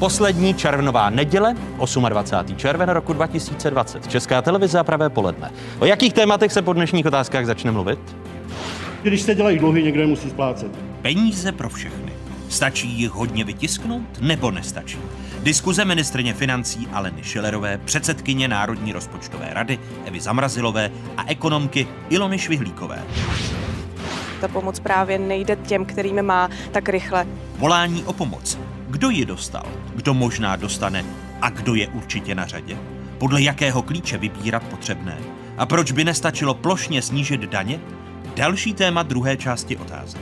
Poslední červnová neděle, 28. červen roku 2020. Česká televize a pravé poledne. O jakých tématech se po dnešních otázkách začne mluvit? Když se dělají dluhy, někdo je musí splácet. Peníze pro všechny. Stačí jich hodně vytisknout nebo nestačí? Diskuze ministrně financí Aleny Šilerové, předsedkyně Národní rozpočtové rady Evy Zamrazilové a ekonomky Ilony Švihlíkové. Ta pomoc právě nejde těm, kterým má tak rychle. Volání o pomoc. Kdo ji dostal? Kdo možná dostane? A kdo je určitě na řadě? Podle jakého klíče vybírat potřebné? A proč by nestačilo plošně snížit daně? Další téma druhé části otázek.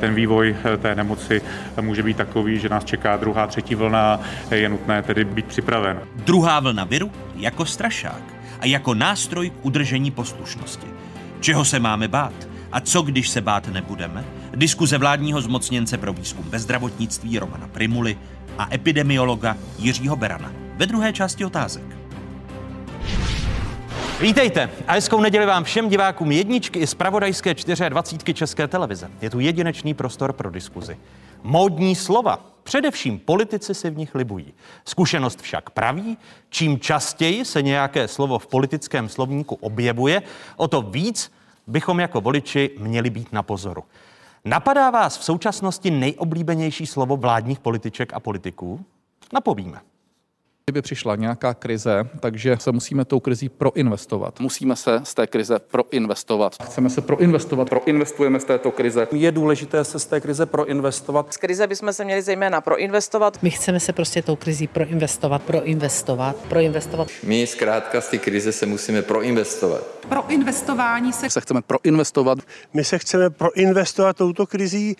Ten vývoj eh, té nemoci může být takový, že nás čeká druhá, třetí vlna, je nutné tedy být připraven. Druhá vlna viru jako strašák a jako nástroj k udržení poslušnosti. Čeho se máme bát? A co, když se bát nebudeme? Diskuze vládního zmocněnce pro výzkum ve zdravotnictví Romana Primuly a epidemiologa Jiřího Berana ve druhé části otázek. Vítejte a hezkou neděli vám všem divákům jedničky i z pravodajské 24 České televize. Je tu jedinečný prostor pro diskuzi. Módní slova, především politici si v nich libují. Zkušenost však praví, čím častěji se nějaké slovo v politickém slovníku objevuje, o to víc bychom jako voliči měli být na pozoru. Napadá vás v současnosti nejoblíbenější slovo vládních političek a politiků? Napovíme. Kdyby přišla nějaká krize, takže se musíme tou krizí proinvestovat. Musíme se z té krize proinvestovat. Chceme se proinvestovat, proinvestujeme z této krize. Je důležité se z té krize proinvestovat. Z krize bychom se měli zejména proinvestovat. My chceme se prostě tou krizí proinvestovat, proinvestovat, proinvestovat. My zkrátka z té krize se musíme proinvestovat. Pro investování se... Se chceme proinvestovat. My se chceme proinvestovat touto krizí.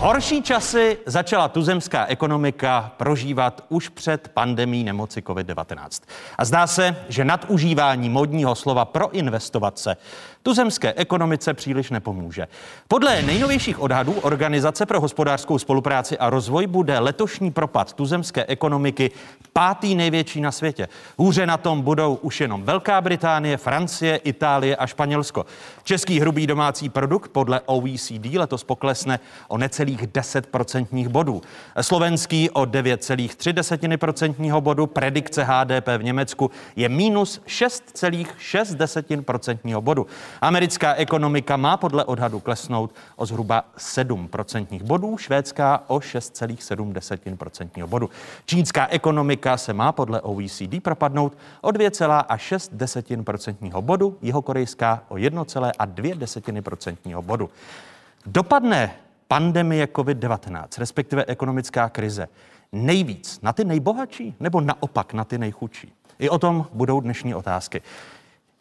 Horší časy začala tuzemská ekonomika prožívat už před pandemí nemoci COVID-19. A zdá se, že nadužívání modního slova proinvestovat se tuzemské ekonomice příliš nepomůže. Podle nejnovějších odhadů Organizace pro hospodářskou spolupráci a rozvoj bude letošní propad tuzemské ekonomiky pátý největší na světě. Hůře na tom budou už jenom Velká Británie, Francie, Itálie a Španělsko. Český hrubý domácí produkt podle OECD letos poklesne o necelých 10 procentních bodů. Slovenský o 9,3% bodu. Predikce HDP v Německu je minus 6,6 procentního bodu. Americká ekonomika má podle odhadu klesnout o zhruba 7 procentních bodů, švédská o 6,7% bodu. Čínská ekonomika se má podle OECD propadnout o 2,6 procentního bodu, jihokorejská o 1,2 procentního bodu. Dopadne pandemie COVID-19, respektive ekonomická krize, nejvíc na ty nejbohatší nebo naopak na ty nejchudší? I o tom budou dnešní otázky.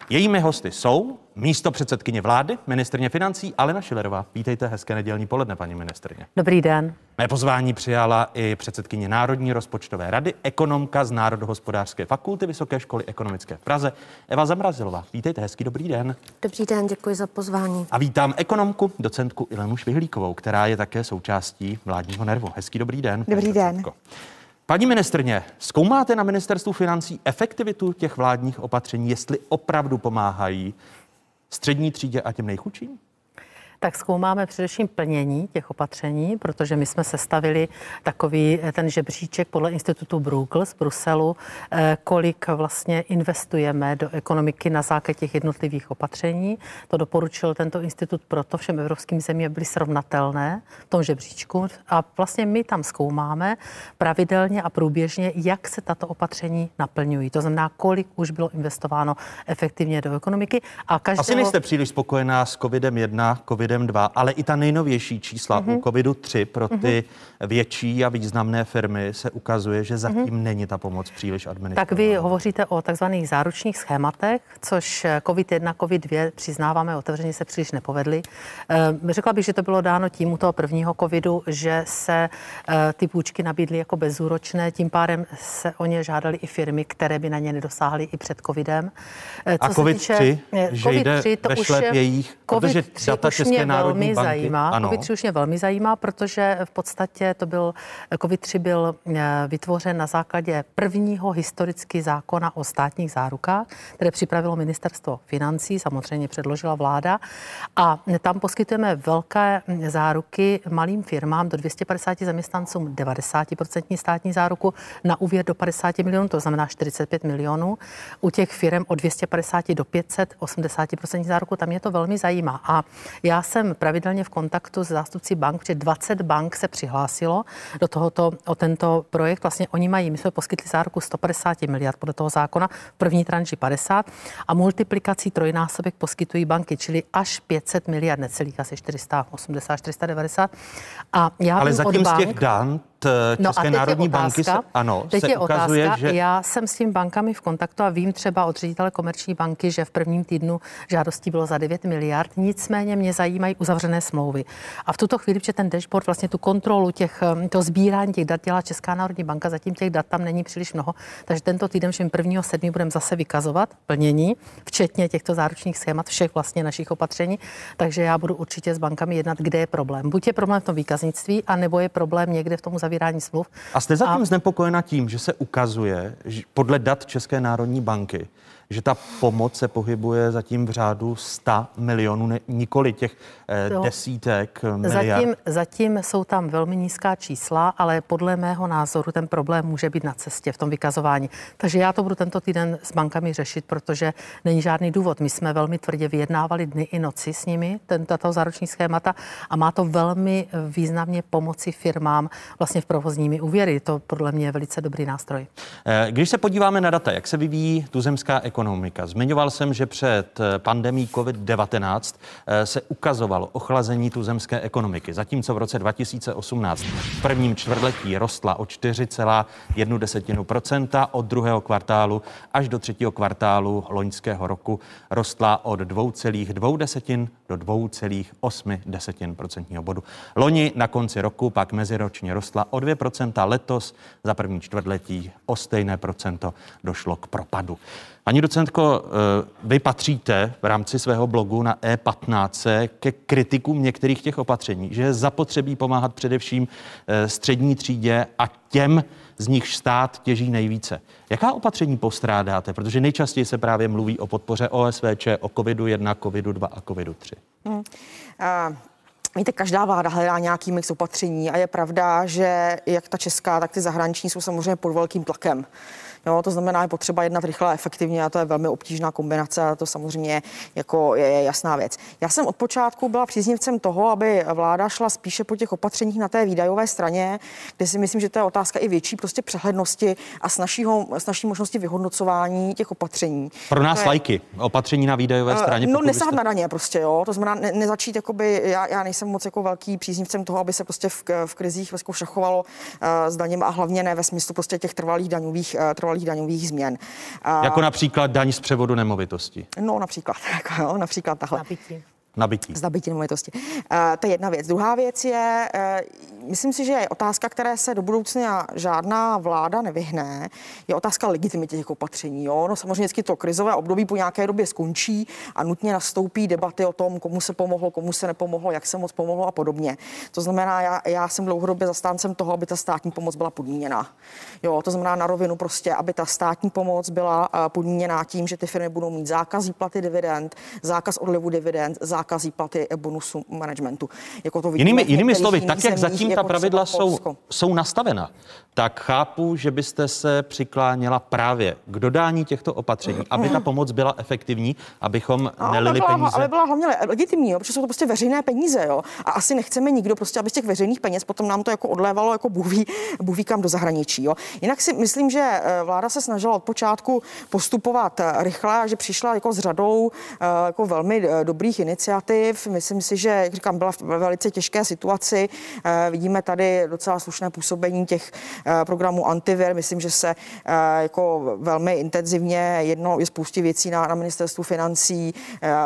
Jejími hosty jsou místo předsedkyně vlády, ministrně financí Alena Šilerová. Vítejte, hezké nedělní poledne, paní ministrně. Dobrý den. Mé pozvání přijala i předsedkyně Národní rozpočtové rady, ekonomka z Národohospodářské fakulty Vysoké školy ekonomické v Praze, Eva Zamrazilová. Vítejte, hezký dobrý den. Dobrý den, děkuji za pozvání. A vítám ekonomku, docentku Ilenu Švihlíkovou, která je také součástí vládního nervu. Hezký dobrý den. Dobrý den. Docentko. Paní ministrně, zkoumáte na ministerstvu financí efektivitu těch vládních opatření, jestli opravdu pomáhají střední třídě a těm nejchudším? Tak zkoumáme především plnění těch opatření, protože my jsme sestavili takový eh, ten žebříček podle institutu Bruegel z Bruselu, eh, kolik vlastně investujeme do ekonomiky na základě těch jednotlivých opatření. To doporučil tento institut proto všem evropským zemím, aby byly srovnatelné v tom žebříčku. A vlastně my tam zkoumáme pravidelně a průběžně, jak se tato opatření naplňují. To znamená, kolik už bylo investováno efektivně do ekonomiky. A každého... Asi nejste příliš spokojená s covidem 1, covid covidem 2, ale i ta nejnovější čísla mm-hmm. u covidu 3 pro ty mm-hmm. větší a významné firmy se ukazuje, že zatím mm-hmm. není ta pomoc příliš administrovaná. Tak vy hovoříte o takzvaných záručních schématech, což covid 1, covid 2 přiznáváme otevřeně se příliš nepovedly. E, řekla bych, že to bylo dáno tím u toho prvního covidu, že se e, ty půjčky nabídly jako bezúročné, tím pádem se o ně žádali i firmy, které by na ně nedosáhly i před covidem. Co a COVID 3, že COVID jde to už je, jejich, COVID 3 data už mě velmi banky. zajímá. Ano. COVID-3 už mě velmi zajímá, protože v podstatě to byl, COVID-3 byl eh, vytvořen na základě prvního historicky zákona o státních zárukách, které připravilo ministerstvo financí, samozřejmě předložila vláda. A tam poskytujeme velké hm, záruky malým firmám do 250 zaměstnancům 90% státní záruku na úvěr do 50 milionů, to znamená 45 milionů. U těch firm od 250 do 500 80% záruku, tam mě to velmi zajímá. A já jsem pravidelně v kontaktu s zástupci bank, protože 20 bank se přihlásilo do tohoto, o tento projekt. Vlastně oni mají, my jsme poskytli záruku 150 miliard podle toho zákona, v první tranži 50 a multiplikací trojnásobek poskytují banky, čili až 500 miliard, necelých asi 480, 490. A já Ale zatím z těch bank, eh, No a České národní banky se, ano, teď se je ukazuje, otázka, že já jsem s tím bankami v kontaktu a vím třeba od ředitele komerční banky, že v prvním týdnu žádostí bylo za 9 miliard, nicméně mě zajímají uzavřené smlouvy. A v tuto chvíli, že ten dashboard, vlastně tu kontrolu těch, eh, to sbírání těch dat dělá Česká národní banka, zatím těch dat tam není příliš mnoho, takže tento týden všem 1. 7. budeme zase vykazovat plnění, včetně těchto záručních schémat, všech vlastně našich opatření, takže já budu určitě s bankami jednat, kde je problém. Buď je problém v tom výkaznictví, anebo je problém někde v tom zavírání smluv. A jste zatím a... znepokojena tím, že se ukazuje, že podle dat České národní banky, že ta pomoc se pohybuje zatím v řádu 100 milionů, ne, nikoli těch eh, Jo. desítek eh, miliard. Zatím, zatím jsou tam velmi nízká čísla, ale podle mého názoru ten problém může být na cestě v tom vykazování. Takže já to budu tento týden s bankami řešit, protože není žádný důvod. My jsme velmi tvrdě vyjednávali dny i noci s nimi, ten, tato záruční schémata, a má to velmi významně pomoci firmám vlastně v provozními úvěry. To podle mě je velice dobrý nástroj. Eh, Když se podíváme na data, jak se vyvíjí tuzemská ekonomika, zmiňoval jsem, že před eh, pandemí COVID-19 eh, se ukazovalo ochlazení tuzemské ekonomiky, zatímco v roce 2018 v prvním čtvrtletí rostla o 4,1%, od druhého kvartálu až do třetího kvartálu loňského roku rostla od 2,2 do 2,8% bodu. Loni na konci roku pak meziročně rostla o 2%, letos za první čtvrtletí o stejné procento došlo k propadu. Paní docentko, eh, vy patříte v rámci svého blogu na E15 ke kritikům některých těch opatření, že je zapotřebí pomáhat především eh, střední třídě a těm, z nich stát těží nejvíce. Jaká opatření postrádáte? Protože nejčastěji se právě mluví o podpoře OSVČ, o COVID-1, COVID-2 a COVID-3. Hmm. Uh, Víte, každá vláda hledá nějaký mix opatření a je pravda, že jak ta česká, tak ty zahraniční jsou samozřejmě pod velkým tlakem. Jo, to znamená, je potřeba jednat rychle a efektivně a to je velmi obtížná kombinace a to samozřejmě jako je, jasná věc. Já jsem od počátku byla příznivcem toho, aby vláda šla spíše po těch opatřeních na té výdajové straně, kde si myslím, že to je otázka i větší prostě přehlednosti a snažího, snaží možnosti vyhodnocování těch opatření. Pro nás To je- lajky, opatření na výdajové straně. No byste- na daně prostě, jo. To znamená ne, nezačít, jakoby, já, já nejsem moc jako velký příznivcem toho, aby se prostě v, v krizích jako šachovalo uh, s daněm a hlavně ne ve smyslu prostě těch trvalých daňových, uh, trvalých daňových změn. Jako například daň z převodu nemovitosti. No například, jako, jo, například tahle. Nabití. Nabití. Z nabití nemovitosti. Uh, to je jedna věc. Druhá věc je, uh, myslím si, že je otázka, které se do budoucna žádná vláda nevyhne, je otázka legitimity těch opatření. Jo? No samozřejmě vždycky to krizové období po nějaké době skončí a nutně nastoupí debaty o tom, komu se pomohlo, komu se nepomohlo, jak se moc pomohlo a podobně. To znamená, já, já jsem dlouhodobě zastáncem toho, aby ta státní pomoc byla podmíněná. Jo, to znamená na rovinu prostě, aby ta státní pomoc byla uh, podmíněná tím, že ty firmy budou mít zákaz výplaty dividend, zákaz odlivu dividend, zákaz výplaty eh, bonusu managementu. Jako to vidíme Jinými, jinými slovy, tak jak zemích, zatím ta jako pravidla jsou, jsou nastavena, tak chápu, že byste se přikláněla právě k dodání těchto opatření, aby ta pomoc byla efektivní, abychom No, nelili byla, peníze. aby byla hlavně le- legitimní, jo, protože jsou to prostě veřejné peníze. Jo, a asi nechceme nikdo, prostě, aby z těch veřejných peněz potom nám to jako odlévalo jako bůh ví kam do zahraničí. Jo. Jinak si myslím, že eh, vláda se snažila od počátku postupovat eh, rychle a že přišla jako s řadou eh, jako velmi dobrých iniciativ. Myslím si, že, jak říkám, byla ve velice těžké situaci. Eh, Vidíme tady docela slušné působení těch eh, programů Antivir. Myslím, že se eh, jako velmi intenzivně jedno je spoustě věcí na, na ministerstvu financí.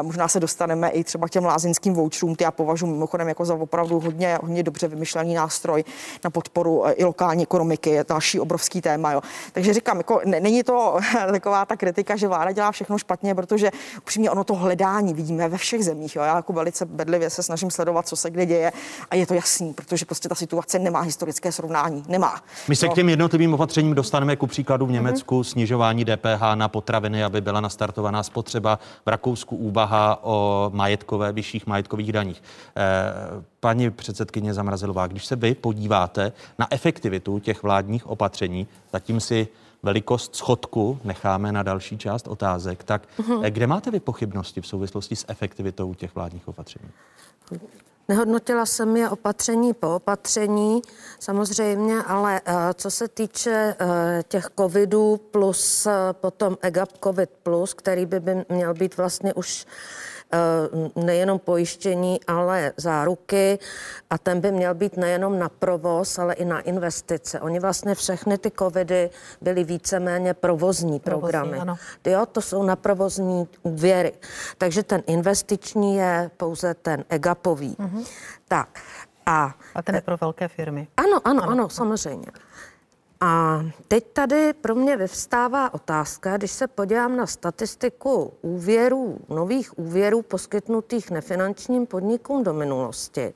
Možná se dostaneme i třeba k těm lázeňským voucherům. Ty já považuji mimochodem jako za opravdu hodně, hodně dobře vymyšlený nástroj na podporu i lokální ekonomiky. Je další obrovský téma. Jo. Takže říkám, jako, ne, není to taková ta kritika, že vláda dělá všechno špatně, protože upřímně ono to hledání vidíme ve všech zemích. Médiích. Jo. Já jako velice bedlivě se snažím sledovat, co se kde děje a je to jasný, protože prostě ta situace nemá historické srovnání. Nemá. My se no. k těm jednotlivým opatřením dostaneme ku příkladu v Německu, mm-hmm. snižování DPH na potraviny, aby byla nastartovaná spotřeba. V Rakousku úvaha o majetkové, vyšších majetkových daních. Eh, paní předsedkyně Zamrazilová, když se vy podíváte na efektivitu těch vládních opatření, zatím si velikost schodku necháme na další část otázek, tak mm-hmm. kde máte vy pochybnosti v souvislosti s efektivitou těch vládních opatření? Nehodnotila jsem je opatření po opatření, samozřejmě, ale uh, co se týče uh, těch covidů plus potom EGAP COVID plus, který by, by měl být vlastně už Eh, nejenom pojištění, ale záruky a ten by měl být nejenom na provoz, ale i na investice. Oni vlastně všechny ty covidy byly víceméně provozní programy. Provozní, ano. Jo, to jsou na provozní úvěry. Takže ten investiční je pouze ten EGAPový. Mm-hmm. Tak. A, a ten je pro velké firmy. Ano, ano, ano, ano samozřejmě. A teď tady pro mě vyvstává otázka, když se podívám na statistiku úvěrů, nových úvěrů poskytnutých nefinančním podnikům do minulosti,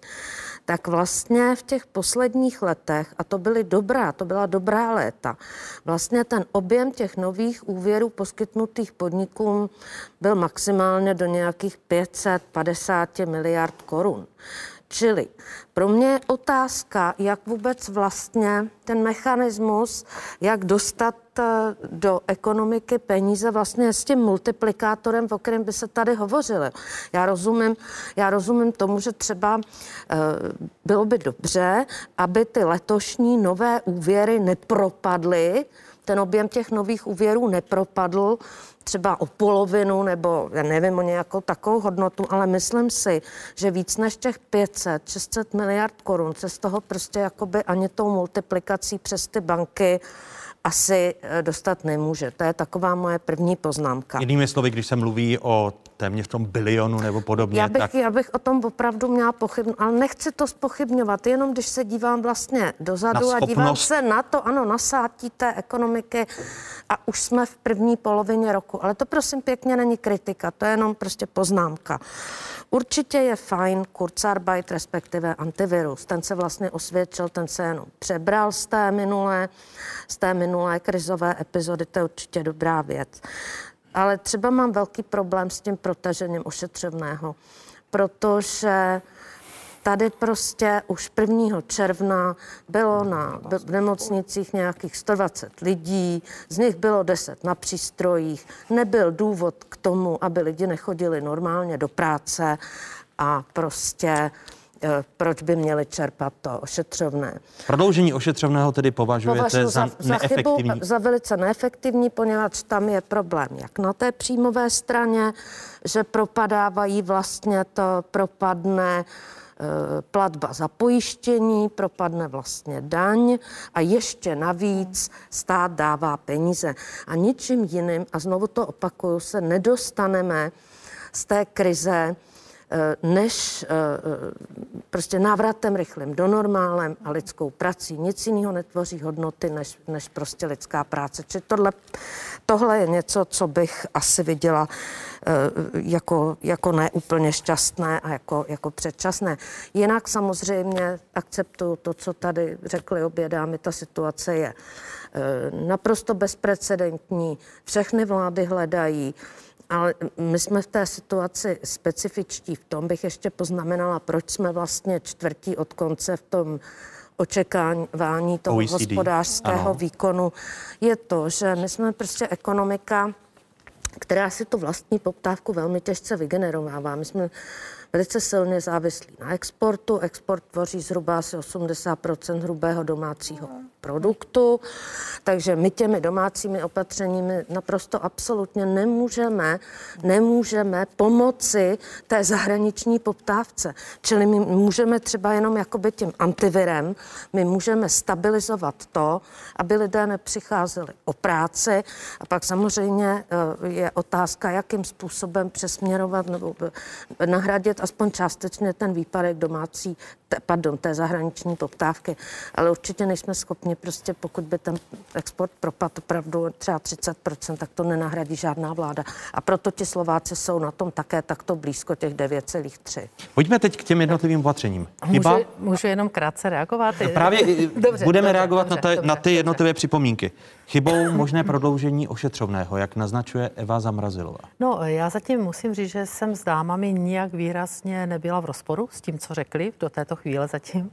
tak vlastně v těch posledních letech, a to byly dobrá, to byla dobrá léta, vlastně ten objem těch nových úvěrů poskytnutých podnikům byl maximálně do nějakých 550 miliard korun. Čili pro mě je otázka, jak vůbec vlastně ten mechanismus, jak dostat eh, do ekonomiky peníze vlastně s tím multiplikátorem, o kterém by se tady hovořilo. Já rozumím, já rozumím tomu, že třeba eh, bylo by dobře, aby ty letošní nové úvěry nepropadly, ten objem těch nových úvěrů nepropadl třeba o polovinu nebo já nevím o nějakou takovou hodnotu, ale myslím si, že víc než těch 500, 600 miliard korun se z toho prostě jakoby ani tou multiplikací přes ty banky asi eh, dostat nemůže. To je taková moje první poznámka. Jinými slovy, když se mluví o téměř tom bilionu nebo podobně. Já bych, tak... já bych o tom opravdu měla pochybnost, ale nechci to spochybňovat, jenom když se dívám vlastně dozadu a dívám se na to, ano, nasátí té ekonomiky a už jsme v první polovině roku. Ale to prosím pěkně není kritika, to je jenom prostě poznámka. Určitě je fajn Kurzarbeit, respektive antivirus. Ten se vlastně osvědčil, ten se jenom přebral z té minulé, z té minulé krizové epizody, to je určitě dobrá věc. Ale třeba mám velký problém s tím protažením ošetřovného, protože tady prostě už 1. června bylo na nemocnicích nějakých 120 lidí, z nich bylo 10 na přístrojích, nebyl důvod k tomu, aby lidi nechodili normálně do práce a prostě proč by měli čerpat to ošetřovné. Prodloužení ošetřovného tedy považujete Považuji za, za neefektivní? Chybu, za velice neefektivní, poněvadž tam je problém jak na té příjmové straně, že propadávají vlastně to, propadne eh, platba za pojištění, propadne vlastně daň a ještě navíc stát dává peníze. A ničím jiným, a znovu to opakuju, se nedostaneme z té krize, Eh, než eh, eh, prostě návratem rychlým do normálem a lidskou prací. Nic jiného netvoří hodnoty, než, než prostě lidská práce. Či tohle, tohle je něco, co bych asi viděla jako, jako neúplně šťastné a jako, jako předčasné. Jinak samozřejmě akceptuju to, co tady řekli obě dámy, ta situace je naprosto bezprecedentní, všechny vlády hledají ale my jsme v té situaci specifičtí. V tom bych ještě poznamenala, proč jsme vlastně čtvrtí od konce v tom očekávání toho OECD. hospodářského ano. výkonu. Je to, že my jsme prostě ekonomika, která si tu vlastní poptávku velmi těžce vygenerovává. My jsme velice silně závislí na exportu. Export tvoří zhruba asi 80% hrubého domácího produktu, takže my těmi domácími opatřeními naprosto absolutně nemůžeme, nemůžeme pomoci té zahraniční poptávce. Čili my můžeme třeba jenom jakoby tím antivirem, my můžeme stabilizovat to, aby lidé nepřicházeli o práci a pak samozřejmě eh, je otázka, jakým způsobem přesměrovat nebo nahradit aspoň částečně ten výpadek domácí te, pardon, té zahraniční poptávky, ale určitě nejsme schopni prostě, pokud by ten export propadl opravdu třeba 30%, tak to nenahradí žádná vláda. A proto ti Slováci jsou na tom také takto blízko těch 9,3. Pojďme teď k těm jednotlivým opatřením. Chyba? Můžu, můžu jenom krátce reagovat? Právě dobře, budeme dobře, reagovat dobře, na, te, dobře, na ty jednotlivé připomínky. Chybou možné prodloužení ošetřovného, jak naznačuje Eva Zamrazilová. No, já zatím musím říct, že jsem s dámami nijak výrazně nebyla v rozporu s tím, co řekli do této chvíle zatím.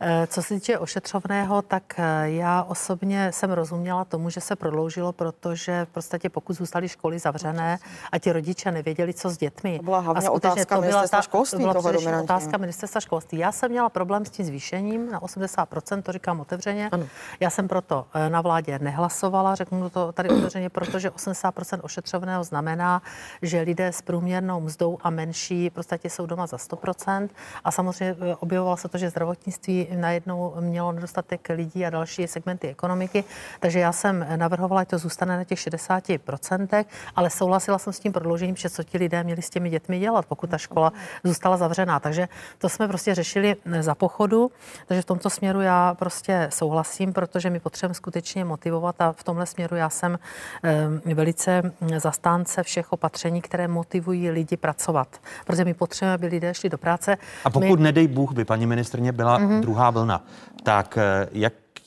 Eh, Co se týče ošetřovného, tak eh, já osobně jsem rozuměla tomu, že se prodloužilo, protože v podstatě pokud zůstaly školy zavřené a ti rodiče nevěděli, co s dětmi. To byla hlavně a otázka to byla ta- školství to byla otázka ministerstva školství. Já jsem měla problém s tím zvýšením na 80%, to říkám otevřeně. Ano. Já jsem proto eh, na vládě nehlasovala, řeknu to tady otevřeně, protože 80% ošetřovného znamená, že lidé s průměrnou mzdou a menší v podstatě jsou doma za 100%. A samozřejmě eh, objevovalo se to, že zdravotnictví najednou mělo nedostatek lidí a další segmenty ekonomiky. Takže já jsem navrhovala, ať to zůstane na těch 60%, ale souhlasila jsem s tím prodloužením, že co ti lidé měli s těmi dětmi dělat, pokud ta škola zůstala zavřená. Takže to jsme prostě řešili eh, za pochodu. Takže v tomto směru já prostě souhlasím, protože my potřebujeme skutečně motivovat a v tomhle směru já jsem eh, velice zastánce všech opatření, které motivují lidi pracovat. Protože my potřebujeme, aby lidé šli do práce. A pokud my... nedej Bůh by paní ministrně byla Mhm. mm-hmm. druhá vlna, tak eh,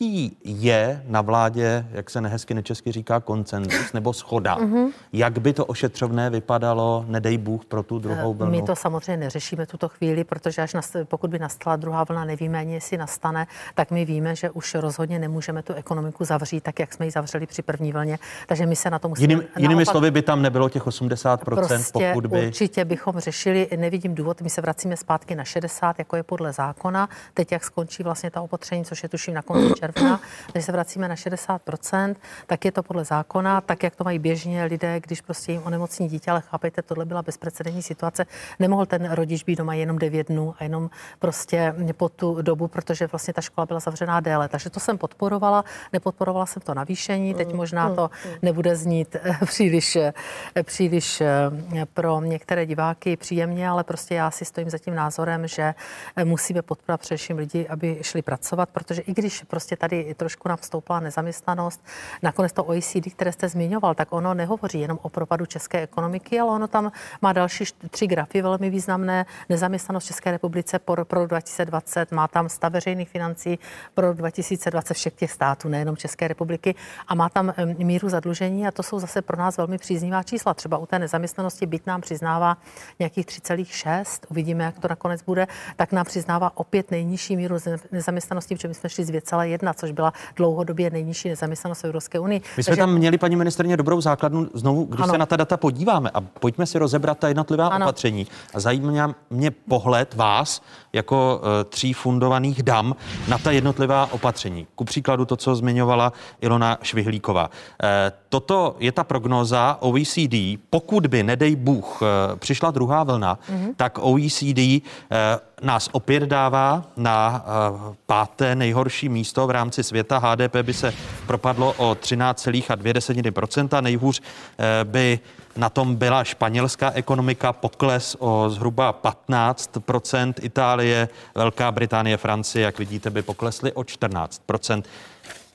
jaký je na vládě, jak se nehezky nečesky říká, koncenzus nebo schoda? Mhm. Mm-hmm. Jak by to ošetřovné vypadalo, nedej Bůh, pro tu druhou vlnu? My to samozřejmě neřešíme tuto chvíli, protože až nast, pokud by nastala druhá vlna, nevíme ani, jestli nastane, tak my víme, že už rozhodně nemůžeme tu ekonomiku zavřít, tak jak jsme ji zavřeli při první vlně. Takže my se na to musíme. Jiným, jinými naopak- slovy by tam nebylo těch 80%, Prostě pokud by... určitě bychom řešili, nevidím důvod, my se vracíme zpátky na 60, jako je podle zákona. Teď, jak skončí vlastně ta opatření, což je tuším na konci června, takže se vracíme na 60%, tak je to podle zákona, tak jak to mají běžně lidé, když prostě jim onemocní dítě, ale chápejte, tohle byla bezprecedentní situace. Nemohl ten rodič být doma jenom 9 dnů a jenom prostě po tu dobu, protože vlastně ta škola byla zavřená déle. Takže to jsem podporovala, nepodporovala jsem to navýšení, teď možná to nebude znít eh, příliš, eh, příliš eh, pro některé diváky příjemně, ale prostě já si stojím za tím názorem, že musíme podporovat především lidi, aby šli pracovat, protože i když prostě tady trošku nám vstoupila nezaměstnanost, nakonec to OECD, které jste zmiňoval, tak ono nehovoří jenom o propadu české ekonomiky, ale ono tam má další tři grafy velmi významné. Nezaměstnanost České republice pro, pro 2020, má tam stav veřejných financí pro 2020 všech těch států, nejenom České republiky, a má tam míru zadlužení a to jsou zase pro nás velmi příznivá čísla. Třeba u té nezaměstnanosti byt nám přiznává nějakých 3,6, uvidíme, jak to nakonec bude, tak nám přiznává opět nejnižší míru nezaměstnanosti, protože my jsme šli z 2,1, což byla dlouhodobě nejnižší nezaměstnanost v Evropské unii. My jsme Takže- tam měli, paní ministrně, dobrou základnu znovu, když Ano. se na ta data podíváme a pojďme si rozebrat ta jednotlivá Ano. opatření. A zajímá mě pohled vás jako uh, tří fundovaných dam na ta jednotlivá opatření. Ku příkladu to, co zmiňovala Ilona Švihlíková. Eh, Toto je ta prognóza OECD. Pokud by, nedej Bůh, eh, přišla druhá vlna, Mhm. tak OECD eh, nás opět dává na eh, páté nejhorší místo v rámci světa. HDP by se propadlo o 13,2%. Nejhůř eh, by na tom byla španělská ekonomika, pokles o zhruba 15%, Itálie, Velká Británie, Francie, jak vidíte, by poklesly o 14%.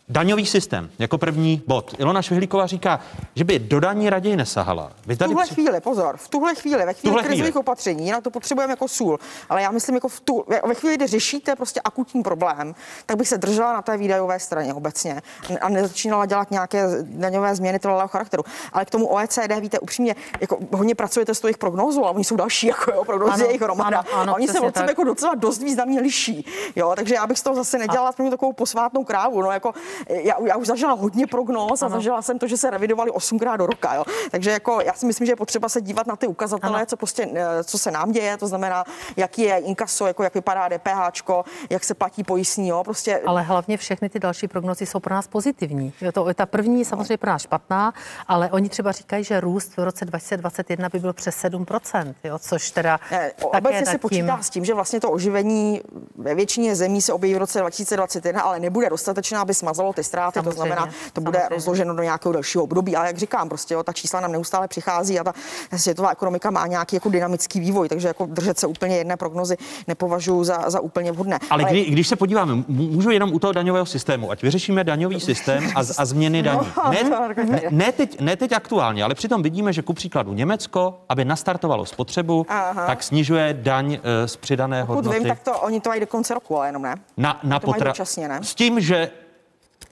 Daňový systém jako první bod. Ilona Švihlíková říká, že by do daní raději nesahala. Vy V tady tuhle při- chvíli, pozor, v tuhle chvíli, ve chvíli tuhle krizových chvíli. opatření, jinak to potřebujeme jako sůl, ale já myslím, jako v tu, ve- chvíli, kdy řešíte prostě akutní problém, tak bych se držela na té výdajové straně obecně a nezačínala dělat nějaké daňové změny trvalého charakteru. Ale k tomu OECD, víte, upřímně, jako hodně pracujete s tou jejich prognózou, ale oni jsou další, jako jo, prognózy Ano, jejich hromada. ano, ano, a oni se od sebe jako docela dost významně liší. Jo, takže já bych z toho zase nedělala takovou posvátnou krávu. No, jako, já, já už zažila hodně prognóz a Ano. zažila jsem to, že se revidovali osmkrát do roka. Jo. Takže jako, já si myslím, že je potřeba se dívat na ty ukazatele, co, prostě, eh, co se nám děje, to znamená, jaký je inkaso, jako jak vypadá DPH, jak se platí pojistní. Jo. Prostě, Ale hlavně všechny ty další prognozy jsou pro nás pozitivní. Je to, ta první je samozřejmě pro nás špatná, ale oni třeba říkají, že růst v roce 2021 by byl přes 7%, jo, což teda Ne, také obecně se počítá s tím, že vlastně to oživení ve většině zemí se objeví v roce 2021, ale nebude dostatečná, aby smazalo kompenzovalo ty ztráty, to Samozřejmě, znamená, to bude samozřejmě. rozloženo do nějakého dalšího období. Ale jak říkám, prostě jo, ta čísla nám neustále přichází a ta světová ekonomika má nějaký jako dynamický vývoj, takže jako držet se úplně jedné prognozy nepovažuji za, za úplně vhodné. Ale kdy, když se podíváme, můžu jenom u toho daňového systému, ať vyřešíme daňový systém a, a změny daní. No, Ne, to- ne, ne, teď, ne teď aktuálně, ale přitom vidíme, že ku příkladu Německo, aby nastartovalo spotřebu, Aha. tak snižuje daň eh, z přidané Pokud hodnoty vím, tak to oni to mají do konce roku, ale jenom ne. na, na to mají potra... dočasně, ne? S tím, že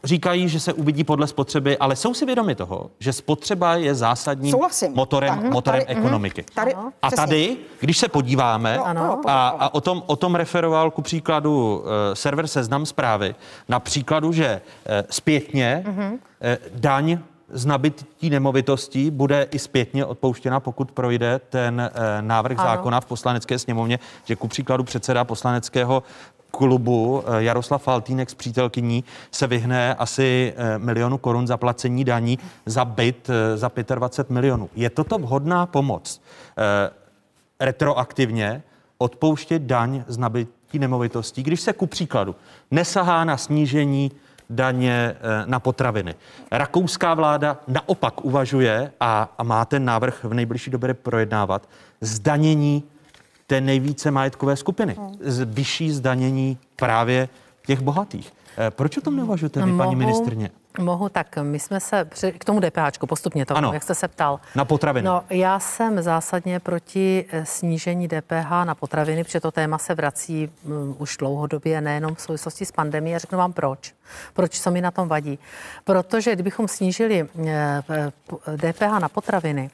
říkají, že se uvidí podle spotřeby, ale jsou si vědomi toho, že spotřeba je zásadním Souhlasím. motorem, Tak, motorem tady- mhm. ekonomiky. Tady, A přesně. tady, když se podíváme, No, ano. a, a o, tom, o tom referoval ku příkladu uh, server Seznam zprávy, na příkladu, že uh, zpětně uh, daň z nabití nemovitostí bude i zpětně odpouštěna, pokud projde ten uh, návrh Ano. zákona v poslanecké sněmovně, že ku příkladu předseda poslaneckého klubu eh, Jaroslav Faltýnek s přítelkyní se vyhne asi eh, milionu korun zaplacení daní za byt eh, za 25 milionů. Je toto vhodná pomoc? Retroaktivně odpouštět daň z nabití nemovitostí, když se ku příkladu nesahá na snížení daně na potraviny. Rakouská vláda naopak uvažuje a, a má ten návrh v nejbližší době projednávat zdanění té nejvíce majetkové skupiny. Z vyšší zdanění právě těch bohatých. Eh, Proč o tom neuvažujete vy, paní ministrně? Mohu, tak my jsme se při, k tomu DPHčku postupně to, Ano. jak jste se ptal. Na potraviny. No, já jsem zásadně proti eh, snížení DPH na potraviny, protože to téma se vrací um, už dlouhodobě, nejenom v souvislosti s pandemí. A řeknu vám proč. Proč, co mi na tom vadí. Protože kdybychom snížili eh, p- DPH na potraviny,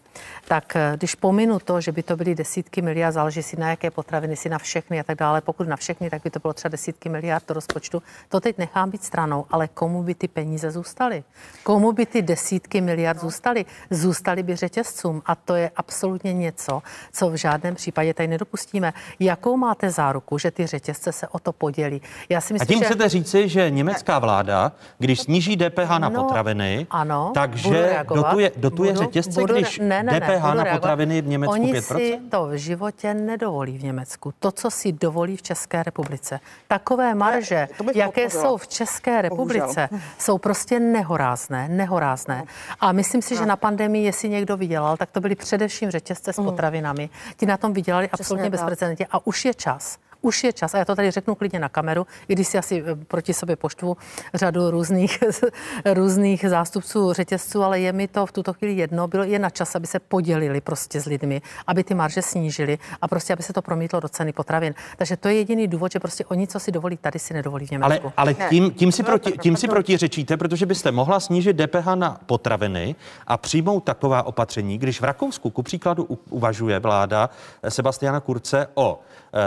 tak eh, když pominu to, že by to byly desítky miliard, záleží si na jaké potraviny, si na všechny a tak dále. Pokud na všechny, tak by to bylo třeba desítky miliard do rozpočtu. To teď nechám být stranou, ale komu by ty peníze zůstaly? Komu by ty desítky miliard zůstaly? Zůstaly by řetězcům a to je absolutně něco, co v žádném případě tady nedopustíme. Jakou máte záruku, že ty řetězce se o to podělí? Já si A myslím, tím že... chcete říci, že německá vláda, když sníží DPH na No, potraviny, ano, takže dotuje, dotuje Budu- řetězce, budu- když ne, ne, ne, DPH budu na reagovat. potraviny v Německu Oni 5%? si to v životě nedovolí v Německu. To, co si dovolí v České republice. Takové marže, bych jaké podpořila. jsou v České republice, Bohužel. jsou prostě nehorázné, nehorázné. A myslím si, že na pandemii, jestli někdo vydělal, tak to byly především řetězce s potravinami. Ti na tom vydělali absolutně bezprecedentně. A už je čas, už je čas, a já to tady řeknu klidně na kameru, i když si asi eh, proti sobě poštvu řadu různých, různých zástupců řetězců, ale je mi to v tuto chvíli jedno, bylo je na čas, aby se podělili prostě s lidmi, aby ty marže snížily a prostě, aby se to promítlo do ceny potravin. Takže to je jediný důvod, že prostě oni, co si dovolí tady, si nedovolí v Ale, Německu. ale Ne. tím, tím, si No, proti, tím si protiřečíte, protože byste mohla snížit DPH na potraviny a přijmout taková opatření, když v Rakousku, ku příkladu, uvažuje vláda eh, Sebastiana Kurce o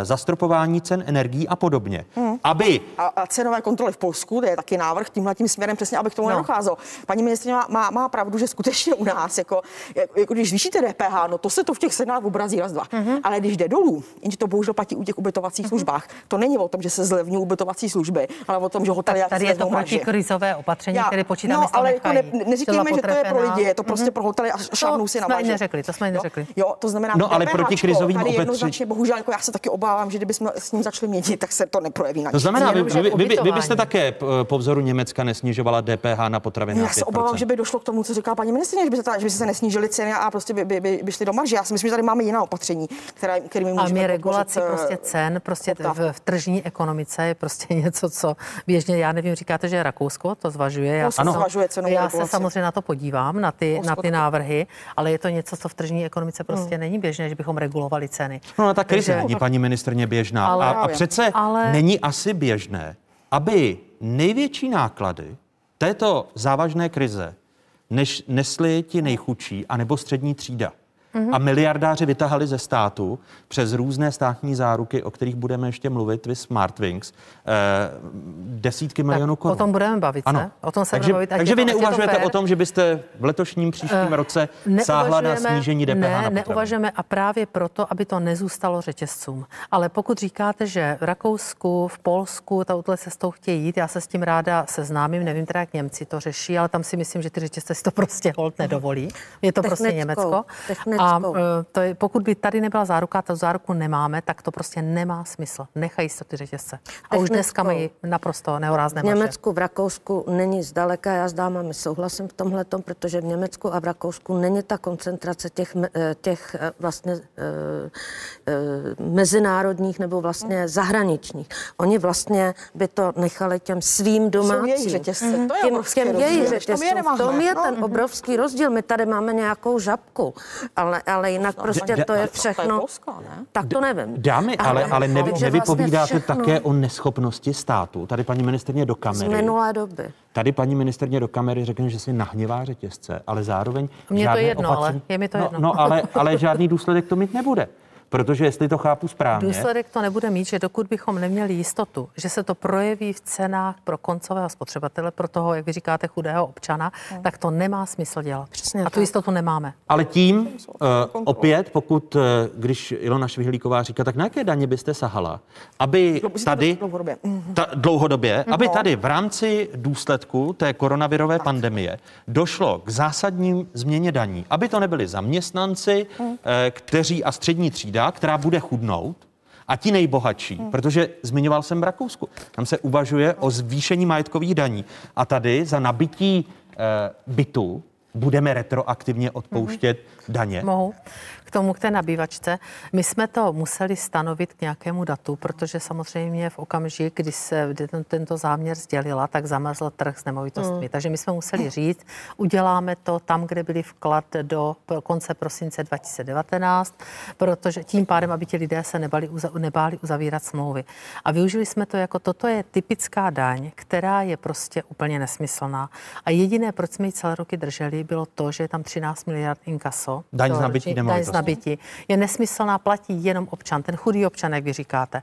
zastropování cen energií a podobně, Hmm. aby A, a cenové kontroly v Polsku, to je taky návrh tímhle tím směrem, přesně, aby k tomu No. no. nedocházelo. Paní ministrině má, má, má, pravdu, že skutečně u nás, jako, jako, jako když zvýšíte DPH, no to se to v těch cenách obrazí raz, dva. Mm-hmm. Ale když jde dolů, jenže to bohužel platí u těch ubytovacích mm-hmm. službách, to není o tom, že se zlevní ubytovací služby, ale o tom, že hotely Tak tady je to protikrizové opatření, které počítáme, no, že to ale jako ne, neříkejme, že to je pro lidi, je to prostě Mhm. pro hotely a šáhnou si na jsme i marži. neřekli, to jsme neřekli. Jo, to znamená, No, ale DPHčko proti krizovým tady opatři- jednoznačně, bohužel, jako já se taky obávám, že kdybychom s ním začali měnit, tak se to neprojeví na To znamená, vy, vy, vy, vy, vy byste také p- po vzoru Německa nesnižovala DPH na potraviny na Já se 5%. obávám, že by došlo k tomu, co říká paní ministrině, že by se, ta, že by se nesnížily ceny a prostě by, by, by, by šly do marže. Já si myslím, že tady máme jiná opatření, která, kterými A můžeme my podpořit, regulaci eh, prostě cen, prostě v, v tržní ekonomice je prostě něco, co běžně, já nevím, říkáte, že Rakousko to zvažuje. Já, se, zvažuje cenovou já se regulaci. samozřejmě na to podívám, na ty, na ty návrhy, ale je to něco, co v tržní ekonomice prostě není běžné, že bychom regulovali ceny. No, ta krize paní ministrně běžná. Ale- a, a přece Ale- není asi běžné, aby největší náklady této závažné krize než nesli ti nejchudší anebo střední třída. Mhm. A miliardáři vytahali ze státu přes různé státní záruky, o kterých budeme ještě mluvit, vy Smartwings, eh, desítky milionů korun. O tom budeme bavit, Ano. se? O tom se takže, budeme bavit. takže vy to- to neuvažujete fér. o tom, že byste v letošním příštím Eh, roce sáhla na snížení DPH ne, na neuvažujeme a právě proto, aby to nezůstalo řetězcům. Ale pokud říkáte, že v Rakousku, v Polsku touhle cestou chtějí jít, já se s tím ráda seznámím, nevím teda, jak Němci to řeší, ale tam si myslím, že ty řetězce si to prostě hold nedovolí. Je to prostě Technickou- Německo. technickou A e, to je, pokud by tady nebyla záruka, ta záruku nemáme, tak to prostě nemá smysl. Nechají se ty řetězce. A už dneska mají naprosto nehorázné V Německu, v Rakousku není zdaleka, já s dámami souhlasím v tomhle, protože v Německu a v Rakousku není ta koncentrace těch, e, těch e, vlastně mezinárodních nebo vlastně zahraničních. Oni vlastně by to nechali těm svým domácím. Jsou jejich řetězce, mm-hmm. to je těm, jejich řetězcům. V tom je ten obrovský rozdíl. My tady máme nějakou žabku, ale, ale jinak prostě to je všechno. Tak to nevím. Dámy, ale, ale nevy, Takže nevypovídáte vlastně všechno- také o neschopnosti státu. Tady paní ministrně do Z kamery. minulé doby. Tady paní ministrně do kamery řekne, že si nahněvá řetězce, ale zároveň Mně to žádné jedno, ale opatření... je mi to no, jedno. No, ale, ale žádný důsledek to mít nebude. Protože jestli to chápu správně, Důsledek to nebude mít, že dokud bychom neměli jistotu, že se to projeví v cenách pro koncového spotřebatele, pro toho, jak vy říkáte, chudého občana, tak to nemá smysl dělat. Přesně A tu tak. jistotu nemáme. ale tím uh, opět, pokud, uh, když Ilona Švihlíková říká, tak na jaké daně byste sahala, aby tady Dlouhodobě. ta, dlouhodobě, aby tady v rámci důsledku té koronavirové pandemie došlo k zásadním změně daní, aby to nebyli zaměstnanci, eh, kteří a střední třída, která bude chudnout, a ti nejbohatší, protože zmiňoval jsem Rakousku, tam se uvažuje o zvýšení majetkových daní. A tady za nabití eh, bytu budeme retroaktivně odpouštět daně. Mohu k tomu, k té nabývačce. My jsme to museli stanovit k nějakému datu, protože samozřejmě v okamžik, kdy se kdy ten, tento záměr sdělila, tak zamrzl trh s nemovitostmi. Takže my jsme museli říct, uděláme to tam, kde byli vklad do konce prosince 2019, protože tím pádem, aby ti lidé se nebali, nebáli uzavírat smlouvy. A využili jsme to jako, toto je typická daň, která je prostě úplně nesmyslná. A jediné, proč jsme ji celé roky drželi, bylo to, že je tam 13 miliard inkaso. Daň z nabití nemovitosti. Nabití. Je nesmyslná, platí jenom občan, ten chudý občan, jak vy říkáte.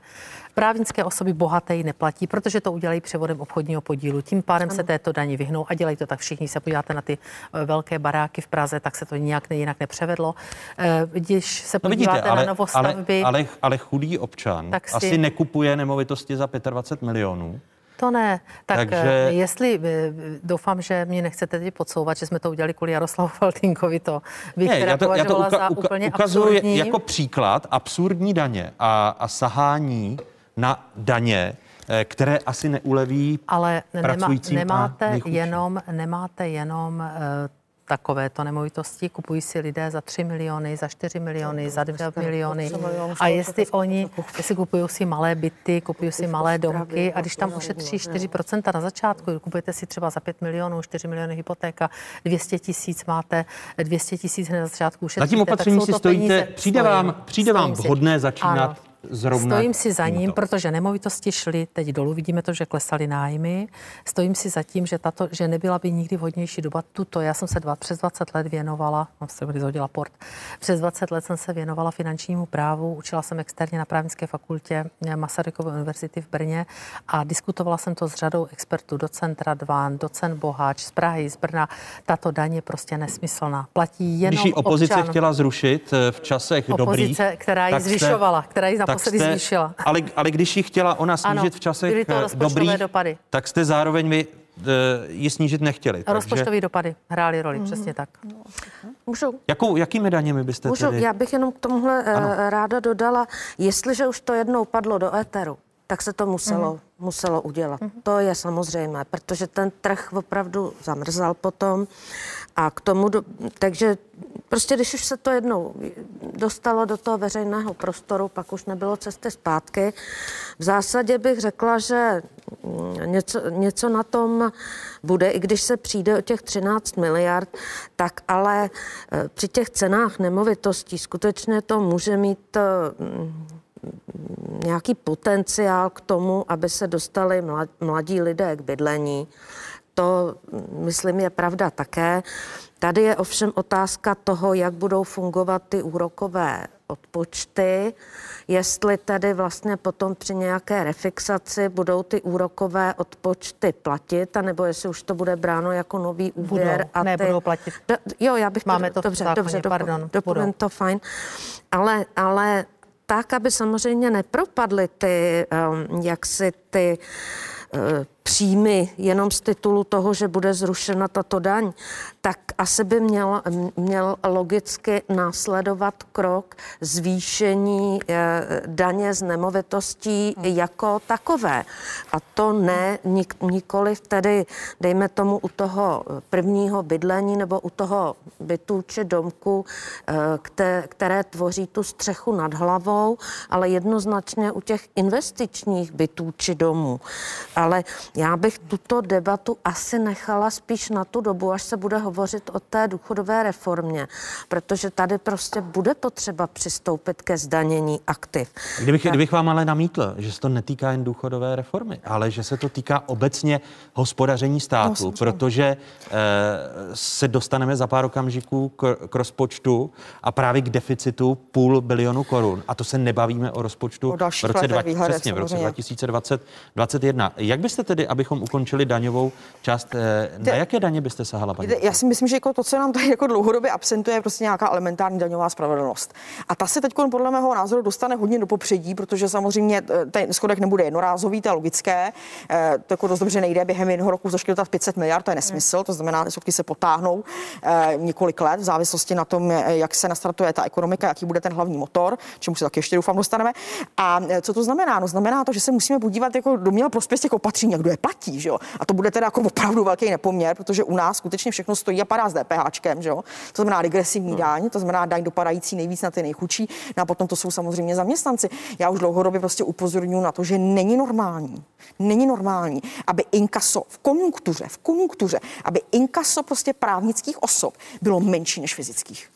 Právnické osoby bohaté ji neplatí, protože to udělají převodem obchodního podílu. Tím pádem se této daní vyhnou a dělají to tak všichni. Se podíváte na ty eh, velké baráky v Praze, tak se to nijak ne, jinak nepřevedlo. Eh, Když se No vidíte, podíváte ale, na ale, novostavby, ale, ale chudý občan Tak si- asi nekupuje nemovitosti za 25 milionů. To ne. Tak Takže- Takže... jestli, eh, doufám, že mě nechcete teď podsouvat, že jsme to udělali kvůli Jaroslavu Faltínkovi, to bych Ne, teda já to, já to uka, za uka, úplně ukazuji absurdní. jako příklad absurdní daně a, a sahání na daně, eh, které asi neuleví Ale nemá, pracujícím a nemáte nejchudším. jenom, nemáte jenom takovéto nemovitosti, kupují si lidé za 3 miliony, za 4 miliony, za 2 miliony. A jestli oni, jestli kupují si malé byty, kupují si malé domky a když tam ušetří 4% na začátku, kupujete si třeba za 5 milionů, 4 miliony hypotéka, 200 tisíc máte, 200 tisíc hned na začátku ušetříte. Za tím opatřením si to stojíte, přijde vám, přijde vám vhodné začínat Ano. Zrovna Stojím si za ním, tímto. protože nemovitosti šly teď dolů, vidíme to, že klesaly nájmy. Stojím si za tím, že, tato, že nebyla by nikdy vhodnější doba tuto. Já jsem se dva, přes 20 let věnovala, no se kdy zhodila port, přes 20 let jsem se věnovala finančnímu právu, učila jsem externě na právnické fakultě Masarykovy univerzity v Brně a diskutovala jsem to s řadou expertů, docent Radván, docent Boháč z Prahy, z Brna. Tato daň je prostě nesmyslná. Platí jenom Když opozice občan. chtěla zrušit eh, v časech dobrých, Opozice, která ji jste- zvyšovala, která ji naposledy jste- zvýšila. Ale, ale když ji chtěla ona snížit Ano, v časech to eh, rozpočtové dobrých, dopady. tak jste zároveň vy eh, ji snížit nechtěli. Takže Rozpočtové dopady hrály roli, přesně tak. Můžu? jakou, jakými daněmi byste Můžu, tedy... já bych jenom k tomuhle Ano. ano. ráda dodala, jestliže už to jednou padlo do éteru, tak se to muselo, mm. muselo udělat. Mm. To je samozřejmé, protože ten trh opravdu zamrzal potom a k tomu, do, takže prostě když už se to jednou dostalo do toho veřejného prostoru, pak už nebylo cesty zpátky. V zásadě bych řekla, že mm, něco, něco na tom bude, i když se přijde o těch 13 miliard, tak ale eh, při těch cenách nemovitostí skutečně to může mít eh, mm, nějaký potenciál k tomu, aby se dostali mla- mladí lidé k bydlení. To, myslím, je pravda také. Tady je ovšem otázka toho, jak budou fungovat ty úrokové odpočty, jestli tedy vlastně potom při nějaké refixaci budou ty úrokové odpočty platit, anebo jestli už to bude bráno jako nový úvěr. Budou. a Ne, ty... budou platit. Do, jo, já bych Máme to v dobře, zákoně, dobře, pardon, budou. to fajn. Ale, ale tak, aby samozřejmě nepropadly ty, um, jaksi ty uh, příjmy jenom z titulu toho, že bude zrušena tato daň, tak asi by měl, měl logicky následovat krok zvýšení eh, daně z nemovitostí jako takové. A to ne nik, nikoliv tedy, dejme tomu, u toho prvního bydlení nebo u toho bytu či domku, eh, které, které tvoří tu střechu nad hlavou, ale jednoznačně u těch investičních bytů či domů. Ale já bych tuto debatu asi nechala spíš na tu dobu, až se bude hovořit o té důchodové reformě, protože tady prostě bude potřeba přistoupit ke zdanění aktiv. Kdybych, kdybych vám ale namítl, že se to netýká jen důchodové reformy, ale že se to týká obecně hospodaření státu, no, protože e, se dostaneme za pár okamžiků k, k rozpočtu a právě k deficitu půl bilionu korun. A to se nebavíme o rozpočtu O v roce, dva, výhledech přesně, v roce samozřejmě. 2020 2021. Jak byste tedy, abychom ukončili daňovou část, e, na jaké daně byste sahala, paní? Já si myslím, že jako to, co nám tady jako dlouhodobě absentuje, je prostě nějaká elementární daňová spravedlnost. A ta se teď podle mého názoru dostane hodně do popředí, protože samozřejmě eh, ten schodek nebude jednorázový, to je logické. Eh, To jako dost dobře nejde během jednoho roku zaškrtat 500 miliard, to je nesmysl, to znamená, že schodky se potáhnou eh, několik let v závislosti na tom, eh, jak se nastartuje ta ekonomika, jaký bude ten hlavní motor, čemu se taky ještě doufám dostaneme. A eh, co to znamená? No znamená to, že se musíme podívat jako do měl prospěch těch opatření, jak kdo je platí, že jo? A to bude teda jako opravdu velký nepoměr, protože u nás skutečně všechno stojí a padá s DPHčkem, že jo? To znamená regresivní daň, to znamená daň dopadající nejvíc na ty nejchudší, no a potom to jsou samozřejmě zaměstnanci. Já už dlouhodobě prostě upozorňuji na to, že není normální, není normální, aby inkaso v konjunktuře, v konjunktuře, aby inkaso prostě právnických osob bylo menší než fyzických.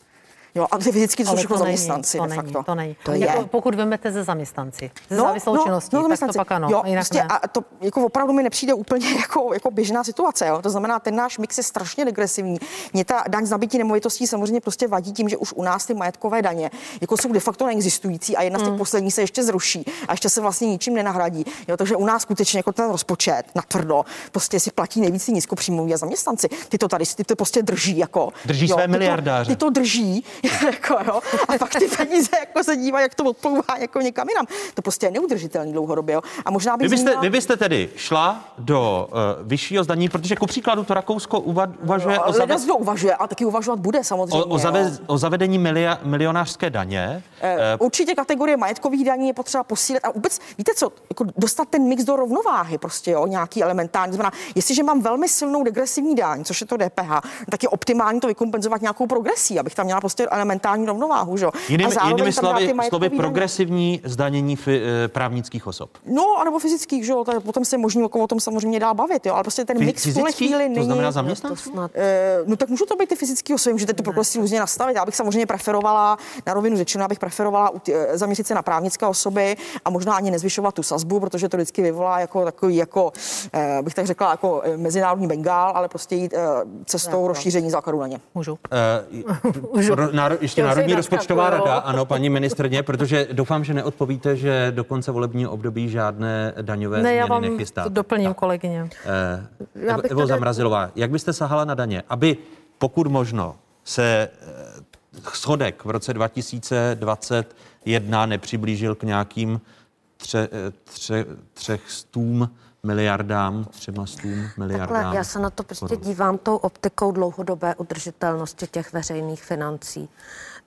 Jo, a ty fyzicky to jsou všechno to není, zaměstnanci to de není, facto. to není. To Jako je. Pokud vemete ze zaměstnanci, ze závislou činností, tak to zaměstnanci. pak ano, Jo, jinak prostě ne. a to jako opravdu mi nepřijde úplně jako, jako běžná situace. Jo? To znamená, ten náš mix je strašně regresivní. Mě ta daň z nabití nemovitostí samozřejmě prostě vadí tím, že už u nás ty majetkové daně jako jsou de facto neexistující a jedna z těch Hmm. posledních se ještě zruší a ještě se vlastně ničím nenahradí. Jo? Takže u nás skutečně jako ten rozpočet na tvrdo prostě si platí nejvíc ty nízkopříjmoví a zaměstnanci. Ty to tady ty to prostě drží jako. Drží své ty to- miliardáře. Ty to drží, jako, jo, a pak ty peníze jako se dívají, jak to odplouvá jako někam jinam. To prostě je neudržitelný dlouhodobě. Jo. A možná bych Vy byste, zmínila- vy byste tedy šla do uh, vyššího zdanění, protože ku příkladu to Rakousko uva, uvažuje o, Leda zave, kdo uvažuje a taky uvažovat bude samozřejmě. o, o, zave, jo. o zavedení milia, milionářské daně. Eh, Určitě kategorie majetkových daní je potřeba posílit a vůbec, víte co, jako dostat ten mix do rovnováhy prostě, jo, nějaký elementární. Znamená, jestliže mám velmi silnou degresivní daň, což je to DPH, tak je optimální to vykompenzovat nějakou progresí, abych tam měla prostě elementární rovnováhu, že jo. Jinými, A jinými slovy, slovy daně. progresivní zdanění fi, eh, právnických osob. No, anebo fyzických, že jo, tak potom se možný jako o tom samozřejmě dá bavit, jo, ale prostě ten Fy- mix v tuhle chvíli To není. znamená zaměstnanců? Eh, no tak můžou to být ty fyzické osoby, můžete tu progresí různě nastavit. Já bych samozřejmě preferovala, na rovinu řečeno, bych preferovala u tě- eh, zaměřit se na právnické osoby a možná ani nezvyšovat tu sazbu, protože to vždycky vyvolá jako takový, jako, eh, bych tak řekla, jako mezinárodní bengál, ale prostě jít eh, cestou rozšíření základu na ně. Můžu. Uh, náro, ještě Já Národní rozpočtová rada, ano, paní ministrně, protože doufám, že neodpovíte, že do konce volebního období žádné daňové Ne, já změny vám nechystáte. doplním, kolegyně. Eh, Já Evo, Evo tady- Zamrazilová, jak byste sahala na daně, aby pokud možno se eh, schodek v roce 2021 nepřiblížil k nějakým tře, eh, tře, třech stům miliardám, třema stům miliardám. Takhle, já se na to prostě korun. dívám tou optikou dlouhodobé udržitelnosti těch veřejných financí.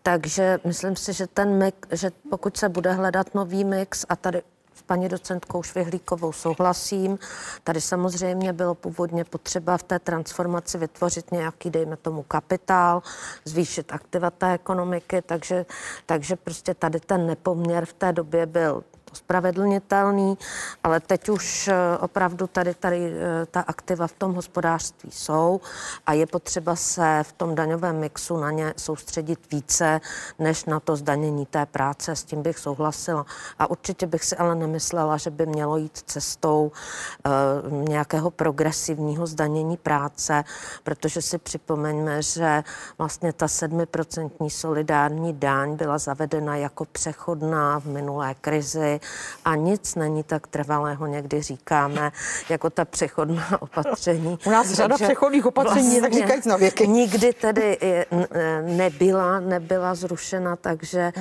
Takže myslím si, že ten mix, že pokud se bude hledat nový mix a tady s paní docentkou Švihlíkovou souhlasím. Tady samozřejmě bylo původně potřeba v té transformaci vytvořit nějaký, dejme tomu, kapitál, zvýšit aktiva té ekonomiky, takže, takže prostě tady ten nepoměr v té době byl spravedlnitelný, ale teď už eh, opravdu tady, tady eh, ta aktiva v tom hospodářství jsou a je potřeba se v tom daňovém mixu na ně soustředit více, než na to zdanění té práce. S tím bych souhlasila. A určitě bych si ale nemyslela, že by mělo jít cestou uh, nějakého progresivního zdanění práce, protože si připomeňme, že vlastně ta sedmiprocentní solidární daň byla zavedena jako přechodná v minulé krizi a nic není tak trvalého, někdy říkáme, jako ta přechodná opatření. U nás řada Takže přechodných opatření, tak vlastně říkajíc na věky. Nikdy tedy i n- e, nebyla, nebyla zrušena, takže e,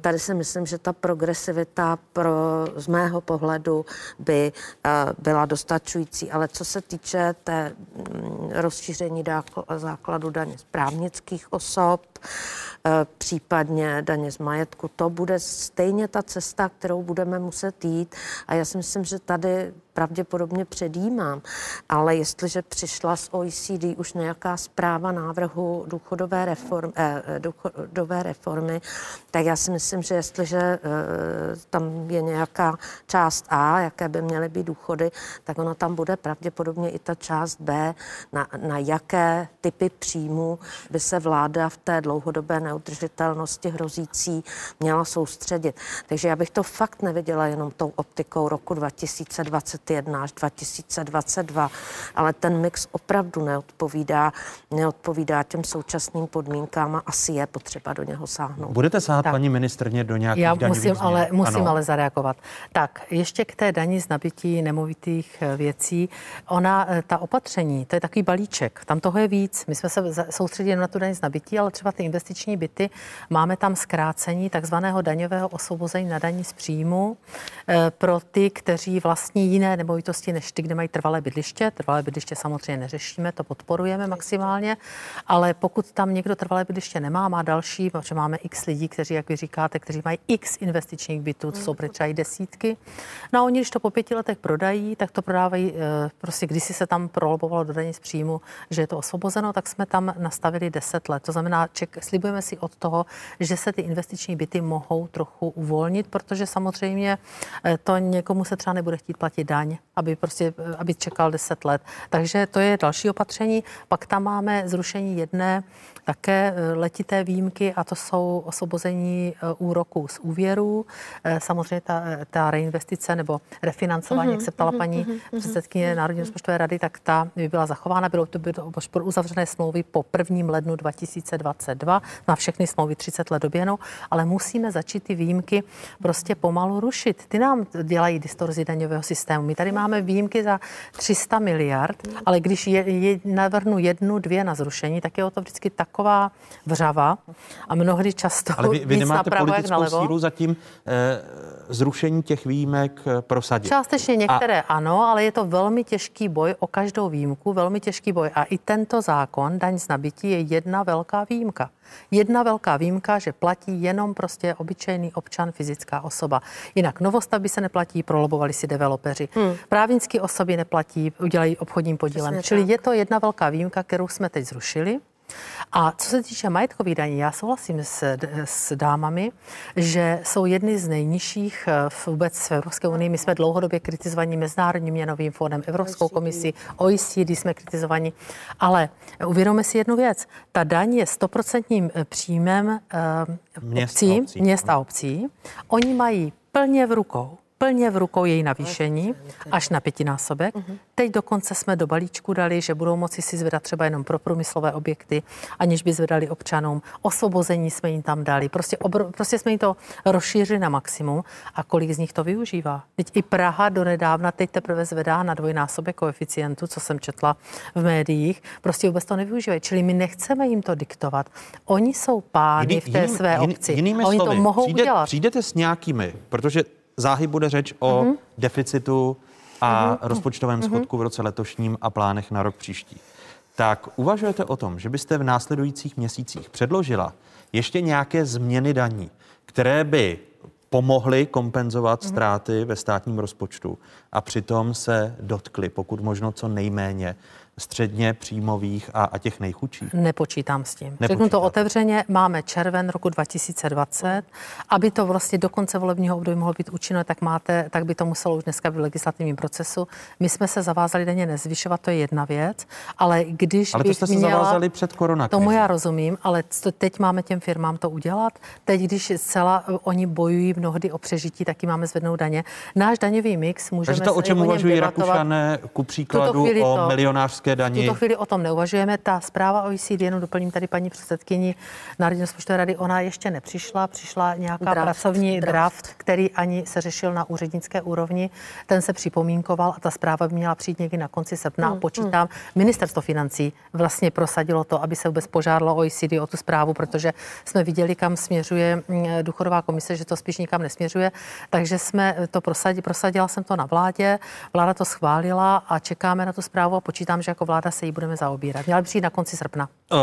tady si myslím, že ta progresivita pro, z mého pohledu by byla dostačující, ale co se týče té mm, rozšíření základu daně z právnických osob, případně daně z majetku, to bude stejně ta cesta, kterou budeme muset jít. A já si myslím, že tady pravděpodobně předjímám, ale jestliže přišla z OECD už nějaká zpráva návrhu důchodové, reform, eh, důchodové reformy, tak já si myslím, že jestliže eh, tam je nějaká část A, jaké by měly být důchody, tak ona tam bude pravděpodobně i ta část B, na, na jaké typy příjmů by se vláda v té dlouhodobé neudržitelnosti hrozící měla soustředit. Takže já bych to fakt neviděla jenom tou optikou roku 2021 až 2022, ale ten mix opravdu neodpovídá, neodpovídá těm současným podmínkám a asi je potřeba do něho sáhnout. Budete sahat, Tak. paní ministrně, do nějakých Já musím, změn? ale, musím Ano. ale zareagovat. Tak, ještě k té daní z nabití nemovitých eh, věcí. Ona, eh, ta opatření, to je takový balíček, tam toho je víc. My jsme se soustředili na tu daň z nabití, ale třeba ty investiční byty, máme tam zkrácení takzvaného daňového osvobození na daní z příjmu eh, pro ty, kteří vlastní jiné nemovitosti než ty, kde mají trvalé bydliště. Trvalé bydliště samozřejmě neřešíme, to podporujeme maximálně, ale pokud tam někdo trvalé bydliště nemá, má další, protože máme x lidí, kteří, jak vy říkáte, kteří mají x investičních bytů, to jsou třeba i desítky. No a oni, když to po pěti letech prodají, tak to prodávají, eh, prostě když si se tam prolobovalo do daní z příjmu, že je to osvobozeno, tak jsme tam nastavili 10 let. To znamená, ček, slibujeme si od toho, že se ty investiční byty mohou trochu uvolnit, protože samozřejmě eh, to někomu se třeba nebude chtít platit daň, aby prostě, aby čekal 10 let. Takže to je další opatření. Pak tam máme zrušení jedné také eh, letité výjimky a to jsou osvobození eh, úroků z úvěrů. Eh, Samozřejmě ta, ta reinvestice nebo refinancování, jak se ptala paní předsedkyně Národní rozpočtové rady, tak ta by byla zachována. Bylo to, bylo to pro uzavřené smlouvy po 1. lednu 2022. Na všechny smlouvy 30 let doběhnou, ale musíme začít ty výjimky prostě pomalu rušit. Ty nám dělají distorzi daňového systému. My tady máme výjimky za 300 miliard, ale když je, je, navrhnu jednu, dvě na zrušení, tak je o to vždycky taková vřava a mnohdy často Ale vy, vy nemáte napravo, politickou sílu zatím eh, zrušení těch výjimek eh, prosadit. Částečně některé a... ano, ale je to velmi těžký boj o každou výjimku, velmi těžký boj. A i tento zákon, daň z nabití, je jedna velká výjimka. Jedna velká výjimka, že platí jenom prostě obyčejný občan, fyzická osoba. Jinak novostavby se neplatí, prolobovali si developeři. Hmm. Právnické osoby neplatí, udělají obchodním podílem. Přesně Čili tak. je to jedna velká výjimka, kterou jsme teď zrušili. A co se týče majetkových daní, já souhlasím s, s dámami, že jsou jedny z nejnižších eh, v vůbec v Evropské unii. My jsme dlouhodobě kritizovaní Mezinárodním měnovým fondem, Evropskou komisí, OECD jsme kritizovaní. Ale uvědomme si jednu věc. Ta daň je stoprocentním eh, příjmem eh, Měst a obcí, obcí. měst a obcí. Oni mají plně v rukou plně v rukou její navýšení až na pětinásobek. Teď dokonce jsme do balíčku dali, že budou moci si zvedat třeba jenom pro průmyslové objekty, aniž by zvedali občanům. Osvobození jsme jim tam dali. Prostě, obro, prostě jsme jim to rozšířili na maximum. A kolik z nich to využívá? Teď i Praha donedávna teď teprve zvedá na dvojnásobek koeficientu, co jsem četla v médiích. Prostě vůbec to nevyužívají. Čili my nechceme jim to diktovat. Oni jsou pány v té své obci. Jinými a oni slovy, to mohou přijde, udělat. Přijdete s nějakými, protože záhy bude řeč o Mhm. deficitu a rozpočtovém schodku v roce letošním a plánech na rok příští. Tak uvažujete o tom, že byste v následujících měsících předložila ještě nějaké změny daní, které by pomohly kompenzovat ztráty ve státním rozpočtu a přitom se dotkly, pokud možno co nejméně, středně příjmových a, a těch nejchudších? Nepočítám s tím. Řeknu Nepočítáte. to otevřeně, máme červen roku 2020. Aby to vlastně do konce volebního období mohlo být účinné, tak, máte, tak by to muselo už dneska být v legislativním procesu. My jsme se zavázali denně nezvyšovat, to je jedna věc, ale když Ale to jste se měla, zavázali před koronakrizí. Tomu já rozumím, ale to teď máme těm firmám to udělat. Teď, když zcela eh, oni bojují mnohdy o přežití, taky máme zvednout daně. Náš daňový mix můžeme Takže to, o čem uvažují. Rakušané, ku příkladu o to- milionářské nízké dani. V tuto chvíli o tom neuvažujeme. Ta zpráva OECD, jenom doplním tady paní předsedkyni Národní rozpočtové rady, ona ještě nepřišla. Přišla nějaká Draft, pracovní draft. draft, který ani se řešil na úřednické úrovni. Ten se připomínkoval a ta zpráva by měla přijít někdy na konci srpna. Hmm, a počítám, ministerstvo financí vlastně prosadilo to, aby se vůbec požádalo OECD o tu zprávu, protože jsme viděli, kam směřuje mm, důchodová komise, že to spíš nikam nesměřuje. Takže jsme to prosadili, prosadila jsem to na vládě, vláda to schválila a čekáme na tu zprávu a počítám, že jako vláda se jí budeme zaobírat. Měla by přijít na konci srpna. Uh,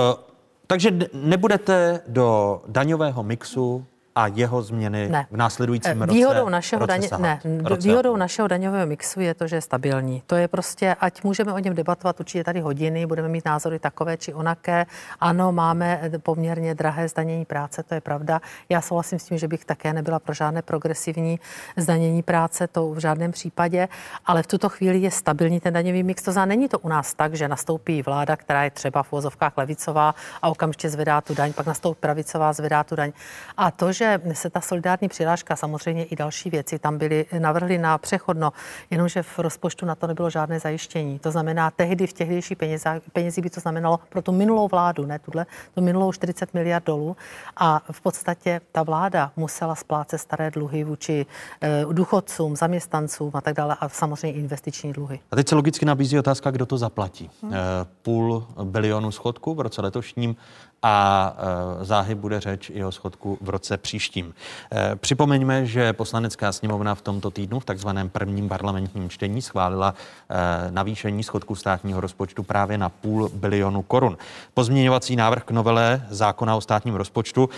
takže nebudete do daňového mixu a jeho změny Ne. v následujícím Eh, roce Výhodou našeho, roce daně, ne, Roce. výhodou našeho daňového mixu je to, že je stabilní. To je prostě, ať můžeme o něm debatovat určitě tady hodiny, budeme mít názory takové či onaké. Ano, máme eh, poměrně drahé zdanění práce, to je pravda. Já souhlasím s tím, že bych také nebyla pro žádné progresivní zdanění práce, to v žádném případě, ale v tuto chvíli je stabilní ten daňový mix. To znamená, není to u nás tak, že nastoupí vláda, která je třeba v uvozovkách levicová a okamžitě zvedá tu daň, pak nastoupí pravicová, zvedá tu daň. A to, že se ta solidární přirážka, samozřejmě i další věci tam byly navrhly na přechodno, jenomže v rozpočtu na to nebylo žádné zajištění. To znamená, tehdy v tehdejší penězi, penězi by to znamenalo pro tu minulou vládu, ne tuhle, tu minulou 40 miliard dolů. A v podstatě ta vláda musela splácet staré dluhy vůči eh, důchodcům, zaměstnancům a tak dále a samozřejmě investiční dluhy. A teď se logicky nabízí otázka, kdo to zaplatí. Hmm. Půl bilionu schodku v roce letošním a eh, záhy bude řeč i o schodku v roce příštím. Eh, Připomeňme, že poslanecká sněmovna v tomto týdnu v takzvaném prvním parlamentním čtení schválila eh, navýšení schodku státního rozpočtu právě na půl bilionu korun. Pozměňovací návrh k novele zákona o státním rozpočtu,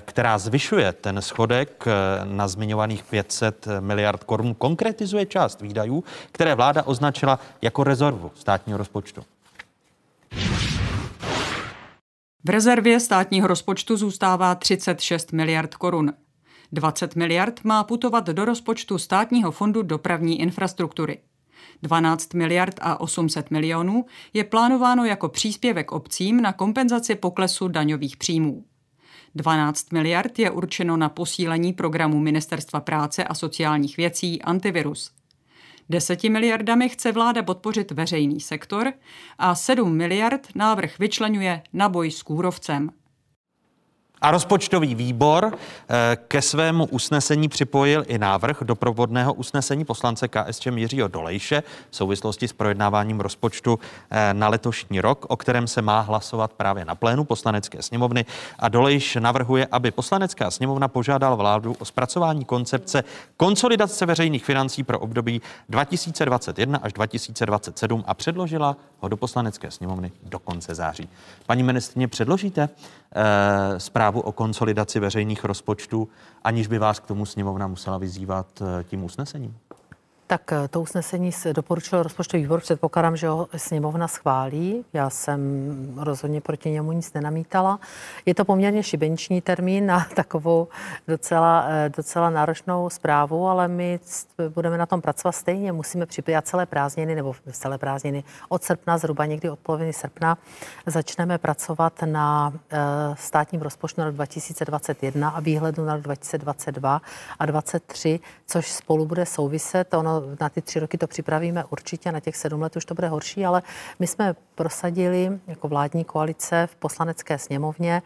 která zvyšuje ten schodek na zmiňovaných 500 miliard korun, konkretizuje část výdajů, které vláda označila jako rezervu státního rozpočtu. V rezervě státního rozpočtu zůstává 36 miliard korun. 20 miliard má putovat do rozpočtu státního fondu dopravní infrastruktury. 12 miliard a 800 milionů je plánováno jako příspěvek obcím na kompenzaci poklesu daňových příjmů. 12 miliard je určeno na posílení programu Ministerstva práce a sociálních věcí Antivirus. 10 miliardami chce vláda podpořit veřejný sektor a 7 miliard návrh vyčlenuje na boj s kůrovcem. A rozpočtový výbor eh, ke svému usnesení připojil i návrh doprovodného usnesení poslance KSČM Jiřího Dolejše v souvislosti s projednáváním rozpočtu eh, na letošní rok, o kterém se má hlasovat právě na plénu poslanecké sněmovny. A Dolejš navrhuje, aby poslanecká sněmovna požádala vládu o zpracování koncepce konsolidace veřejných financí pro období 2021 až 2027 a předložila ho do poslanecké sněmovny do konce září. Paní ministrně, předložíte eh, zprávu o konsolidaci veřejných rozpočtů, aniž by vás k tomu sněmovna musela vyzývat eh, tím usnesením? Tak eh, to usnesení se doporučil rozpočtový výbor. Předpokládám, že ho sněmovna schválí. Já jsem rozhodně proti němu nic nenamítala. Je to poměrně šibeniční termín na takovou docela, eh, docela náročnou zprávu, ale my budeme na tom pracovat stejně. Musíme připravit celé prázdniny, nebo celé prázdniny od srpna, zhruba někdy od poloviny srpna, začneme pracovat na eh, státním rozpočtu na rok 2021 a výhledu na rok 2022 a 2023, což spolu bude souviset. Ono na ty tři roky to připravíme určitě, na těch sedm let už to bude horší, ale my jsme prosadili jako vládní koalice v poslanecké sněmovně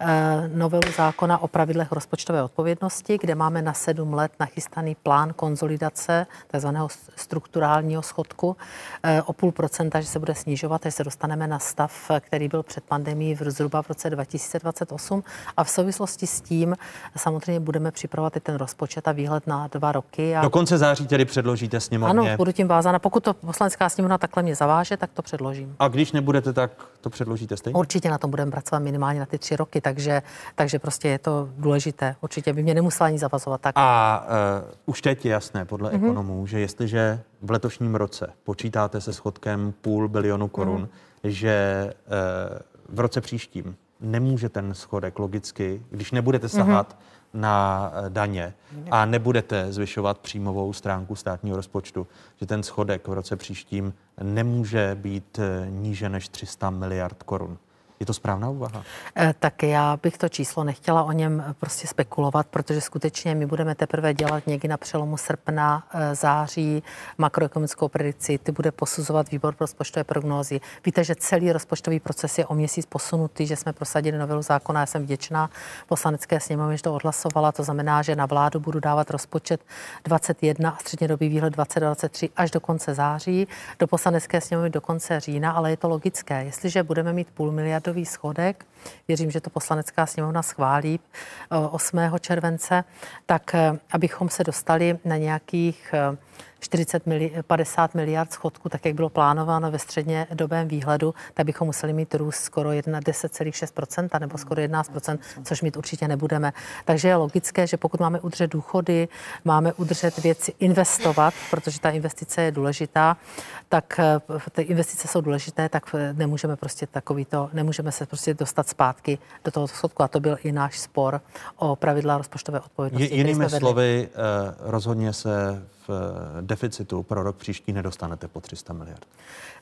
eh, novelu zákona o pravidlech rozpočtové odpovědnosti, kde máme na sedm let nachystaný plán konzolidace takzvaného strukturálního schodku eh, o půl procenta, že se bude snižovat, až se dostaneme na stav, který byl před pandemí v zhruba v roce 2028. A v souvislosti s tím samozřejmě budeme připravovat i ten rozpočet a výhled na dva roky. A Do konce září tedy předložíte sněmovně. ano, budu tím vázána. Pokud to poslanecká sněmovna takhle mě zaváže, tak to předložím. A když nebudete, tak to předložíte stejně? Určitě na tom budeme pracovat minimálně na ty tři roky, takže, takže prostě je to důležité. Určitě by mě nemusela ani zavazovat tak. A uh, už teď je jasné podle Mhm. mm-hmm. ekonomů, že jestliže v letošním roce počítáte se schodkem půl bilionu korun, Mhm. mm-hmm. že uh, v roce příštím nemůže ten schodek logicky, když nebudete sahat mm-hmm. Na eh, daně a nebudete zvyšovat příjmovou stránku státního rozpočtu, že ten schodek v roce příštím nemůže být eh, níže než 300 miliard korun. Je to správná úvaha? Eh, tak já bych to číslo nechtěla o něm eh, prostě spekulovat, protože skutečně my budeme teprve dělat někdy na přelomu srpna, eh, září makroekonomickou predikci, ty bude posuzovat výbor pro rozpočtové prognózy. Víte, že celý rozpočtový proces je o měsíc posunutý, že jsme prosadili novelu zákona. Já jsem vděčná poslanecké sněmovně, že to odhlasovala. To znamená, že na vládu budu dávat rozpočet 21 a střednědobý výhled 2023 až do konce září, do poslanecké sněmovny do konce října, ale je to logické. Jestliže budeme mít půl miliardový schodek, věřím, že to poslanecká sněmovna schválí 8. Eh, července, tak eh, abychom se dostali na nějakých eh, 40 mili, 50 miliard schodku, tak jak bylo plánováno ve středně dobém výhledu, tak bychom museli mít růst skoro 10,6% nebo skoro 11%, což mít určitě nebudeme. Takže je logické, že pokud máme udržet důchody, máme udržet věci, investovat, protože ta investice je důležitá, tak eh, ty investice jsou důležité, tak eh, nemůžeme prostě takový to, nemůžeme se prostě dostat zpátky do toho schodku. A to byl i náš spor o pravidla rozpočtové odpovědnosti. jinými slovy, eh, rozhodně se v deficitu pro rok příští nedostanete po 300 miliard.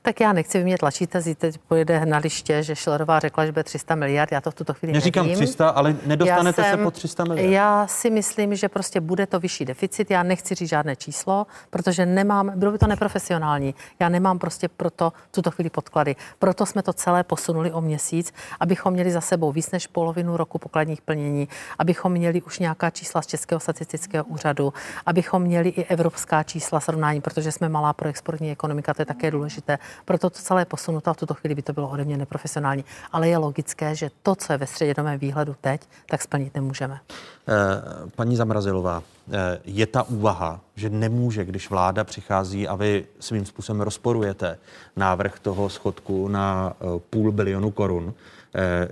Tak já nechci, vy mě tlačíte, teď pojede na liště, že Šilerová řekla, že bude 300 miliard, já to v tuto chvíli Neříkám nevím. 300, ale nedostanete jsem, se po 300 miliard. Já si myslím, že prostě bude to vyšší deficit, já nechci říct žádné číslo, protože nemám, bylo by to neprofesionální, já nemám prostě proto v tuto chvíli podklady. Proto jsme to celé posunuli o měsíc, abychom měli za sebou víc než polovinu roku pokladních plnění, abychom měli už nějaká čísla z Českého statistického úřadu, abychom měli i evropská čísla srovnání, protože jsme malá pro exportní ekonomika, to je také důležité proto to celé posunuto a v tuto chvíli by to bylo ode mě neprofesionální. Ale je logické, že to, co je ve střednědobém výhledu teď, tak splnit nemůžeme. Eh, paní Zamrazilová, eh, je ta úvaha, že nemůže, když vláda přichází a vy svým způsobem rozporujete návrh toho schodku na eh, půl bilionu korun,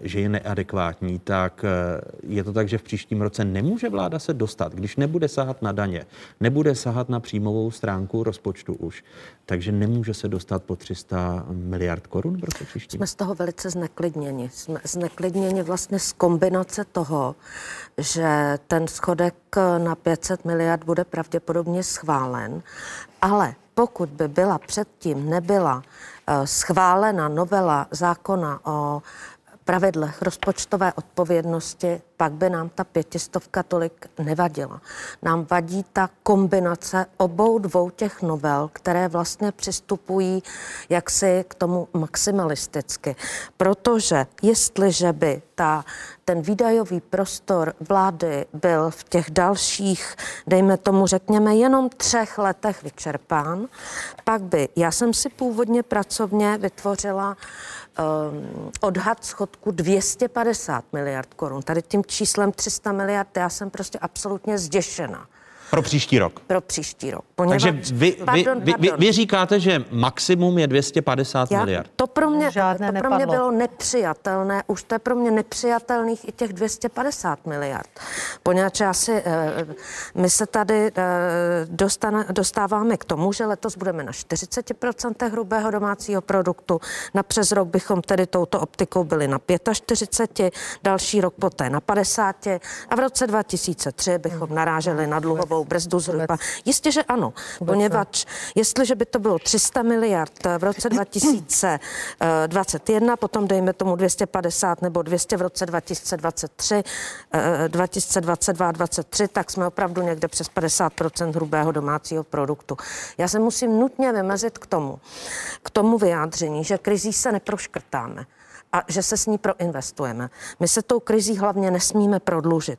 že je neadekvátní, tak eh, je to tak, že v příštím roce nemůže vláda se dostat, když nebude sahat na daně, nebude sahat na příjmovou stránku rozpočtu už, takže nemůže se dostat po 300 miliard korun v roce příštím. Jsme z toho velice zneklidněni. Jsme zneklidněni vlastně z kombinace toho, že ten schodek na 500 miliard bude pravděpodobně schválen, ale pokud by byla předtím nebyla eh, schválena novela zákona o pravidlech rozpočtové odpovědnosti, pak by nám ta pětistovka tolik nevadila. Nám vadí ta kombinace obou dvou těch novel, které vlastně přistupují jaksi k tomu maximalisticky. Protože jestliže by ta, ten výdajový prostor vlády byl v těch dalších, dejme tomu, řekněme, jenom třech letech vyčerpán, pak by, já jsem si původně pracovně vytvořila um, odhad schodku 250 miliard korun. Tady tím číslem 300 miliard já jsem prostě absolutně zděšena. Pro příští rok. Pro příští rok. Poněvadž, Takže vy, pardon, vy, vy, vy říkáte, že maximum je 250 Já, miliard. To pro mě, Žádné to pro mě bylo nepřijatelné. Už to je pro mě nepřijatelných i těch 250 miliard. Poněvadž asi eh, my se tady eh, dostane, dostáváme k tomu, že letos budeme na 40% hrubého domácího produktu. Na přes rok bychom tedy touto optikou byli na 45, další rok poté na 50 a v roce 2003 bychom naráželi na dluhovou daňovou brzdu zhruba. Jistě, že ano, poněvadž jestliže by to bylo 300 miliard v roce 2021, potom dejme tomu 250 nebo 200 v roce 2023, 2022 2023, tak jsme opravdu někde přes 50% hrubého domácího produktu. Já se musím nutně vymezit k tomu, k tomu vyjádření, že krizí se neproškrtáme a že se s ní proinvestujeme. My se tou krizí hlavně nesmíme prodlužit.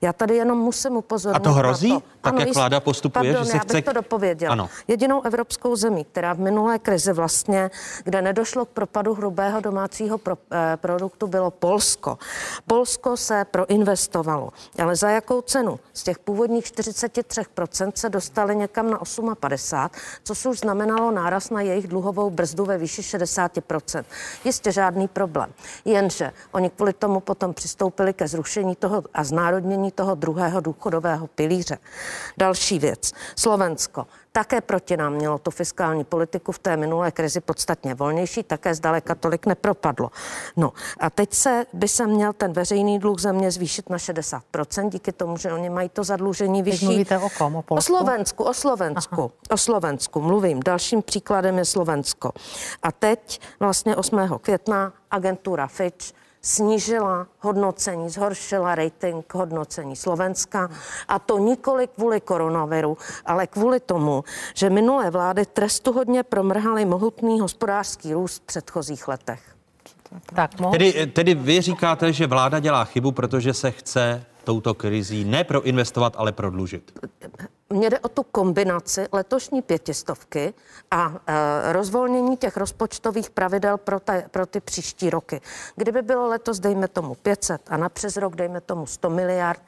Já tady jenom musím upozornit. A to hrozí? To. Tak ano, jak vláda postupuje, pardon, že se já chce... bych to dopověděla. Ano. Jedinou evropskou zemí, která v minulé krizi vlastně, kde nedošlo k propadu hrubého domácího pro, eh, produktu, bylo Polsko. Polsko se proinvestovalo, ale za jakou cenu? Z těch původních 43% se dostali někam na 58, což už znamenalo náraz na jejich dluhovou brzdu ve výši 60%. Jistě žádný problém problém. Jenže oni kvůli tomu potom přistoupili ke zrušení toho a znárodnění toho druhého důchodového pilíře. Další věc. Slovensko také proti nám mělo tu fiskální politiku v té minulé krizi podstatně volnější, také zdaleka tolik nepropadlo. No a teď se by se měl ten veřejný dluh země zvýšit na 60%, díky tomu, že oni mají to zadlužení vyšší. Teď mluvíte o kom? O, Polsku? o Slovensku, o Slovensku, Aha. o Slovensku mluvím. Dalším příkladem je Slovensko. A teď vlastně 8. května agentura Fitch snížila hodnocení, zhoršila rating hodnocení Slovenska a to nikoli kvůli koronaviru, ale kvůli tomu, že minulé vlády trestuhodně promrhaly mohutný hospodářský růst v předchozích letech. Tak, mohu... tedy, tedy vy říkáte, že vláda dělá chybu, protože se chce touto krizí ne proinvestovat, ale prodlužit? Mně jde o tu kombinaci letošní pětistovky a e, rozvolnění těch rozpočtových pravidel pro, ta, pro ty příští roky. Kdyby bylo letos, dejme tomu 500 a na přes rok, dejme tomu 100 miliard,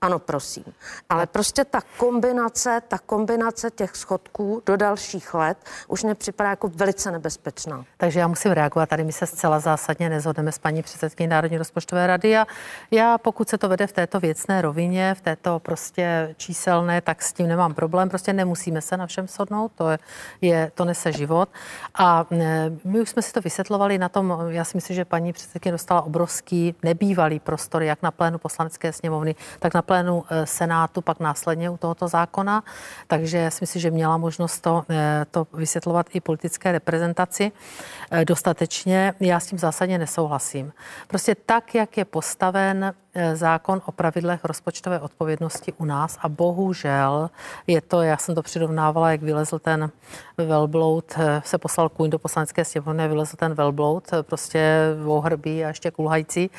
ano, prosím. Ale prostě ta kombinace, ta kombinace těch schodků do dalších let už mě připadá jako velice nebezpečná. Takže já musím reagovat. Tady my se zcela zásadně nezhodneme s paní předsedkyní Národní rozpočtové rady a já, pokud se to vede v této věcné rovině, v této prostě číselné, tak s tím nemám problém. Prostě nemusíme se na všem shodnout, to je, je to nese život. A e, my už jsme si to vysvětlovali na tom, já si myslím, že paní předsedkyně dostala obrovský nebývalý prostor, jak na plénu poslanecké sněmovny, tak na plénu eh, Senátu, pak následně u tohoto zákona, takže si myslím, že měla možnost to, eh, to vysvětlovat i politické reprezentaci eh, dostatečně. Já s tím zásadně nesouhlasím. Prostě tak, jak je postaven zákon o pravidlech rozpočtové odpovědnosti u nás a bohužel je to, já jsem to přirovnávala, jak vylezl ten velbloud, eh, se poslal kůň do poslanecké sněmovny, vylezl ten velbloud, eh, prostě vohrbí a ještě kulhající,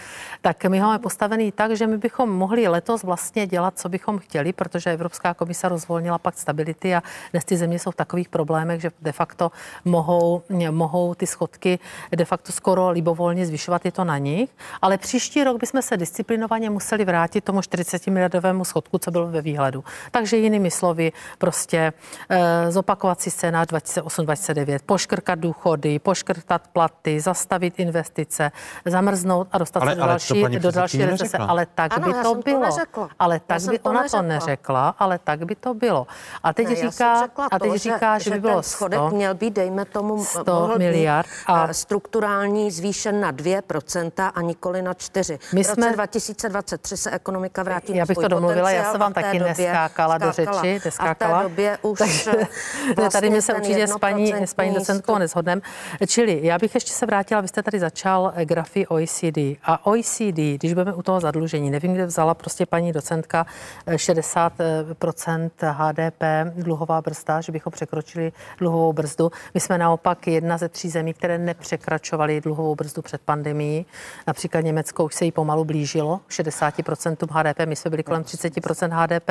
tak my ho máme postavený tak, že my bychom mohli letos vlastně dělat, co bychom chtěli, protože Evropská komise rozvolnila pak stability a dnes ty země jsou v takových problémech, že de facto mohou, mohou ty schodky de facto skoro libovolně zvyšovat, je to na nich, ale příští rok bychom se disciplinovali disciplinovaně museli vrátit tomu 40 miliardovému schodku, co bylo ve výhledu. Takže jinými slovy, prostě e, zopakovat si scénář 2008-2009, poškrkat důchody, poškrtat platy, zastavit investice, zamrznout a dostat ale, se do ale další, do další recese. Ale tak ano, by to bylo. To ale tak by to ona neřekla. to neřekla, ale tak by to bylo. A teď ne, říká, a teď to, říká, že, že by bylo 100, měl být, dejme tomu, 100 miliard a eh, strukturální zvýšen na 2% a nikoli na 4. My jsme 2023 se ekonomika vrátí Já bych to domluvila, já jsem vám taky neskákala do řeči, neskákala. A v té době už Takže, vlastně tady my se určitě s paní, s paní docentkou neshodneme. Čili já bych ještě se vrátila, vy jste tady začal eh, grafy OECD. A OECD, když budeme u toho zadlužení, nevím, kde vzala prostě paní docentka 60% eh, HDP dluhová brzda, že bychom překročili dluhovou brzdu. My jsme naopak jedna ze tří zemí, které nepřekračovaly dluhovou brzdu před pandemií. Například Německo už se jí pomalu blížilo 60% HDP, my jsme byli kolem 30% HDP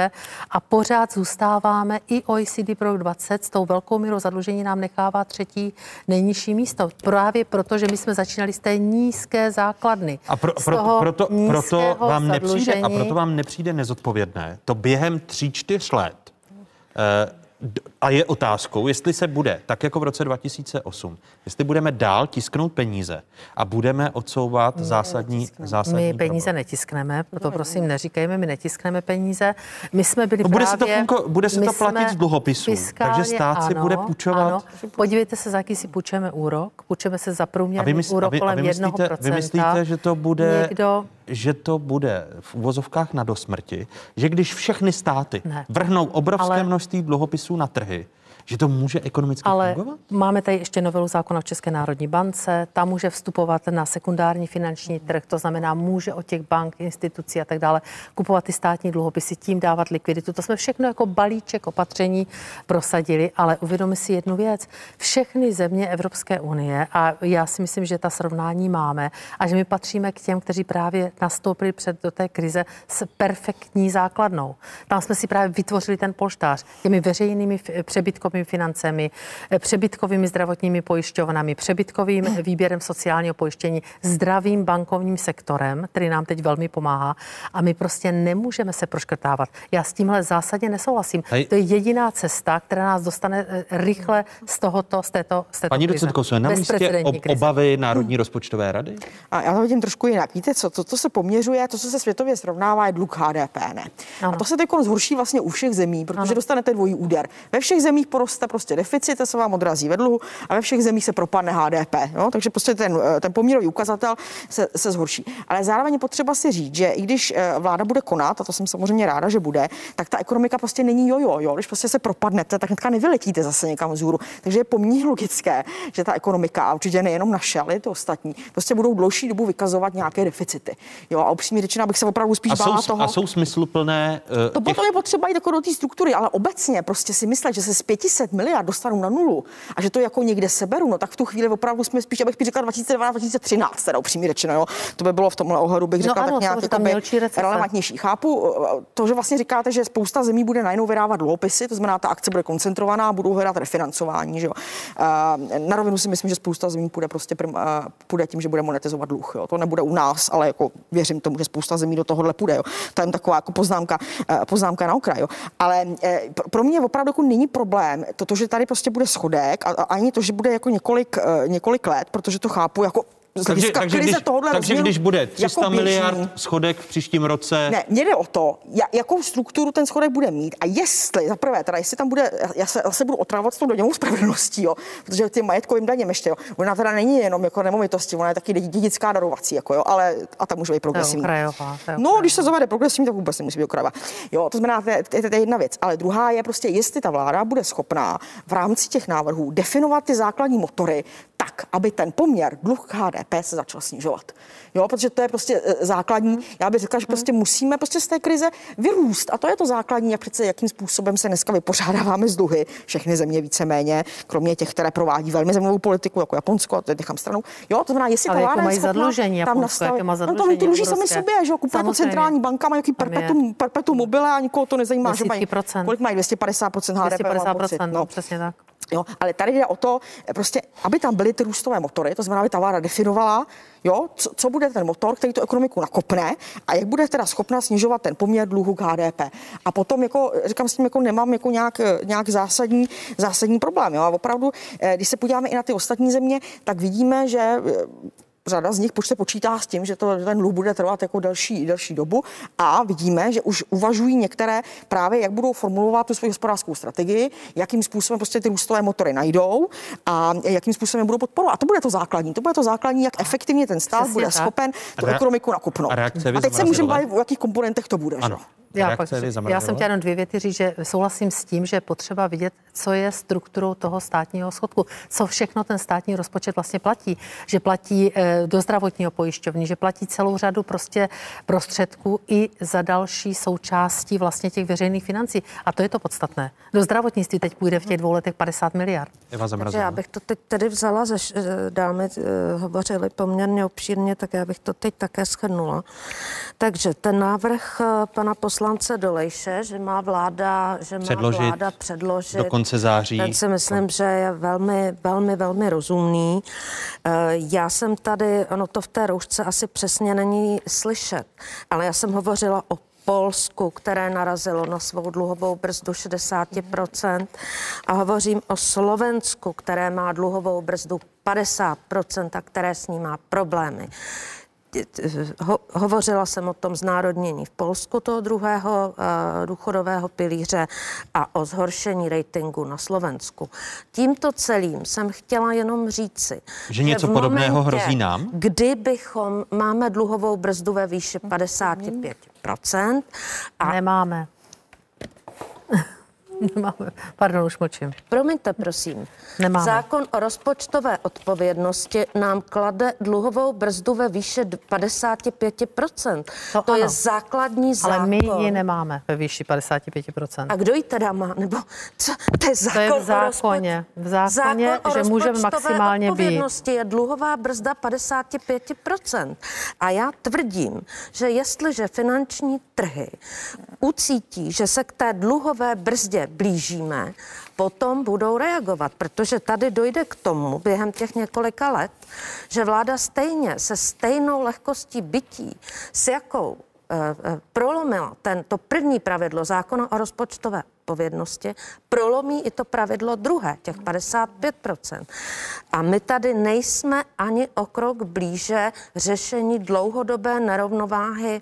a pořád zůstáváme i OECD pro 20 s tou velkou mírou zadlužení nám nechává třetí nejnižší místo. Právě proto, že my jsme začínali z té nízké základny. A pro, pro, proto, proto, vám nepřijde, a proto vám nepřijde nezodpovědné to během tří, čtyř let eh, a je otázkou, jestli se bude, tak jako v roce 2008, jestli budeme dál tisknout peníze a budeme odsouvat my zásadní, zásadní My peníze problém. netiskneme, proto prosím neříkejme, my netiskneme peníze. My jsme byli no, bude právě, se to, funko, bude se to platit z dluhopisů, takže stát ano, si bude půjčovat. Ano. Podívejte se, za jaký si půjčeme úrok. Půjčeme se za průměrný vymysl, úrok vy, kolem vy myslíte, 1%. Vy myslíte, že to bude... Někdo že to bude v uvozovkách na dosmrti, že když všechny státy ne. vrhnou obrovské Ale... množství dluhopisů na trhy, že to může ekonomicky Ale fungovat? máme tady ještě novelu zákona v České národní bance, ta může vstupovat na sekundární finanční trh, to znamená, může od těch bank, institucí a tak dále kupovat ty státní dluhopisy, tím dávat likviditu. To jsme všechno jako balíček opatření prosadili, ale uvědomi si jednu věc. Všechny země Evropské unie, a já si myslím, že ta srovnání máme, a že my patříme k těm, kteří právě nastoupili před do té krize s perfektní základnou. Tam jsme si právě vytvořili ten polštář těmi veřejnými přebytkovými státními financemi, eh, přebytkovými zdravotními pojišťovnami, přebytkovým výběrem sociálního pojištění, zdravým bankovním sektorem, který nám teď velmi pomáhá. A my prostě nemůžeme se proškrtávat. Já s tímhle zásadně nesouhlasím. Hej. To je jediná cesta, která nás dostane eh, rychle z tohoto, z této, z této Paní docentko, jsou na místě ob, obavy Národní rozpočtové rady? A já to vidím trošku jinak. Víte co, to, co se poměřuje, to, co se světově srovnává, je dluh HDP, ne? A to se teď zhorší vlastně u všech zemí, protože ano. dostanete dvojí úder. Ve všech zemích poroste prostě deficit, to se vám odrazí ve dluhu a ve všech zemích se propadne HDP. Jo? Takže prostě ten, eh, ten poměrový ukazatel se, se zhorší. Ale zároveň je potřeba si říct, že i když eh, vláda bude konat, a to jsem samozřejmě ráda, že bude, tak ta ekonomika prostě není jojo. Jo? Když prostě se propadnete, tak hnedka nevyletíte zase někam vzhůru. Takže je poměrně logické, že ta ekonomika, a určitě nejenom naše, ale i to ostatní, prostě budou dlouhší dobu vykazovat nějaké deficity. Jo, a upřímně řečeno, abych se opravdu spíš a bála jsou, toho. A jsou smysluplné. Uh, to těch... potom je potřeba jít jako do té struktury, ale obecně prostě si myslet, že se z 500 miliard dostanu na nulu a že to jako někde seberu, no tak v tu chvíli opravdu jsme spíš, abych řekla 2012, 2013, teda upřímně řečeno, jo. To by bylo v tomhle ohledu, bych řekla, no ano, tak nějak jako relevantnější. Chápu to, že vlastně říkáte, že spousta zemí bude najednou vydávat dluhopisy, to znamená, ta akce bude koncentrovaná, budou hledat refinancování, že jo. Uh, na rovinu si myslím, že spousta zemí půjde prostě prim, uh, půjde tím, že bude monetizovat dluh, jo. To nebude u nás, ale jako věřím tomu, že spousta zemí do tohohle půjde, jo. To je taková jako poznámka, uh, poznámka na okraj, jo. Ale pro mě opravdu jako není problém to, že tady prostě bude schodek a, a ani to, že bude jako několik, uh, několik let, protože to chápu jako takže, takže, když, takže když bude 300 jako miliard schodek v příštím roce... Ne, mě jde o to, jakou strukturu ten schodek bude mít a jestli, za prvé, teda jestli tam bude, já se, já se budu otrávat s tou daňovou spravedlností, jo, protože ty majetkovým daněm ještě, jo, ona teda není jenom jako nemovitosti, ona je taky dědická darovací, jako jo, ale a tam může být progresivní. Krajová, no, když se zavede progresivní, tak vůbec nemusí být okrajová. Jo, to znamená, je, to je jedna věc. Ale druhá je prostě, jestli ta vláda bude schopná v rámci těch návrhů definovat ty základní motory tak, aby ten poměr dluh HDP se začal snižovat. Jo, protože to je prostě e, základní. Já bych řekla, že prostě musíme prostě z té krize vyrůst. A to je to základní, jak přece jakým způsobem se dneska vypořádáváme z dluhy. Všechny země víceméně, kromě těch, které provádí velmi zemovou politiku, jako Japonsko, a to nechám stranou. Jo, to znamená, jestli Ale ta vláda mají zadlužení, tam nastavit. No to oni to dluží sami sobě, že jo, kupuje to centrální banka, má nějaký perpetuum, perpetuum mobile a nikoho to nezajímá, že mají, kolik mají 250% HDP. 250%, no. přesně tak. Jo, ale tady jde o to, prostě, aby tam byly ty růstové motory, to znamená, aby ta vláda definovala, jo, co, co bude ten motor, který tu ekonomiku nakopne a jak bude teda schopna snižovat ten poměr dluhu k HDP. A potom, jako, říkám, s tím jako nemám jako nějak, nějak zásadní, zásadní problém. Jo. A opravdu, eh, když se podíváme i na ty ostatní země, tak vidíme, že eh, řada z nich se počítá s tím, že to, ten dluh bude trvat jako delší, delší dobu a vidíme, že už uvažují některé právě, jak budou formulovat tu svoji hospodářskou strategii, jakým způsobem prostě ty růstové motory najdou a jakým způsobem budou podporovat. A to bude to základní. To bude to základní, jak efektivně ten stát Přesně bude tak. schopen tu ekonomiku nakupnout. A, a teď se můžeme bavit, o jakých komponentech to bude. Ano. Že? Já, pak, já jsem chtěla jenom dvě věty říct, že souhlasím s tím, že je potřeba vidět, co je strukturou toho státního schodku, co všechno ten státní rozpočet vlastně platí. Že platí eh, do zdravotního pojišťovny, že platí celou řadu prostě prostředků i za další součástí vlastně těch veřejných financí. A to je to podstatné. Do zdravotnictví teď půjde v těch dvou letech 50 miliard. Takže já bych to teď tedy vzala, že eh, dámy eh, hovořili poměrně obšírně, tak já bych to teď také shrnula. Takže ten návrh pana poslance poslance Dolejše, že má vláda, že má předložit vláda předložit do konce září. Tak si myslím, že je velmi, velmi, velmi rozumný. Eh, já jsem tady, ono to v té roušce asi přesně není slyšet, ale já jsem hovořila o Polsku, které narazilo na svou dluhovou brzdu 60% a hovořím o Slovensku, které má dluhovou brzdu 50% a které s ní má problémy ho, hovořila jsem o tom znárodnění v Polsku toho druhého uh, důchodového pilíře a o zhoršení ratingu na Slovensku. Tímto celým jsem chtěla jenom říci, že něco že podobného momentě, hrozí nám? Kdybychom máme dluhovou brzdu ve výši 55%. A Nemáme. Nemáme. Pardon, už močím. Promiňte, prosím. Nemáme. Zákon o rozpočtové odpovědnosti nám klade dluhovou brzdu ve výše 55%. To, to je základní zákon. Ale my ji nemáme ve výši 55%. A kdo ji teda má? Nebo co? To je zákon to je v zákoně. V zákoně, zákon že můžeme maximálně být. je dluhová brzda 55%. A já tvrdím, že jestliže finanční trhy ucítí, že se k té dluhové brzdě blížíme, potom budou reagovat, protože tady dojde k tomu během těch několika let, že vláda stejně se stejnou lehkostí bytí, s jakou prolomilo ten, to první pravidlo zákona o rozpočtové odpovědnosti, prolomí i to pravidlo druhé, těch 55%. A my tady nejsme ani o krok blíže řešení dlouhodobé nerovnováhy e,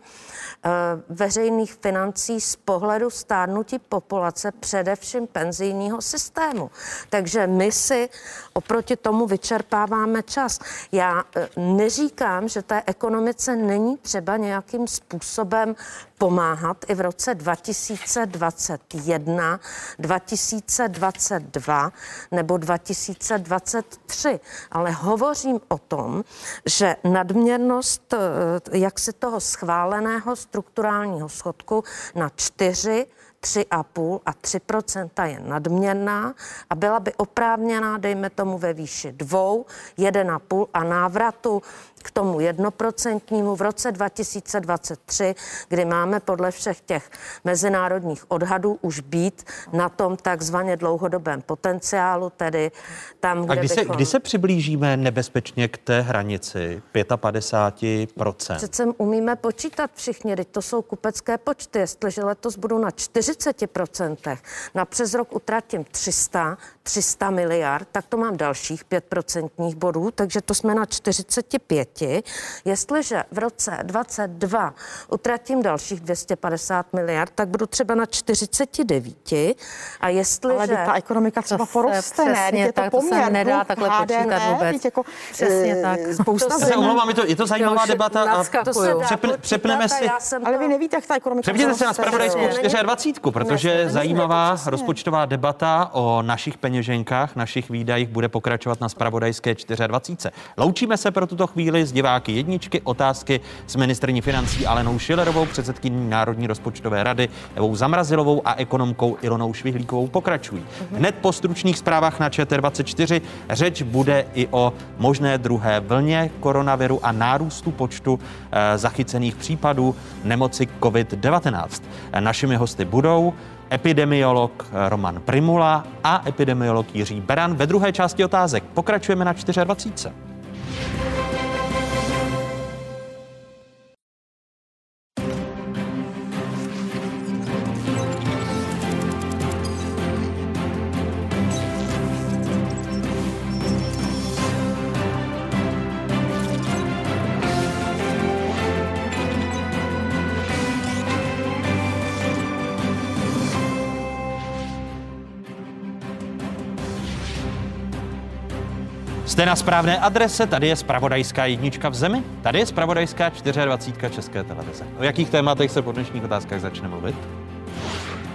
veřejných financí z pohledu stárnutí populace, především penzijního systému. Takže my si oproti tomu vyčerpáváme čas. Já e, neříkám, že té ekonomice není třeba nějakým způsobem pomáhat i v roce 2021, 2022 nebo 2023. Ale hovořím o tom, že nadměrnost eh, jak si toho schváleného strukturálního schodku na 4 3,5 a 3% je nadměrná a byla by oprávněná, dejme tomu ve výši 2, 1,5 a návratu k tomu jednoprocentnímu v roce 2023, kdy máme podle všech těch mezinárodních odhadů už být na tom takzvaně dlouhodobém potenciálu, tedy tam, kde A kdy se, bychom... kdy se přiblížíme nebezpečně k té hranici 55%? Přece umíme počítat všichni, teď to jsou kupecké počty. Jestliže letos budu na 40%, na přes rok utratím 300, 300 miliard, tak to mám dalších 5% bodů, takže to jsme na 45 děti. Jestliže v roce 22 utratím dalších 250 miliard, tak budu třeba na 49. A jestliže... Ale ta ekonomika třeba poroste, ne? Je to tak, poměr, to se nedá takhle HDP, počítat vůbec. Jako, přesně tak. Spousta se omlouvám, je to, je to zajímavá debata. A přepne, přepneme si... Ale vy nevíte, jak ta ekonomika Přepněte se na spravodajskou 24, protože je zajímavá rozpočtová debata o našich peněženkách, našich výdajích bude pokračovat na spravodajské 24. Loučíme se pro tuto chvíli s diváky jedničky. Otázky s ministrní financí Alenou Šilerovou, předsedkyní Národní rozpočtové rady Evou Zamrazilovou a ekonomkou Ilonou Švihlíkovou pokračují. Hned po stručných zprávách na ČT24 řeč bude i o možné druhé vlně koronaviru a nárůstu počtu e, zachycených případů nemoci COVID-19. Našimi hosty budou epidemiolog Roman Primula a epidemiolog Jiří Beran. Ve druhé části otázek pokračujeme na 24. Jste na správné adrese, tady je spravodajská jednička v zemi, tady je spravodajská 24 České televize. O jakých tématech se po dnešních otázkách začne mluvit?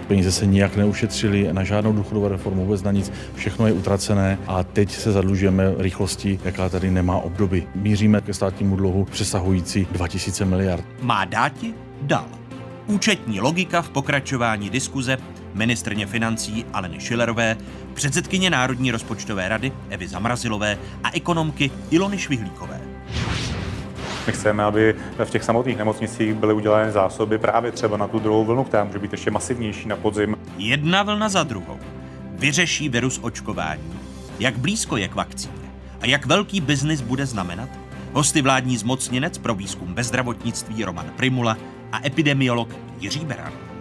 Peníze se nijak neušetřili na žádnou důchodovou reformu, vůbec na nic. Všechno je utracené a teď se zadlužujeme rychlostí, jaká tady nemá obdoby. Míříme ke státnímu dluhu přesahující 2000 miliard. Má dáti? Dal. Účetní logika v pokračování diskuze ministrně financí Aleny Šilerové, předsedkyně Národní rozpočtové rady Evy Zamrazilové a ekonomky Ilony Švihlíkové. My chceme, aby v těch samotných nemocnicích byly udělány zásoby právě třeba na tu druhou vlnu, která může být ještě masivnější na podzim. Jedna vlna za druhou. Vyřeší virus očkování. Jak blízko je k vakcíně? A jak velký biznis bude znamenat? Hosty vládní zmocněnec pro výzkum ve zdravotnictví Roman Primula a epidemiolog Jiří Beran.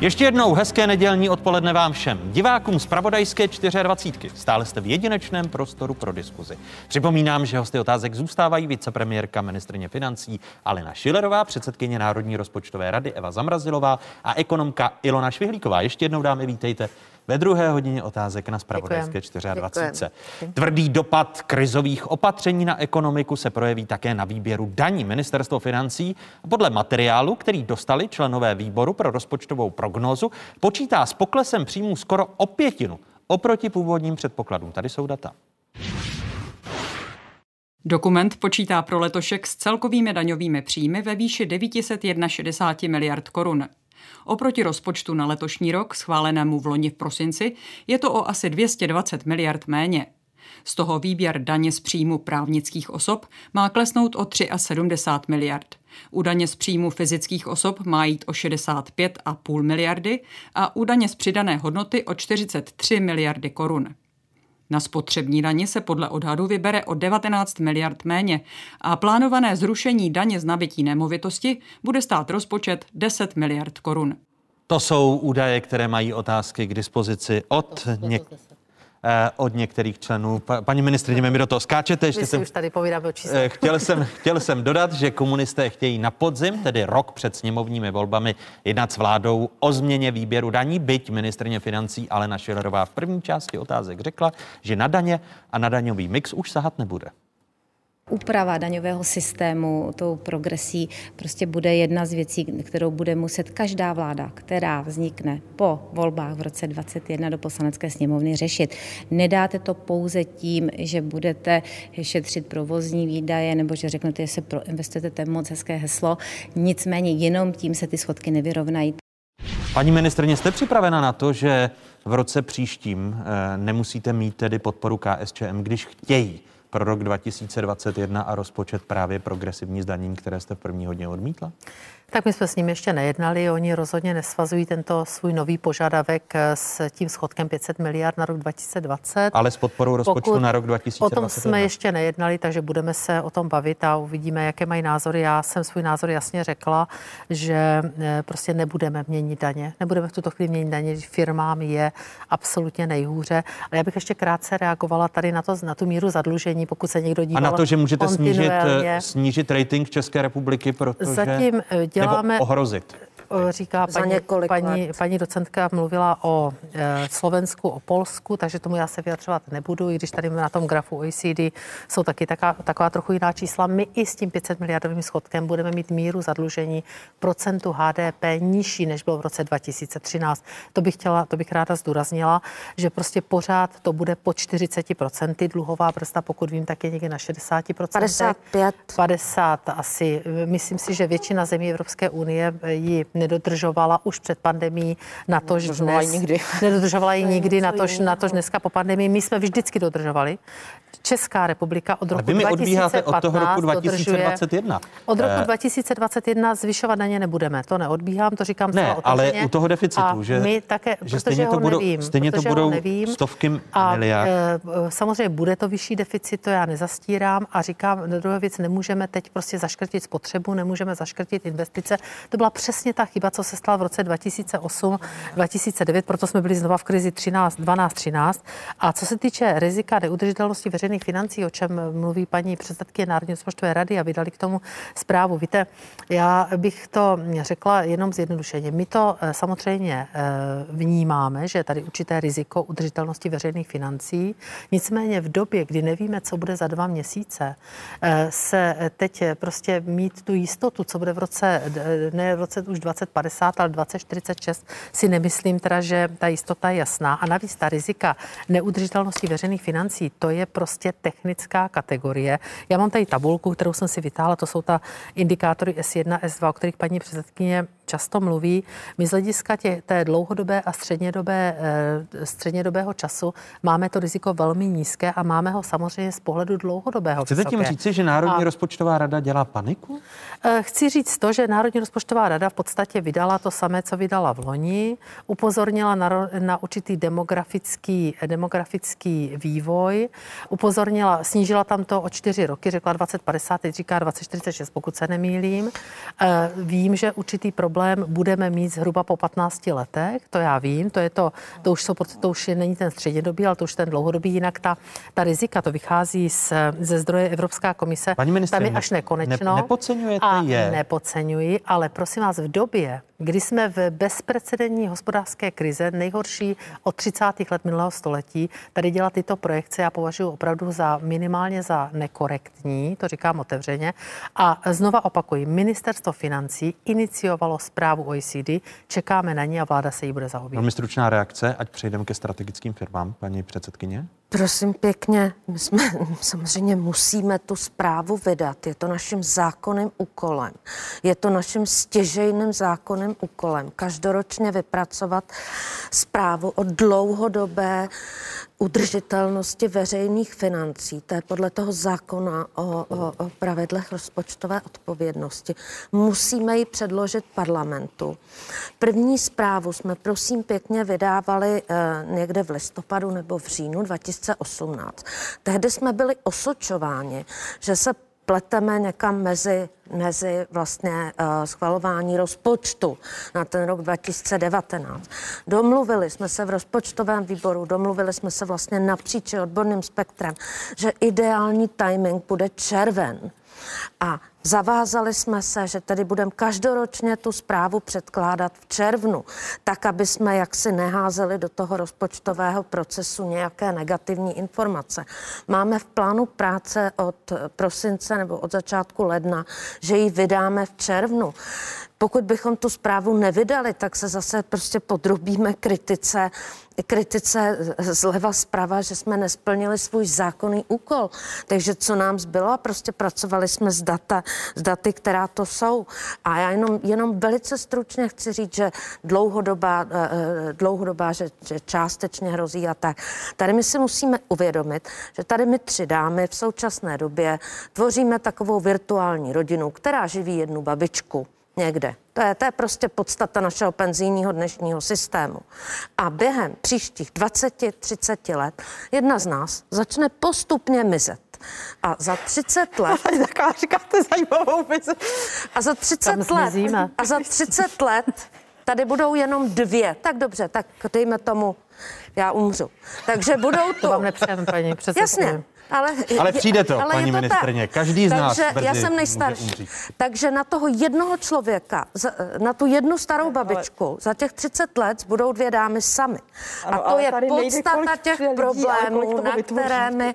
Ještě jednou hezké nedělní odpoledne vám všem. Divákům z Pravodajské 24. Stále jste v jedinečném prostoru pro diskuzi. Připomínám, že hosty otázek zůstávají vicepremiérka ministrně financí Alena Šilerová, předsedkyně Národní rozpočtové rady Eva Zamrazilová a ekonomka Ilona Švihlíková. Ještě jednou dámy, vítejte ve druhé hodině otázek na Spravodajské 24. Tvrdý dopad krizových opatření na ekonomiku se projeví také na výběru daní ministerstvo financí. Podle materiálu, který dostali členové výboru pro rozpočtovou prognózu, počítá s poklesem příjmů skoro o pětinu oproti původním předpokladům. Tady jsou data. Dokument počítá pro letošek s celkovými daňovými příjmy ve výši 961 miliard korun. Oproti rozpočtu na letošní rok, schválenému v loni v prosinci, je to o asi 220 miliard méně. Z toho výběr daně z příjmu právnických osob má klesnout o 73 miliard. U daně z příjmu fyzických osob má jít o 65,5 miliardy a u daně z přidané hodnoty o 43 miliardy korun. Na spotřební daně se podle odhadu vybere o 19 miliard méně a plánované zrušení daně z nabití nemovitosti bude stát rozpočet 10 miliard korun. To jsou údaje, které mají otázky k dispozici od něk- od některých členů. Pa, paní ministrině, mi do toho skáčete. Ještě jsem, už tady povídáme o číslech. Eh, chtěl jsem, chtěl jsem dodat, že komunisté chtějí na podzim, tedy rok před sněmovními volbami, jednat s vládou o změně výběru daní, byť ministrně financí Alena Šilerová v první části otázek řekla, že na daně a na daňový mix už sahat nebude. Úprava daňového systému tou progresí prostě bude jedna z věcí, kterou bude muset každá vláda, která vznikne po volbách v roce 2021 do poslanecké sněmovny řešit. Nedáte to pouze tím, že budete šetřit provozní výdaje nebo že řeknete, že se proinvestujete, to je moc hezké heslo. Nicméně jenom tím se ty schodky nevyrovnají. Paní ministrně, jste připravena na to, že v roce příštím eh, nemusíte mít tedy podporu KSČM, když chtějí pro rok 2021 a rozpočet právě progresivní zdanění, které jste v první hodně odmítla? Tak my jsme s nimi ještě nejednali, oni rozhodně nesvazují tento svůj nový požadavek s tím schodkem 500 miliard na rok 2020. Ale s podporou rozpočtu Pokud na rok 2021. O tom jsme ještě nejednali, takže budeme se o tom bavit a uvidíme, jaké mají názory. Já jsem svůj názor jasně řekla, že eh, prostě nebudeme měnit daně. Nebudeme v tuto chvíli měnit daně, firmám je absolutně nejhůře. Ale já bych ještě krátce reagovala tady na, to, na tu míru zadlužení, pokud se někdo díval. A na to, že můžete snížit, eh, snížit rating České republiky, protože... Zatím eh, děláme... Nebo ohrozit říká paní, paní, paní docentka, mluvila o e, Slovensku, o Polsku, takže tomu já se vyjadřovat nebudu, i když tady na tom grafu OECD jsou taky taká, taková trochu jiná čísla. My i s tím 500 miliardovým schodkem budeme mít míru zadlužení procentu HDP nižší, než bylo v roce 2013. To bych chtěla, to bych ráda zdůraznila, že prostě pořád to bude po 40% dluhová brzda, pokud vím, tak je někde na 60%. 55. 50 asi. Myslím si, že většina zemí Evropské unie ji nedodržovala už před pandemí, na to, že dnes, nikdy. nedodržovala ji nikdy, na to, na to, dneska po pandemii. My jsme vždycky dodržovali. Česká republika od roku vy mi 2015 od toho roku 2021. Od roku 2021 zvyšovat daně nebudeme. To neodbíhám, to říkám ne, ale u toho deficitu, a že, my také, že stejně to budou, nevím, stejně to budou nevím, stovky a, miliard. E, samozřejmě bude to vyšší deficit, to já nezastírám a říkám, na druhé věc nemůžeme teď prostě zaškrtit spotřebu, nemůžeme zaškrtit investice. To byla přesně ta chyba, co se stala v roce 2008, 2009, proto jsme byli znova v krizi 13, 12, 13. A co se týče rizika neudržitelnosti veřejných financí, o čem mluví paní předsedkyně Národní rozpočtové rady a vydali k tomu zprávu. Víte, já bych to řekla jenom zjednodušeně. My to eh, samozřejmě eh, vnímáme, že je tady určité riziko udržitelnosti veřejných financí. Nicméně v době, kdy nevíme, co bude za dva měsíce, eh, se teď prostě mít tu jistotu, co bude v roce, ne v roce už 2050, ale 2046, si nemyslím teda, že ta jistota je jasná. A navíc ta rizika neudržitelnosti veřejných financí, to je prostě technická kategorie. Já mám tady tabulku, kterou jsem si vytáhla, to jsou ta indikátory S1, S2, o kterých paní předsedkyně často mluví. My z hlediska tě, té dlouhodobé a střednědobé, eh, střednědobého času máme to riziko velmi nízké a máme ho samozřejmě z pohledu dlouhodobého. Chcete tím říci, že Národní a... rozpočtová rada dělá paniku? Eh, chci říct to, že Národní rozpočtová rada v podstatě vydala to samé, co vydala v loni, upozornila na, na určitý demografický, demografický vývoj, upozornila, snížila tam to o čtyři roky, řekla 2050, teď říká 2046, pokud se nemýlím. Eh, vím, že určitý problém budeme mít zhruba po 15 letech, to já vím, to je to, to už, jsou, to už je, není ten střednědobý, ale to už ten dlouhodobý, jinak ta, ta rizika, to vychází z, ze zdroje Evropská komise, Paní tam je až nekonečno. Ne, nepodceňujete a je? Nepodceňuji, ale prosím vás, v době, kdy jsme v bezprecedentní hospodářské krize, nejhorší od 30. let minulého století, tady dělat tyto projekce, já považuji opravdu za minimálně za nekorektní, to říkám otevřeně. A znova opakuji, ministerstvo financí iniciovalo zprávu OECD, čekáme na ní a vláda se jí bude zaobírat. Velmi stručná reakce, ať přejdeme ke strategickým firmám, paní předsedkyně. Prosím pěkně, my jsme samozřejmě musíme tu zprávu vydat. Je to naším zákonným úkolem. Je to naším stěžejným zákonným úkolem každoročně vypracovat zprávu o dlouhodobé udržitelnosti veřejných financí, to je podle toho zákona o, o, o pravidlech rozpočtové odpovědnosti, musíme ji předložit parlamentu. První zprávu jsme prosím pěkně vydávali eh, někde v listopadu nebo v říjnu 2018. Tehdy jsme byli osočováni, že se pleteme někam mezi, mezi vlastně uh, schvalování rozpočtu na ten rok 2019. Domluvili jsme se v rozpočtovém výboru, domluvili jsme se vlastně napříč odborným spektrem, že ideální timing bude červen. A Zavázali jsme se, že tedy budeme každoročně tu zprávu předkládat v červnu, tak, aby jsme jaksi neházeli do toho rozpočtového procesu nějaké negativní informace. Máme v plánu práce od prosince nebo od začátku ledna, že ji vydáme v červnu. Pokud bychom tu zprávu nevydali, tak se zase prostě podrobíme kritice, kritice zleva zprava, že jsme nesplnili svůj zákonný úkol. Takže co nám zbylo? Prostě pracovali jsme s data, s daty, která to jsou. A já jenom, jenom velice stručně chci říct, že dlouhodobá, eh, eh, dlouhodobá že, že částečně hrozí a tak. Tady my si musíme uvědomit, že tady my tři dámy v současné době tvoříme takovou virtuální rodinu, která živí jednu babičku někde. To je, to je prostě podstata našeho penzijního dnešního systému. A během příštích 20-30 let jedna z nás začne postupně mizet. A za 30 let... Taká říkáte zajímavou věc. A za 30 let... A za 30 let tady budou jenom dvě. Tak dobře, tak dejme tomu, já umřu. Takže budou tu... To vám nepřejeme, paní předsedkyně. Jasně. Ale, ale přijde to, ale paní to ministrně. Tak. Každý z nás Takže brzy já jsem nejstarší. Takže na toho jednoho člověka, na tu jednu starou babičku, ale... za těch 30 let budou dvě dámy sami. Ano, a to je podstata těch lidí, problémů, na které my...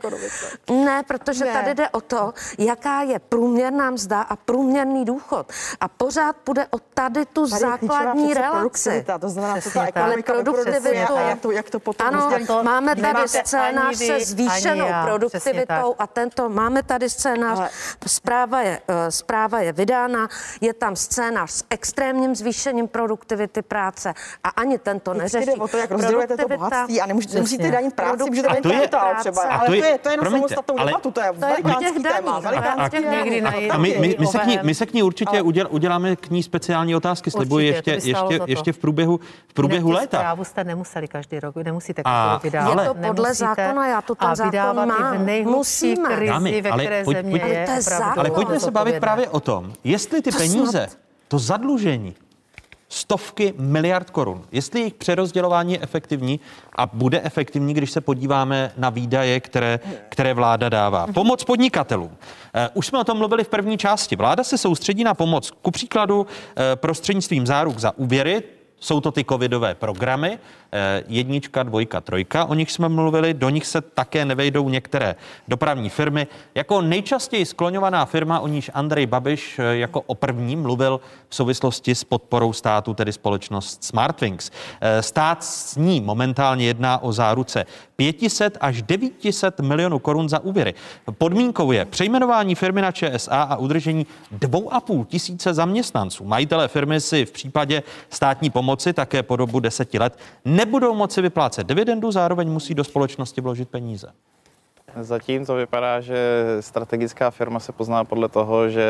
Ne, protože ne. tady jde o to, jaká je průměrná mzda a průměrný důchod. A pořád bude o tady tu tady základní relaci. To znamená, to ta ekonomika produktivitu. Jak to, jak to potom ano, máme tady scénář se zvýšenou produktivitou aktivitou a tento, máme tady scénář, Ale... zpráva, je, uh, zpráva je vydána, je tam scénář s extrémním zvýšením produktivity práce a ani tento neřeší. Jde o to, jak rozdělujete to bohatství a nemusíte, nemusíte danit práci, můžete danit kapitál třeba. Ale to je, to je na samostatnou debatu, to je velikánský téma. A my se k ní určitě uděláme k ní speciální otázky, slibuji ještě, ještě, ještě v průběhu, v průběhu léta. Zprávu jste nemuseli každý rok, nemusíte každý rok vydávat. Je to podle zákona, já to ten zákon mám nejhlubší krizi, Dámy, ve které pojď, země pojď, je Ale pojďme se bavit právě o tom, jestli ty peníze, to zadlužení, stovky miliard korun. Jestli jejich přerozdělování je efektivní a bude efektivní, když se podíváme na výdaje, které, které vláda dává. Pomoc podnikatelům. Uh, už jsme o tom mluvili v první části. Vláda se soustředí na pomoc, ku příkladu uh, prostřednictvím záruk za úvěry, jsou to ty covidové programy, Eh, jednička, dvojka, trojka, o nich jsme mluvili, do nich se také nevejdou některé dopravní firmy. Jako nejčastěji skloňovaná firma, o níž Andrej Babiš eh, jako o první mluvil v souvislosti s podporou státu, tedy společnost Smartwings. Eh, stát s ní momentálně jedná o záruce 500 až 900 milionů korun za úvěry. Podmínkou je přejmenování firmy na ČSA a udržení 2,5 tisíce zaměstnanců. Majitelé firmy si v případě státní pomoci také po dobu deseti let nebudou moci vyplácet dividendu, zároveň musí do společnosti vložit peníze. Zatím to vypadá, že strategická firma se pozná podle toho, že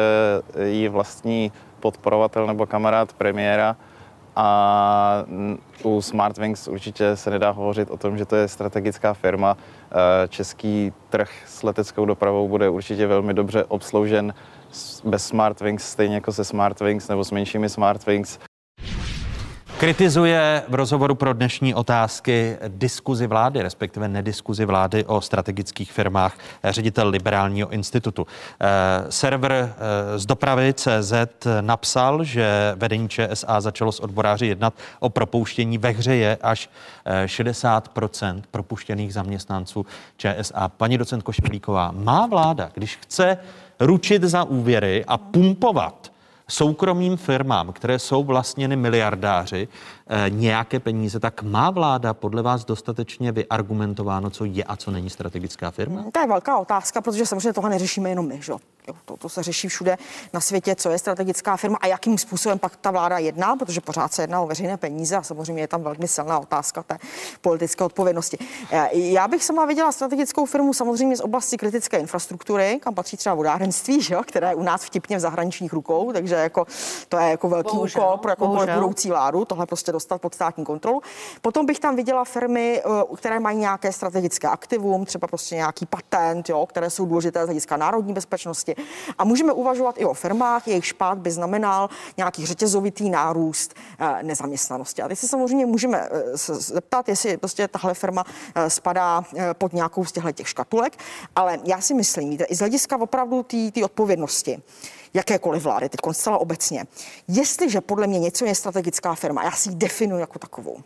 jí vlastní podporovatel nebo kamarád premiéra a u Smartwings určitě se nedá hovořit o tom, že to je strategická firma. Český trh s leteckou dopravou bude určitě velmi dobře obsloužen bez Smartwings, stejně jako se Smartwings nebo s menšími Smartwings. Kritizuje v rozhovoru pro dnešní otázky diskuzi vlády, respektive nediskuzi vlády o strategických firmách ředitel Liberálního institutu. Eh, server eh, z dopravy CZ napsal, že vedení ČSA začalo s odboráři jednat o propouštění. Ve hře je až 60 eh, propuštěných zaměstnanců ČSA. Paní docent Košpilíková, má vláda, když chce ručit za úvěry a pumpovat soukromým firmám, které jsou vlastněny miliardáři, eh, nějaké peníze, tak má vláda podle vás dostatečně vyargumentováno, co je a co není strategická firma? To je velká otázka, protože samozřejmě tohle neřešíme jenom my. Že? Jo, to, to se řeší všude na světě, co je strategická firma a jakým způsobem pak ta vláda jedná, protože pořád se jedná o veřejné peníze a samozřejmě je tam velmi silná otázka té politické odpovědnosti. Eh, já bych sama viděla strategickou firmu samozřejmě z oblasti kritické infrastruktury, kam patří třeba vodárenství, že jo, které je u nás vtipně v zahraničních rukou, takže jako, to je jako velký bohužel, úkol pro jakoukoliv budoucí vládu, tohle prostě dostat pod státní kontrolu. Potom bych tam viděla firmy, eh, které mají nějaké strategické aktivum, třeba prostě nějaký patent, jo, které jsou důležité z hlediska národní bezpečnosti oblasti. A můžeme uvažovat i o firmách, jejich špát by znamenal nějaký řetězovitý nárůst eh, nezaměstnanosti. A teď se samozřejmě můžeme eh, zeptat, jestli prostě tahle firma eh, spadá pod nějakou z těchto těch škatulek, ale já si myslím, víte, i z hlediska opravdu té odpovědnosti, jakékoliv vlády, teď zcela obecně. Jestliže podle mě něco je strategická firma, já si ji definuji jako takovou,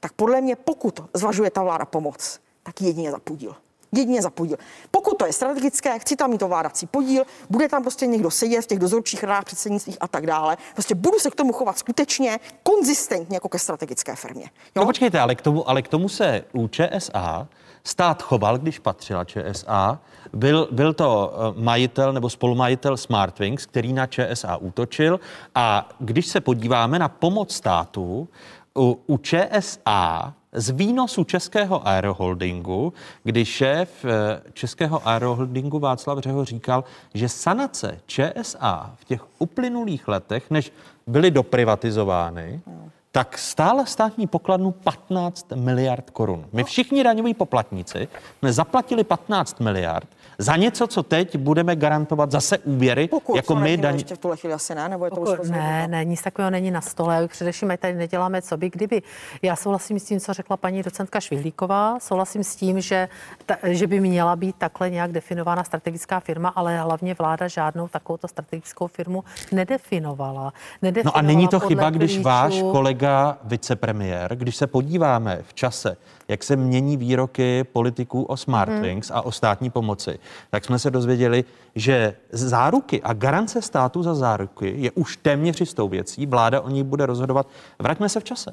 tak podle mě, pokud zvažuje ta vláda pomoc, tak jedině za podíl jedině za podíl. Pokud to je strategické, chci tam mít ovládací podíl, bude tam prostě někdo sedět v těch dozorčích radách, předsednictvích a tak dále. Prostě budu se k tomu chovat skutečně konzistentně jako ke strategické firmě. Jo? No počkejte, ale k tomu, ale k tomu se u ČSA stát choval, když patřila ČSA. Byl, byl to eh, majitel nebo spolumajitel Smartwings, který na ČSA útočil. A když se podíváme na pomoc státu, u, u ČSA z výnosu Českého aeroholdingu, kdy šéf eh, Českého aeroholdingu Václav Řeho říkal, že sanace ČSA v těch uplynulých letech, než byly doprivatizovány, tak stále státní pokladnu 15 miliard korun. My všichni daňoví poplatníci jsme zaplatili 15 miliard za něco, co teď budeme garantovat zase úvěry, Pokud jako my daň... Ještě v tuhle chvíli asi ne, nebo je to Pokud, už Ne, ne, nic takového není na stole. Především tady neděláme, co by kdyby. Já souhlasím s tím, co řekla paní docentka Švihlíková, souhlasím s tím, že, ta, že by měla být takhle nějak definována strategická firma, ale hlavně vláda žádnou takovouto strategickou firmu nedefinovala. nedefinovala no a není to chyba, když klíčů... váš kolega vicepremiér, když se podíváme v čase, jak se mění výroky politiků o Smartwings hmm. a o státní pomoci, tak jsme se dozvěděli, že záruky a garance státu za záruky je už téměř jistou věcí. Vláda o ní bude rozhodovat. Vraťme se v čase.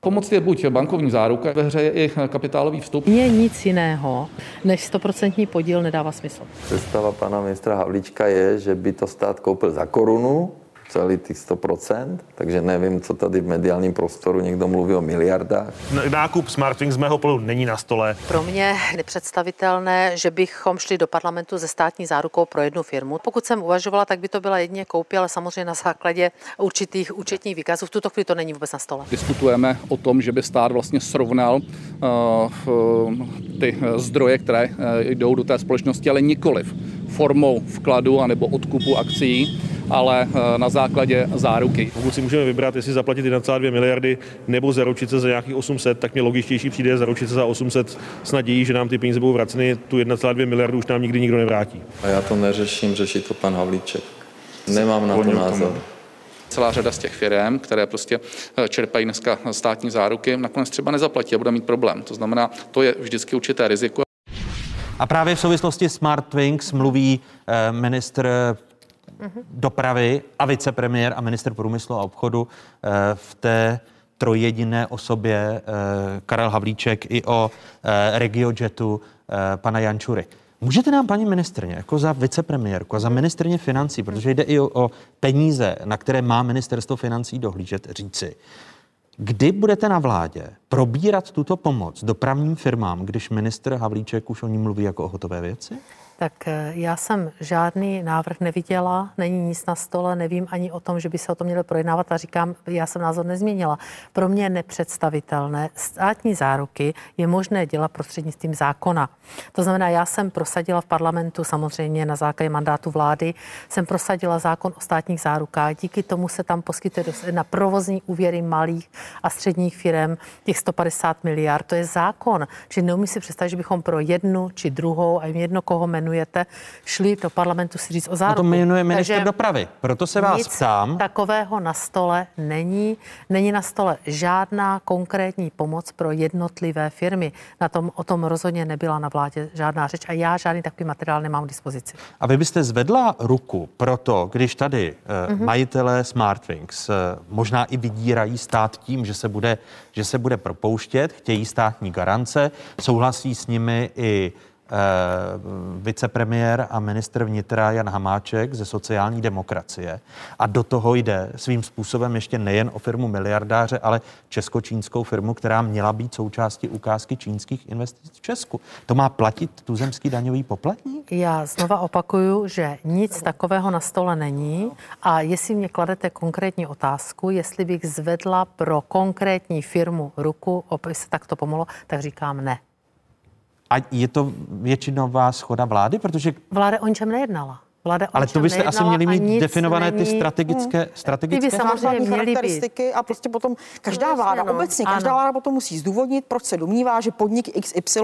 Pomoc je buď bankovní záruka, ve hře je i kapitálový vstup. Mně nic jiného než 100% podíl nedává smysl. Představa pana ministra Havlíčka je, že by to stát koupil za korunu celý těch 100%, takže nevím, co tady v mediálním prostoru někdo mluví o miliardách. Nákup Smartwings z mého pohledu není na stole. Pro mě nepředstavitelné, že bychom šli do parlamentu ze státní zárukou pro jednu firmu. Pokud jsem uvažovala, tak by to byla jedině koupě, ale samozřejmě na základě určitých účetních výkazů. V tuto chvíli to není vůbec na stole. Diskutujeme o tom, že by stát vlastně srovnal uh, ty zdroje, které jdou do té společnosti, ale nikoliv formou vkladu anebo odkupu akcí, ale na základě záruky. Pokud si můžeme vybrat, jestli zaplatit 1,2 miliardy nebo zaručit se za nějakých 800, tak mě logičtější přijde zaručit se za 800 s nadějí, že nám ty peníze budou vraceny, tu 1,2 miliardy už nám nikdy nikdo nevrátí. A já to neřeším, řeší to pan Havlíček. Nemám na to názor. Celá řada z těch firm, které prostě eh, čerpají dneska státní záruky, nakonec třeba nezaplatí a bude mít problém. To znamená, to je vždycky určité riziko. A právě v souvislosti Smartwings mluví eh, ministr dopravy a vicepremiér a minister průmyslu a obchodu eh, v té trojjediné osobě eh, Karel Havlíček i o eh, regiojetu pana Jančury. Můžete nám, paní ministrně, jako za vicepremiérku a za ministrně financí, protože jde i o, o peníze, na které má ministerstvo financí dohlížet, říci, kdy budete na vládě probírat tuto pomoc dopravním firmám, když minister Havlíček už o ní mluví jako o hotové věci? Tak eh, já jsem žádný návrh neviděla, není nic na stole, nevím ani o tom, že by se o tom mělo projednávat a říkám, já jsem názor nezměnila. Pro mě je nepředstavitelné. Státní záruky je možné dělat prostřednictvím zákona. To znamená, já jsem prosadila v parlamentu, samozřejmě na základě mandátu vlády, jsem prosadila zákon o státních zárukách. Díky tomu se tam poskytuje na provozní úvěry malých a středních firm těch 150 miliard. To je zákon. Čili neumí si představit, že bychom pro jednu či druhou, a jedno koho jmenujete, šli do parlamentu si říct o záruku. No to jmenuje minister Takže dopravy. Proto se vás nic ptám. takového na stole není. Není na stole žádná konkrétní pomoc pro jednotlivé firmy. Na tom, o tom rozhodně nebyla na vládě žádná řeč a já žádný takový materiál nemám k dispozici. A vy byste zvedla ruku pro to, když tady uh, mm-hmm. majitelé Smartwings uh, možná i vydírají stát tím, že se bude, že se bude propouštět, chtějí státní garance, souhlasí s nimi i vicepremiér a ministr vnitra Jan Hamáček ze sociální demokracie a do toho jde svým způsobem ještě nejen o firmu miliardáře, ale česko-čínskou firmu, která měla být součástí ukázky čínských investic v Česku. To má platit tuzemský daňový poplatník? Já znova opakuju, že nic takového na stole není a jestli mě kladete konkrétní otázku, jestli bych zvedla pro konkrétní firmu ruku, aby se takto pomohlo, tak říkám ne. A je to většinová schoda vlády, protože... Vláda o ničem nejednala. Vláda Ale to byste asi měli mít definované ty strategické, hmm. strategické ty by samozřejmě měly charakteristiky být. a prostě potom každá no, vláda, no. obecně každá ano. vláda potom musí zdůvodnit, proč se domnívá, že podnik XY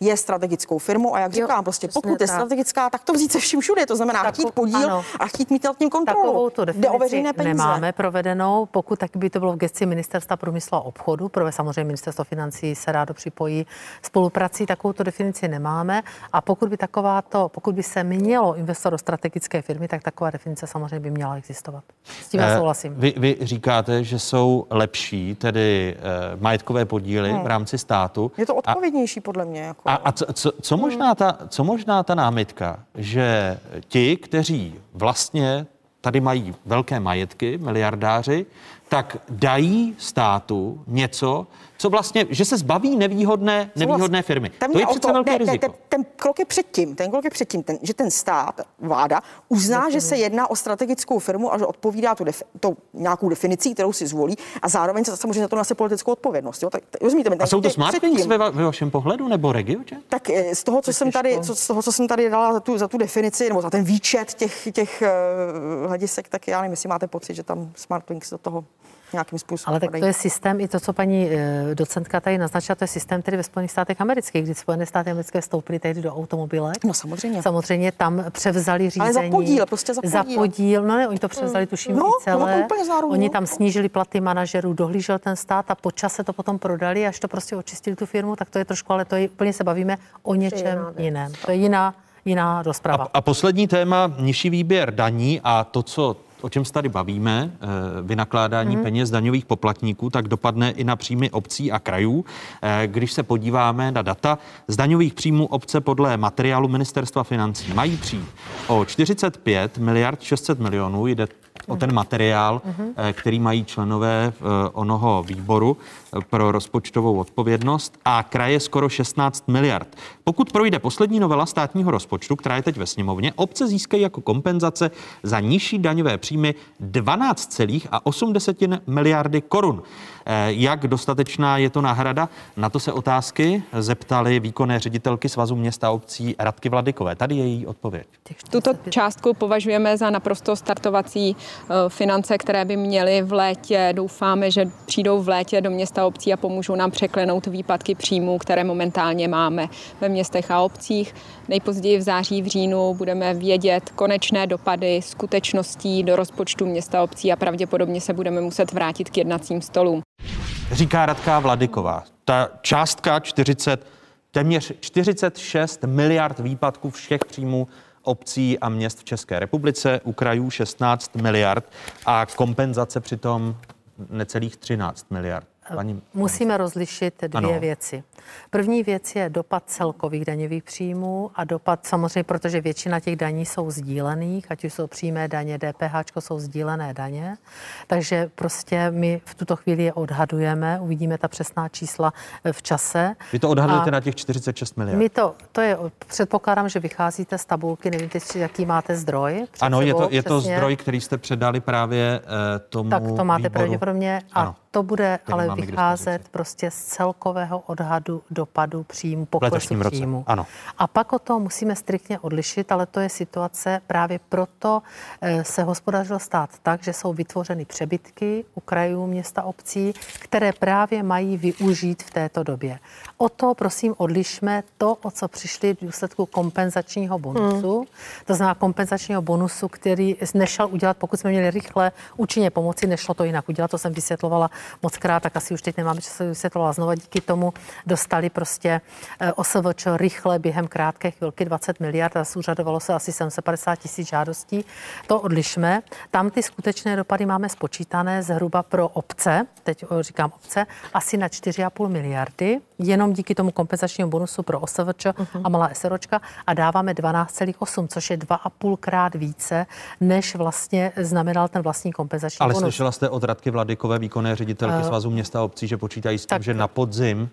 je strategickou firmou a jak jo, říkám, prostě pokud tak. je strategická, tak to vzít se vším všude, to znamená tak, chtít podíl ano. a chtít mít nad tím kontrolu. Jde o veřejné peníze. Nemáme provedenou, pokud tak by to bylo v gesci ministerstva průmyslu a obchodu, protože samozřejmě ministerstvo financí se rádo připojí spoluprací, takovou definici nemáme a pokud by takováto, pokud by se mělo investovat do strategické firmy, tak taková definice samozřejmě by měla existovat. S tím já eh, souhlasím. Vy, vy říkáte, že jsou lepší, tedy eh, majetkové podíly hmm. v rámci státu. Je to odpovědnější a, podle mě. Jako... A, a co, co, co, hmm. možná ta, co možná ta námitka, že ti, kteří vlastně tady mají velké majetky, miliardáři, tak dají státu něco, co vlastně, že se zbaví nevýhodné, nevýhodné firmy. Tam to je přece to, velké ne, riziko. Ten, ten krok je předtím, ten krok je předtím, ten, že ten stát, vláda, uzná, Děkujeme. že se jedná o strategickou firmu a že odpovídá tu, defi, to nějakou definicí, kterou si zvolí a zároveň se samozřejmě za to nese politickou odpovědnost. Jo? Tak, rozumíte, a jsou to smart ve, ve vašem pohledu nebo regioče? Tak eh, z toho, co jsem tady, co, z toho, co jsem tady dala za tu, za tu definici, nebo za ten výčet těch, těch uh, hledisek, tak já nevím, jestli máte pocit, že tam smart things do toho nějakým způsobem. Ale tak to je systém, i to, co paní e, docentka tady naznačila, to je systém tedy ve Spojených státech amerických, kdy Spojené státy americké vstoupily tehdy do automobile. No samozřejmě. Samozřejmě tam převzali řízení. Ale za podíl, prostě za podíl. Za podíl, no ne, oni to převzali, hmm. tuším, no, celé. No, úplně oni tam snížili platy manažerů, dohlížel ten stát a po čase to potom prodali, až to prostě očistili tu firmu, tak to je trošku, ale to je, úplně se bavíme o něčem jiném. To je jiná jiná rozprava. A, a poslední téma, nižší výběr daní a to, co o čem se tady bavíme, eh, vynakládání mm. peněz daňových poplatníků, tak dopadne i na příjmy obcí a krajů. Eh, když se podíváme na data, z daňových příjmů obce podle materiálu Ministerstva financí mají přijít o 45 miliard 600 milionů, jde o ten materiál, mhm. eh, který mají členové onoho výboru pro rozpočtovou odpovědnost a kraje skoro 16 miliard. Pokud projde poslední novela státního rozpočtu, která je teď ve sněmovně, obce získají jako kompenzace za nižší daňové příjmy 12,8 miliardy korun. Eh, jak dostatečná je to náhrada? Na to se otázky zeptali výkonné ředitelky Svazu města a obcí Radky Vladykové. Tady je její odpověď. Tuto částku považujeme za naprosto startovací eh, finance, které by měly v létě. Doufáme, že přijdou v létě do města a obcí a pomůžou nám překlenout výpadky příjmů, které momentálně máme ve městech a obcích. Nejpozději v září, v říjnu budeme vědět konečné dopady skutečností do rozpočtu města a obcí a pravděpodobně se budeme muset vrátit k jednacím stolům. Říká Radka Vladyková. Ta částka 40, téměř 46 miliard výpadků všech příjmů obcí a měst v České republice, u krajů 16 miliard a kompenzace přitom necelých 13 miliard. Paní... Musíme rozlišit dvě ano. věci. První věc je dopad celkových daňových příjmů a dopad samozřejmě, protože většina těch daní jsou sdílených, ať už jsou přímé daně, DPH, jsou sdílené daně. Takže prostě my v tuto chvíli je odhadujeme, uvidíme ta přesná čísla eh, v čase. Vy to odhadujete a na těch 46 miliard? My to, to je, předpokládám, že vycházíte z tabulky, nevím, jaký máte zdroj. Ano, sebou, je to, je to zdroj, který jste předali právě uh, tomu Tak to máte pravděpodobně. A ano to bude ale vycházet prostě z celkového odhadu dopadu příjmu, poklesu příjmu. Ano. A pak o to musíme striktně odlišit, ale to je situace, právě proto eh, se hospodařil stát tak, že jsou vytvořeny přebytky u krajů, města, obcí, které právě mají využít v této době. O to, prosím, odlišme to, o co přišli v důsledku kompenzačního bonusu. Hmm. To znamená kompenzačního bonusu, který nešel udělat, pokud jsme měli rychle účinně pomoci, nešlo to jinak udělat, to jsem vysvětlovala moc krát, tak asi už teď nemáme čas vysvětlovat znova. Díky tomu dostali prostě eh, OSVČ rychle během krátké chvilky 20 miliard a zúřadovalo se asi 750 tisíc žádostí. To odlišme. Tam ty skutečné dopady máme spočítané zhruba pro obce, teď eh, říkám obce, asi na 4,5 miliardy, jenom díky tomu kompenzačnímu bonusu pro OSVČ uh-huh. a malá SROčka a dáváme 12,8, což je 2,5 krát více, než vlastně znamenal ten vlastní kompenzační Ale bonus. slyšela jste od Radky Vladykové, výkonné ředitelky Uh, Svazu města a obcí, že počítají s tím, že na podzim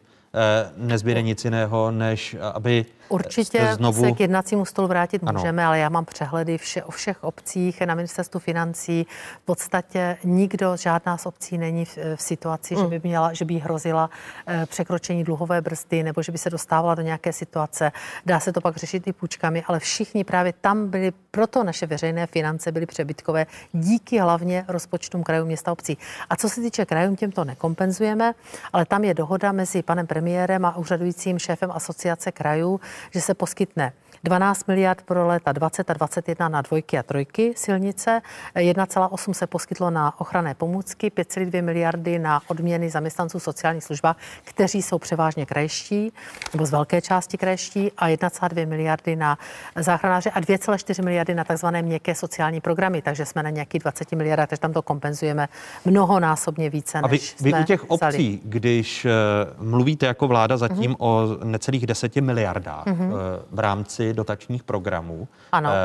nezbyde nic jiného, než aby Určitě jste znovu... se k jednacímu stolu vrátit Ano. můžeme, ale já mám přehledy vše, o všech obcích na ministerstvu financí. V podstatě nikdo, žádná z obcí není v, v situaci, Mm. že by měla, že by jí hrozila eh, překročení dluhové brzdy nebo že by se dostávala do nějaké situace. Dá se to pak řešit i půjčkami, ale všichni právě tam byli, proto naše veřejné finance byly přebytkové, díky hlavně rozpočtům krajů města obcí. A co se týče krajům, těm to nekompenzujeme, ale tam je dohoda mezi panem premiérem a úřadujícím šéfem asociace krajů, že se poskytne 12 miliard pro léta 20 a 21 na dvojky a trojky silnice, 1,8 se poskytlo na ochranné pomůcky, 5,2 miliardy na odměny zaměstnanců sociálních službách, kteří jsou převážně krajští, nebo z velké části krajští, a 1,2 miliardy na záchranáře a 2,4 miliardy na takzvané měkké sociální programy, takže jsme na nějakých 20 miliardách, takže tam to kompenzujeme mnohonásobně více, A vy, než vy jsme u těch vzali. obcí, když uh, mluvíte jako vláda zatím Mhm. o necelých deseti miliardách Mhm. uh, v rámci dotačních programů, Ano. uh,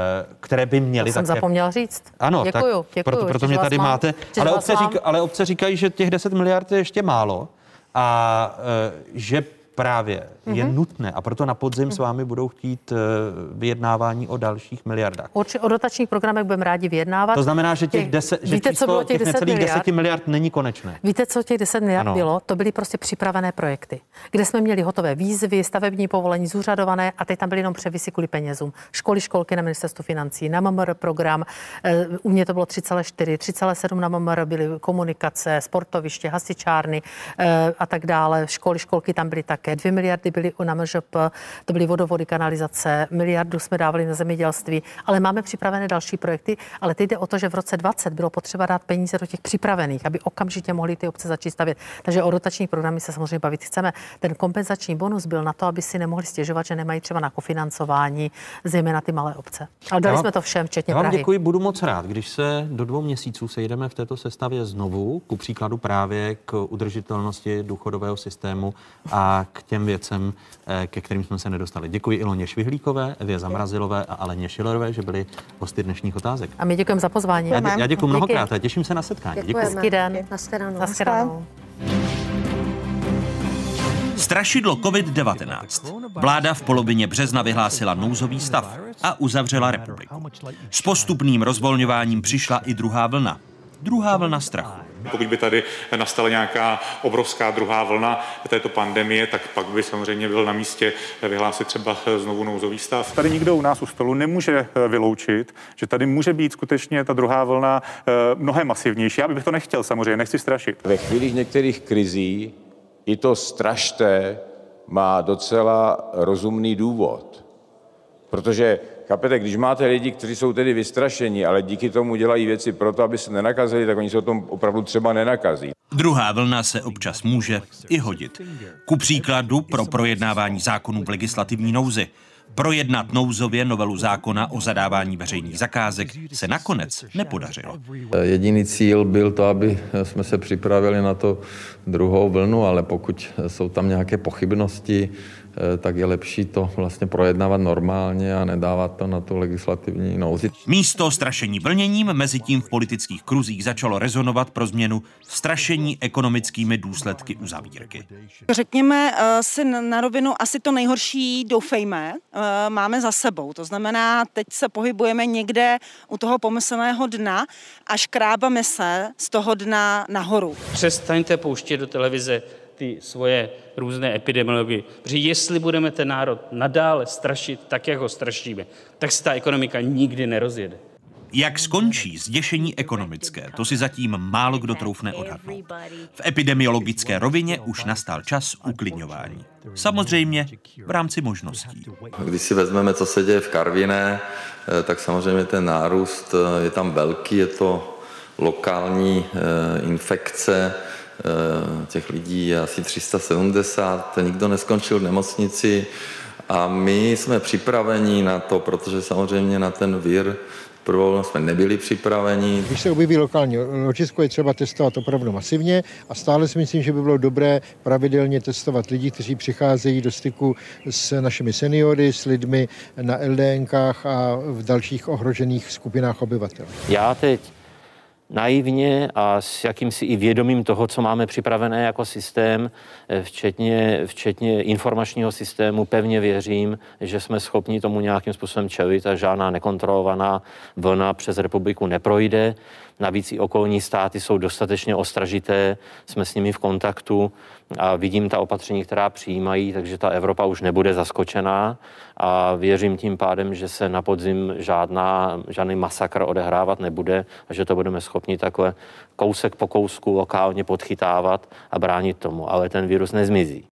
které by měly To jsem tak, jak- zapomněl říct. Ano, děkuju, tak děkuju, proto, proto mě tady mám- máte. Ale obce, řík, ale obce říkají, že těch 10 miliard je ještě málo a uh, že právě je Mhm. nutné a proto na podzim s vámi budou chtít uh, vyjednávání o dalších miliardách. Určitě o dotačních programech budeme rádi vyjednávat. To znamená, že těch, deset, že víte, co bylo číslo těch těch 10 necelých miliard? 10 miliard není konečné. Víte, co těch 10 miliard Ano. bylo? To byly prostě připravené projekty, kde jsme měli hotové výzvy, stavební povolení zúřadované a teď tam byly jenom převisy kvůli penězům. Školy, školky na ministerstvu financí, na MMR program, eh, u mě to bylo 3,4, 3,7 na MMR byly komunikace, sportoviště, hasičárny eh, a tak dále. Školy, školky tam byly také. 2 miliardy byly na MŽP, to byly vodovody, kanalizace, miliardu jsme dávali na zemědělství, ale máme připravené další projekty, ale teď jde o to, že v roce 20 bylo potřeba dát peníze do těch připravených, aby okamžitě mohly ty obce začít stavět. Takže o dotačních programy se samozřejmě bavit chceme. Ten kompenzační bonus byl na to, aby si nemohli stěžovat, že nemají třeba na kofinancování, zejména ty malé obce. Ale dali Já jsme to všem, včetně Já vám Prahy. děkuji, budu moc rád, když se do dvou měsíců sejdeme v této sestavě znovu, ku příkladu právě k udržitelnosti důchodového systému a k těm věcem, eh, ke kterým jsme se nedostali. Děkuji Iloně Švihlíkové, Evě Zamrazilové a Aleně Šilerové, že byli hosty dněšních otázek. A my děkujeme za pozvání. Já, dě- já děkuji mnohokrát a těším se na setkání. Děkuji. Hezký den. Nashledanou. Strašidlo COVID-19. Vláda v polovině března vyhlásila nouzový stav a uzavřela republiku. S postupným rozvolňováním přišla i druhá vlna. Druhá vlna strachu. Pokud by tady nastala nějaká obrovská druhá vlna této pandemie, tak pak by samozřejmě byl na místě vyhlásit třeba znovu nouzový stav. Tady nikdo u nás u stolu nemůže eh, vyloučit, že tady může být skutečně ta druhá vlna eh, mnohem masivnější. Já bych to nechtěl samozřejmě, nechci strašit. Ve chvílích některých krizí i to strašte má docela rozumný důvod. Protože, chápete, když máte lidi, kteří jsou tedy vystrašení, ale díky tomu dělají věci proto, aby se nenakazili, tak oni se o tom opravdu třeba nenakazí. Druhá vlna se občas může i hodit. Ku příkladu pro projednávání zákonů v legislativní nouzi. Projednat nouzově novelu zákona o zadávání veřejných zakázek se nakonec nepodařilo. Jediný cíl byl to, aby jsme se připravili na to druhou vlnu, ale pokud jsou tam nějaké pochybnosti, tak je lepší to vlastně projednávat normálně a nedávat to na tu legislativní nouzi. Místo strašení vlněním mezi tím v politických kruzích začalo rezonovat pro změnu strašení ekonomickými důsledky uzavírky. Řekněme eh, si na rovinu, asi to nejhorší, doufejme, eh, máme za sebou. To znamená, teď se pohybujeme někde u toho pomyslného dna a škrábame se z toho dna nahoru. Přestaňte pouštět do televize ty svoje různé epidemiologie. Protože jestli budeme ten národ nadále strašit tak, jak ho strašíme, tak se ta ekonomika nikdy nerozjede. Jak skončí zděšení ekonomické, to si zatím málo kdo troufne odhadnout. V epidemiologické rovině už nastal čas uklidňování. Samozřejmě v rámci možností. Když si vezmeme, co se děje v Karviné, eh, tak samozřejmě ten nárůst eh, je tam velký, je to lokální eh, infekce, těch lidí je asi 370, nikdo neskončil v nemocnici a my jsme připraveni na to, protože samozřejmě na ten vír Prvou jsme nebyli připraveni. Když se objeví lokální ložisko, je třeba testovat opravdu masivně a stále si myslím, že by bylo dobré pravidelně testovat lidi, kteří přicházejí do styku s našimi seniory, s lidmi na LDNkách a v dalších ohrožených skupinách obyvatel. Já teď naivně a s jakýmsi i vědomím toho, co máme připravené jako systém, eh, včetně, včetně informačního systému, pevně věřím, že jsme schopni tomu nějakým způsobem čelit a žádná nekontrolovaná vlna přes republiku neprojde. Navíc i okolní státy jsou dostatečně ostražité, jsme s nimi v kontaktu a vidím ta opatření, která přijímají, takže ta Evropa už nebude zaskočená a věřím tím pádem, že se na podzim žádná, žádný masakr odehrávat nebude a že to budeme schopni takhle kousek po kousku lokálně podchytávat a bránit tomu, ale ten virus nezmizí.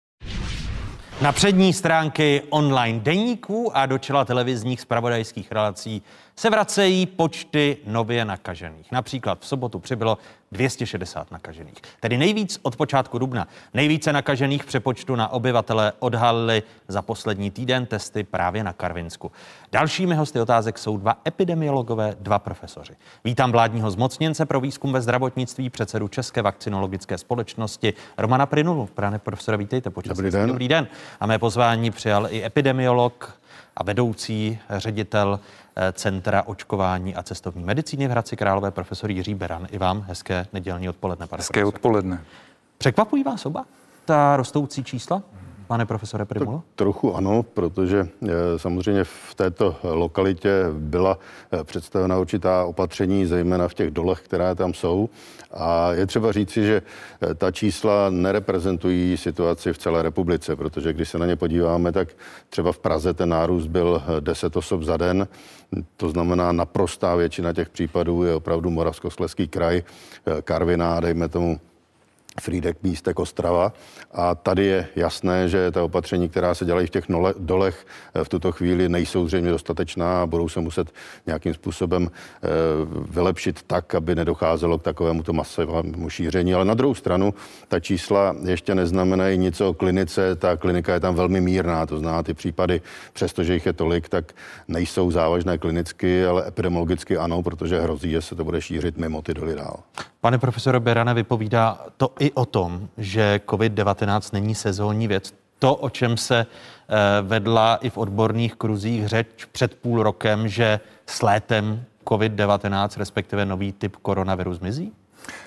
Na přední stránky online deníků a do čela televizních spravodajských relací se vracejí počty nově nakažených. Například v sobotu přibylo 260 nakažených. Tedy nejvíc od počátku dubna. Nejvíce nakažených přepočtu na obyvatele odhalili za poslední týden testy právě na Karvinsku. Dalšími hosty otázek jsou dva epidemiologové, dva profesoři. Vítám vládního zmocněnce pro výzkum ve zdravotnictví, předsedu České vakcinologické společnosti Romana Prinulu. Pane profesore, vítejte počas. Dobrý den. Dobrý den. A mé pozvání přijal i epidemiolog a vedoucí ředitel eh, Centra očkování a cestovní medicíny v Hradci Králové, profesor Jiří Beran. I vám hezké nedělní odpoledne, pane Hezké profesor. odpoledne. Překvapují vás oba ta rostoucí čísla? Pane profesore Primulo? Trochu ano, protože eh, samozřejmě v této lokalitě byla eh, představena určitá opatření, zejména v těch dolech, které tam jsou. A je třeba říci, že eh, ta čísla nereprezentují situaci v celé republice, protože když se na ně podíváme, tak třeba v Praze ten nárůst byl 10 osob za den. To znamená, naprostá většina těch případů je opravdu Moravskosleský kraj, Karviná, dejme tomu Frídek, Místek, Ostrava. A tady je jasné, že ta opatření, která se dělají v těch nole, dolech, v tuto chvíli nejsou zřejmě dostatečná a budou se muset nějakým způsobem e, vylepšit tak, aby nedocházelo k takovému to masovému šíření. Ale na druhou stranu, ta čísla ještě neznamenají nic o klinice. Ta klinika je tam velmi mírná, to zná ty případy, přestože jich je tolik, tak nejsou závažné klinicky, ale epidemiologicky ano, protože hrozí, že se to bude šířit mimo ty doly dál. Pane profesore Berane, vypovídá to o tom, že COVID-19 není sezónní věc. To, o čem se eh, vedla i v odborných kruzích řeč před půl rokem, že s létem COVID-19, respektive nový typ koronaviru zmizí?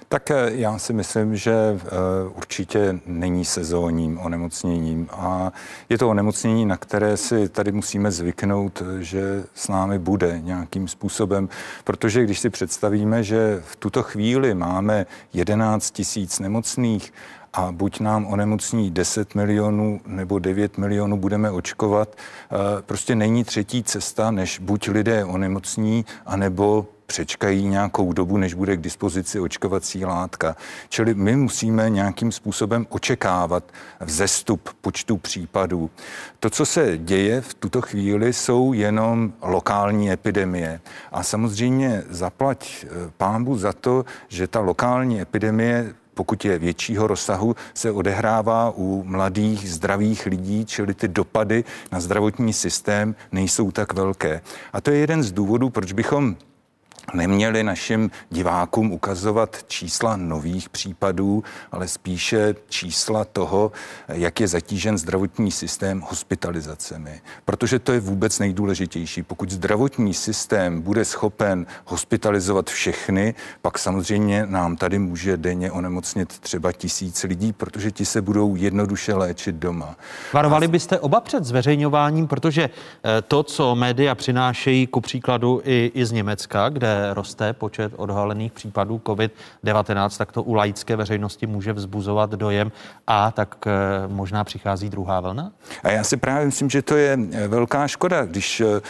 Tak eh, já si myslím, že eh, určitě není sezónním onemocněním a je to onemocnění, na které si tady musíme zvyknout, že s námi bude nějakým způsobem, protože když si představíme, že v tuto chvíli máme 11 tisíc nemocných, a buď nám onemocní 10 milionů nebo 9 milionů budeme očkovat. Eh, prostě není třetí cesta, než buď lidé onemocní, anebo přečkají nějakou dobu, než bude k dispozici očkovací látka. Čili my musíme nějakým způsobem očekávat vzestup počtu případů. To, co se děje v tuto chvíli, jsou jenom lokální epidemie. A samozřejmě zaplať eh, pámbu za to, že ta lokální epidemie pokud je většího rozsahu, se odehrává u mladých, zdravých lidí, čili ty dopady na zdravotní systém nejsou tak velké. A to je jeden z důvodů, proč bychom neměli našim divákům ukazovat čísla nových případů, ale spíše čísla toho, jak je zatížen zdravotní systém hospitalizacemi. Protože to je vůbec nejdůležitější. Pokud zdravotní systém bude schopen hospitalizovat všechny, pak samozřejmě nám tady může denně onemocnit třeba tisíc lidí, protože ti se budou jednoduše léčit doma. Varovali byste oba před zveřejňováním, protože eh, to, co média přinášejí, ku příkladu i, i z Německa, kde roste počet odhalených případů COVID-19, tak to u laické veřejnosti může vzbuzovat dojem a tak eh, možná přichází druhá vlna? A já si právě myslím, že to je eh, velká škoda, když eh,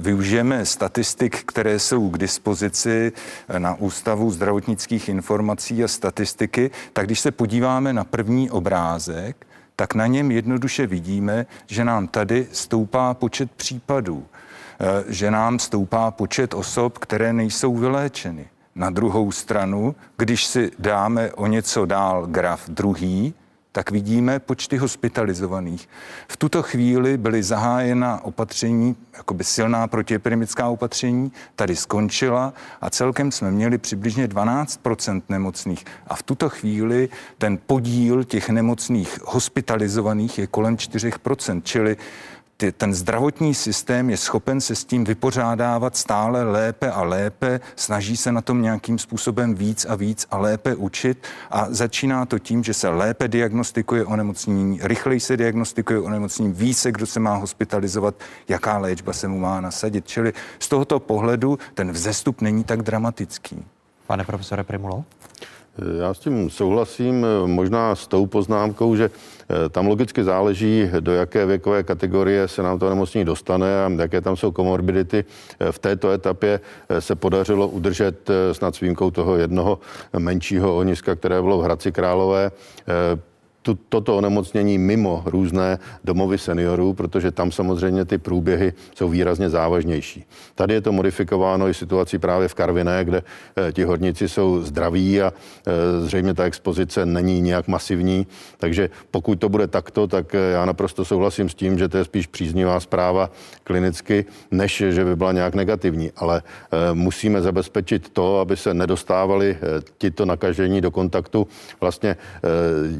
využijeme statistik, které jsou k dispozici na Ústavu zdravotnických informací a statistiky, tak když se podíváme na první obrázek, tak na něm jednoduše vidíme, že nám tady stoupá počet případů. Eh, že nám stoupá počet osob, které nejsou vyléčeny. Na druhou stranu, když si dáme o něco dál graf druhý, tak vidíme počty hospitalizovaných. V tuto chvíli byly zahájena opatření, jakoby silná protiepidemická opatření, tady skončila a celkem jsme měli přibližně 12% nemocných. A v tuto chvíli ten podíl těch nemocných hospitalizovaných je kolem 4% čili ty, ten zdravotní systém je schopen se s tím vypořádávat stále lépe a lépe, snaží se na tom nějakým způsobem víc a víc a lépe učit a začíná to tím, že se lépe diagnostikuje onemocnění, rychleji se diagnostikuje onemocnění, ví se, kdo se má hospitalizovat, jaká léčba se mu má nasadit. Čili z tohoto pohledu ten vzestup není tak dramatický. Pane profesore Primulo? Já s tím souhlasím, možná s tou poznámkou, že tam logicky záleží, do jaké věkové kategorie se nám to nemocní dostane a jaké tam jsou komorbidity. Eh, v této etapě eh, se podařilo udržet snad s výjimkou toho jednoho menšího ohniska, které bylo v Hradci Králové, tu, toto onemocnění mimo různé domovy seniorů, protože tam samozřejmě ty průběhy jsou výrazně závažnější. Tady je to modifikováno i situací právě v Karviné, kde e, ti horníci jsou zdraví a e, zřejmě ta expozice není nějak masivní. Takže pokud to bude takto, tak e, já naprosto souhlasím s tím, že to je spíš příznivá zpráva klinicky, než že by byla nějak negativní. Ale e, musíme zabezpečit to, aby se nedostávali tito nakažení do kontaktu vlastně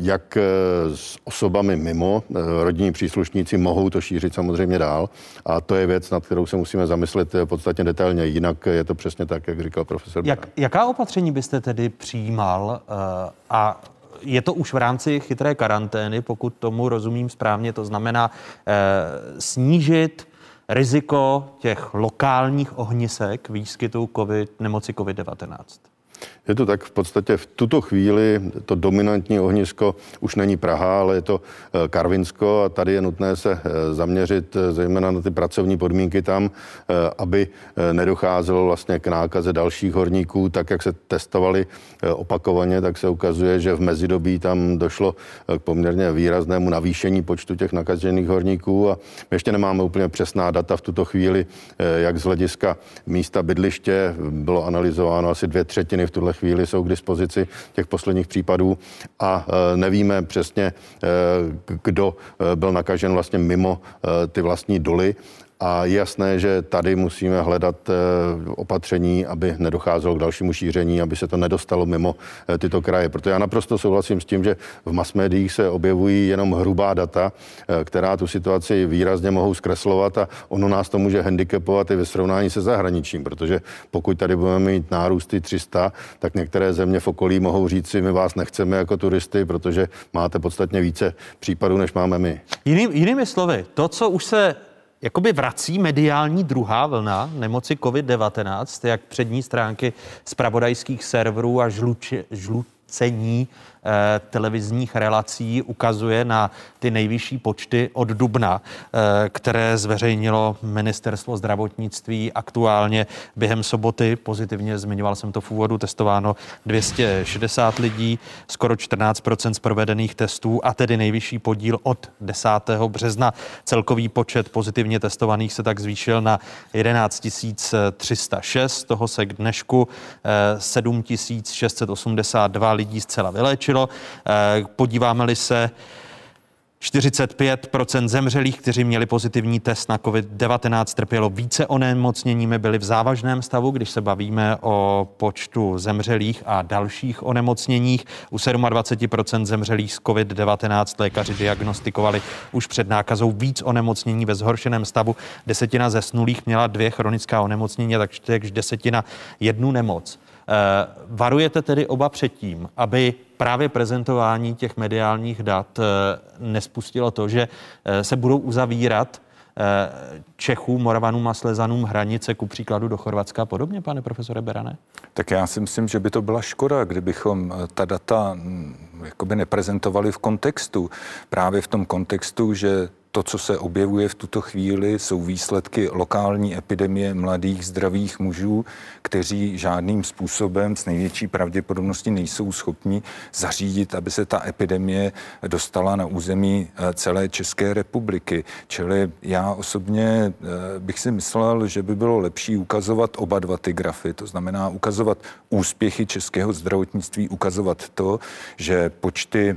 jak s osobami mimo. Eh, rodinní příslušníci mohou to šířit samozřejmě dál a to je věc, nad kterou se musíme zamyslet eh, podstatně detailně. Jinak je to přesně tak, jak říkal profesor. Jak, jaká opatření byste tedy přijímal a je to už v rámci chytré karantény, pokud tomu rozumím správně, to znamená snížit riziko těch lokálních ohnisek výskytu COVID, nemoci COVID-19? Je to tak v podstatě v tuto chvíli to dominantní ohnisko už není Praha, ale je to eh, Karvinsko a tady je nutné se eh, zaměřit eh, zejména na ty pracovní podmínky tam, aby nedocházelo vlastně k nákaze dalších horníků, tak jak se testovali opakovaně, tak se ukazuje, že v mezidobí tam došlo k poměrně výraznému navýšení počtu těch nakažených horníků. A my ještě nemáme úplně přesná data v tuto chvíli, jak z hlediska místa bydliště bylo analyzováno asi dvě třetiny v tuhle chvíli jsou k dispozici těch posledních případů a e, nevíme přesně, e, kdo e, byl nakažen vlastně mimo ty vlastní doly a je jasné, že tady musíme hledat eh, opatření, aby nedocházelo k dalšímu šíření, aby se to nedostalo mimo eh, tyto kraje. Proto já naprosto souhlasím s tím, že v mass médiích se objevují jenom hrubá data, eh, která tu situaci výrazně mohou zkreslovat a ono nás to může handicapovat i ve srovnání se zahraničím, protože pokud tady budeme mít nárůsty 300, tak některé země v okolí mohou říct si, my vás nechceme jako turisty, protože máte podstatně více případů, než máme my. Jiný, jinými slovy, to, co už se jakoby vrací mediální druhá vlna nemoci COVID-19, jak přední stránky zpravodajských serverů a žluči, žlucení televizních relací ukazuje na ty nejvyšší počty od dubna, eh, které zveřejnilo ministerstvo zdravotnictví aktuálně během soboty. Pozitivně zmiňoval jsem to v úvodu, testováno 260 lidí, skoro 14 z provedených testů a tedy nejvyšší podíl od 10. března. Celkový počet pozitivně testovaných se tak zvýšil na 11 306, toho se k dnešku 7 eh, 682 lidí zcela vylečilo zlepšilo. Eh, podíváme-li se 45% zemřelých, kteří měli pozitivní test na COVID-19, trpělo více onemocněními, byli v závažném stavu, když se bavíme o počtu zemřelých a dalších onemocněních. U 27% zemřelých z COVID-19 lékaři diagnostikovali už před nákazou víc onemocnění ve zhoršeném stavu. Desetina zesnulých měla dvě chronická onemocnění, takže desetina jednu nemoc. Eh, varujete tedy oba předtím, aby právě prezentování těch mediálních dat eh, nespustilo to, že eh, se budou uzavírat Čechům, Moravanům a Slezanům hranice, ku příkladu do Chorvatska a podobně, pane profesore Berane? Tak já si myslím, že by to byla škoda, kdybychom ta data mm, jakoby neprezentovali v kontextu. Právě v tom kontextu, že to, co se objevuje v tuto chvíli, jsou výsledky lokální epidemie mladých zdravých mužů, kteří žádným způsobem s největší pravděpodobností nejsou schopni zařídit, aby se ta epidemie dostala na území eh, celé České republiky. Čili já osobně eh, bych si myslel, že by bylo lepší ukazovat oba dva ty grafy, to znamená ukazovat úspěchy českého zdravotnictví, ukazovat to, že počty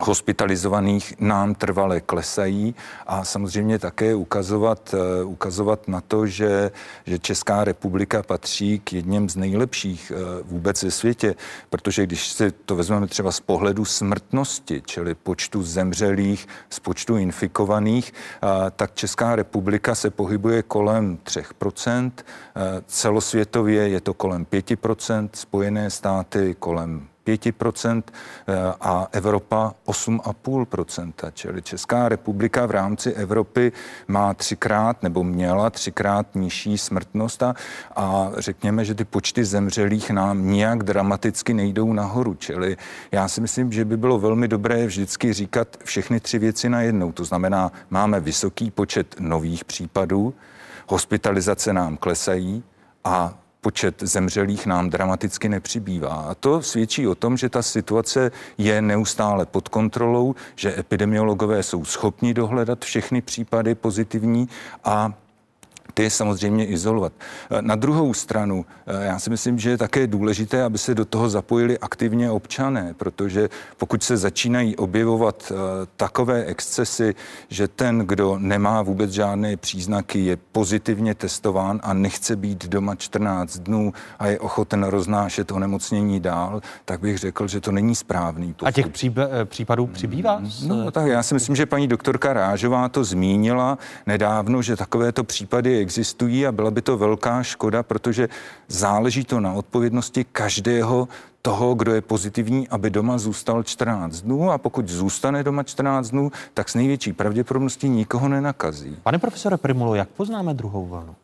hospitalizovaných nám trvale klesají a samozřejmě také ukazovat, eh, ukazovat na to, že, že Česká republika patří k jedním z nejlepších eh, vůbec ve světě, protože když si to vezmeme třeba z pohledu smrtnosti, čili počtu zemřelých, z počtu infikovaných, eh, tak Česká republika se pohybuje kolem 3%, celosvětově je to kolem 5%, Spojené státy kolem 5% eh, a Evropa 8,5%. Čili Česká republika v rámci Evropy má třikrát nebo měla třikrát nižší smrtnost a, a řekněme, že ty počty zemřelých nám nijak dramaticky nejdou nahoru. Čili já si myslím, že by bylo velmi dobré vždycky říkat všechny tři věci najednou. To znamená, máme vysoký počet nových případů, hospitalizace nám klesají a počet zemřelých nám dramaticky nepřibývá. A to svědčí o tom, že ta situace je neustále pod kontrolou, že epidemiologové jsou schopni dohledat všechny případy pozitivní a ty samozřejmě izolovat. Eh, na druhou stranu, eh, já si myslím, že je také důležité, aby se do toho zapojili aktivně občané, protože pokud se začínají objevovat eh, takové excesy, že ten, kdo nemá vůbec žádné příznaky, je pozitivně testován a nechce být doma 14 dnů a je ochoten roznášet onemocnění dál, tak bych řekl, že to není správný postup. A těch případů přibývá? No tak já si myslím, že paní doktorka Rážová to zmínila nedávno, že takovéto případy existují a byla by to velká škoda, protože záleží to na odpovědnosti každého toho, kdo je pozitivní, aby doma zůstal 14 dnů a pokud zůstane doma 14 dnů, tak s největší pravděpodobností nikoho nenakazí. Pane profesore Primulo, jak poznáme druhou vlnu?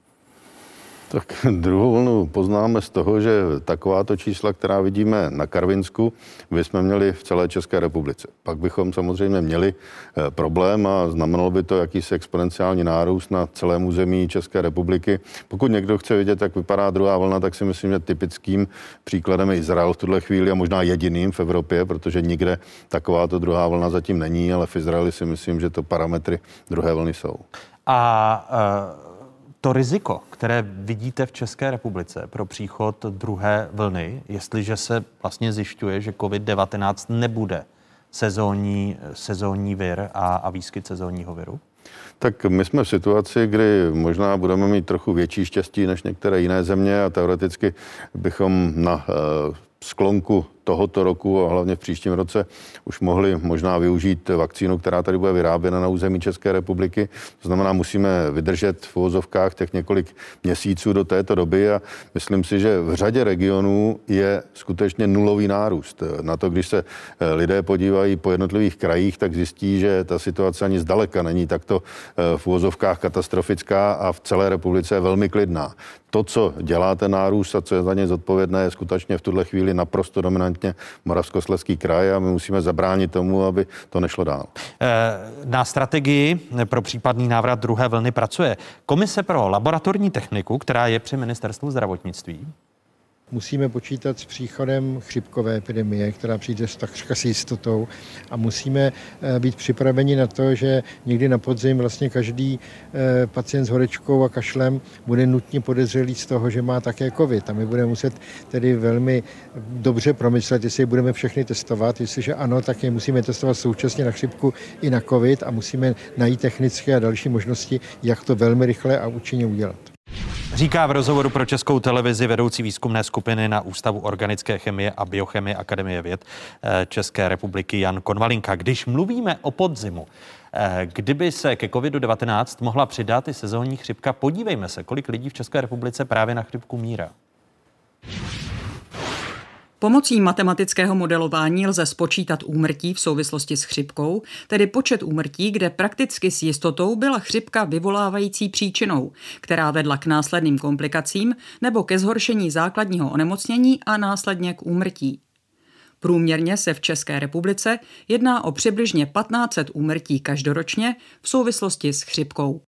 Tak druhou vlnu poznáme z toho, že takováto čísla, která vidíme na Karvinsku, by jsme měli v celé České republice. Pak bychom samozřejmě měli eh, problém a znamenalo by to jakýsi exponenciální nárůst na celém území České republiky. Pokud někdo chce vidět, jak vypadá druhá vlna, tak si myslím, že typickým příkladem je Izrael v tuhle chvíli a možná jediným v Evropě, protože nikde takováto druhá vlna zatím není, ale v Izraeli si myslím, že to parametry druhé vlny jsou. A uh to riziko, které vidíte v České republice pro příchod druhé vlny, jestliže se vlastně zjišťuje, že COVID-19 nebude sezónní, sezónní vir a, a výskyt sezónního viru? Tak my jsme v situaci, kdy možná budeme mít trochu větší štěstí než některé jiné země a teoreticky bychom na uh, sklonku tohoto roku a hlavně v příštím roce už mohli možná využít vakcínu, která tady bude vyráběna na území České republiky. To znamená, musíme vydržet v uvozovkách těch několik měsíců do této doby a myslím si, že v řadě regionů je skutečně nulový nárůst. Na to, když se eh, lidé podívají po jednotlivých krajích, tak zjistí, že ta situace ani zdaleka není takto eh, v uvozovkách katastrofická a v celé republice je velmi klidná. To, co dělá ten nárůst a co je za ně zodpovědné, je skutečně v tuhle chvíli naprosto dominantní dominantně Moravskoslezský kraj a my musíme zabránit tomu, aby to nešlo dál. Eh, na strategii pro případný návrat druhé vlny pracuje Komise pro laboratorní techniku, která je při ministerstvu zdravotnictví musíme počítat s příchodem chřipkové epidemie, která přijde s takřka s jistotou. A musíme eh, být připraveni na to, že někdy na podzim vlastně každý eh, pacient s horečkou a kašlem bude nutně podezřelý z toho, že má také covid. A my budeme muset tedy velmi dobře promyslet, jestli budeme všechny testovat, jestliže ano, tak je musíme testovat současně na chřipku i na covid a musíme najít technické a další možnosti, jak to velmi rychle a účinně udělat. Říká v rozhovoru pro Českou televizi vedoucí výzkumné skupiny na Ústavu organické chemie a biochemie Akademie věd eh, České republiky Jan Konvalinka. Když mluvíme o podzimu, eh, kdyby se ke COVID-19 mohla přidat i sezónní chřipka, podívejme se, kolik lidí v České republice právě na chřipku míra. Pomocí matematického modelování lze spočítat úmrtí v souvislosti s chřipkou, tedy počet úmrtí, kde prakticky s jistotou byla chřipka vyvolávající příčinou, která vedla k následným komplikacím nebo ke zhoršení základního onemocnění a následně k úmrtí. Průměrně se v České republice jedná o přibližně 1500 úmrtí každoročně v souvislosti s chřipkou.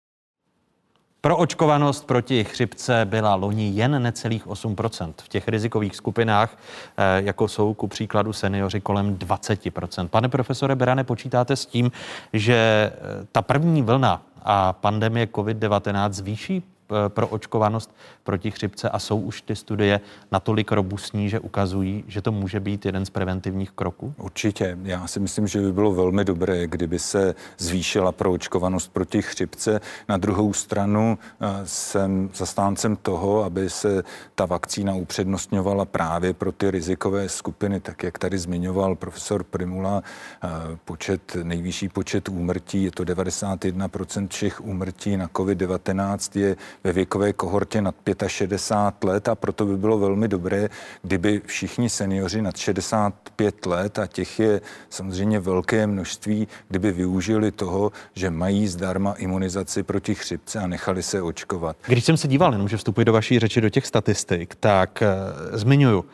Pro očkovanost proti chřipce byla loni jen necelých 8%. V těch rizikových skupinách, eh, jako jsou ku příkladu seniori, kolem 20%. Pane profesore Berane, počítáte s tím, že eh, ta první vlna a pandemie COVID-19 zvýší pro očkovanost proti chřipce a jsou už ty studie natolik robustní, že ukazují, že to může být jeden z preventivních kroků? Určitě. Já si myslím, že by bylo velmi dobré, kdyby se zvýšila proočkovanost proti chřipce. Na druhou stranu eh, jsem zastáncem toho, aby se ta vakcína upřednostňovala právě pro ty rizikové skupiny, tak jak tady zmiňoval profesor Primula, eh, počet, nejvyšší počet úmrtí, je to 91% všech úmrtí na COVID-19 je ve věkové kohortě nad 65 let a proto by bylo velmi dobré, kdyby všichni seniori nad 65 let, a těch je samozřejmě velké množství, kdyby využili toho, že mají zdarma imunizaci proti chřipce a nechali se očkovat. Když jsem se díval, jenom že vstupuji do vaší řeči, do těch statistik, tak uh, zmiňuju,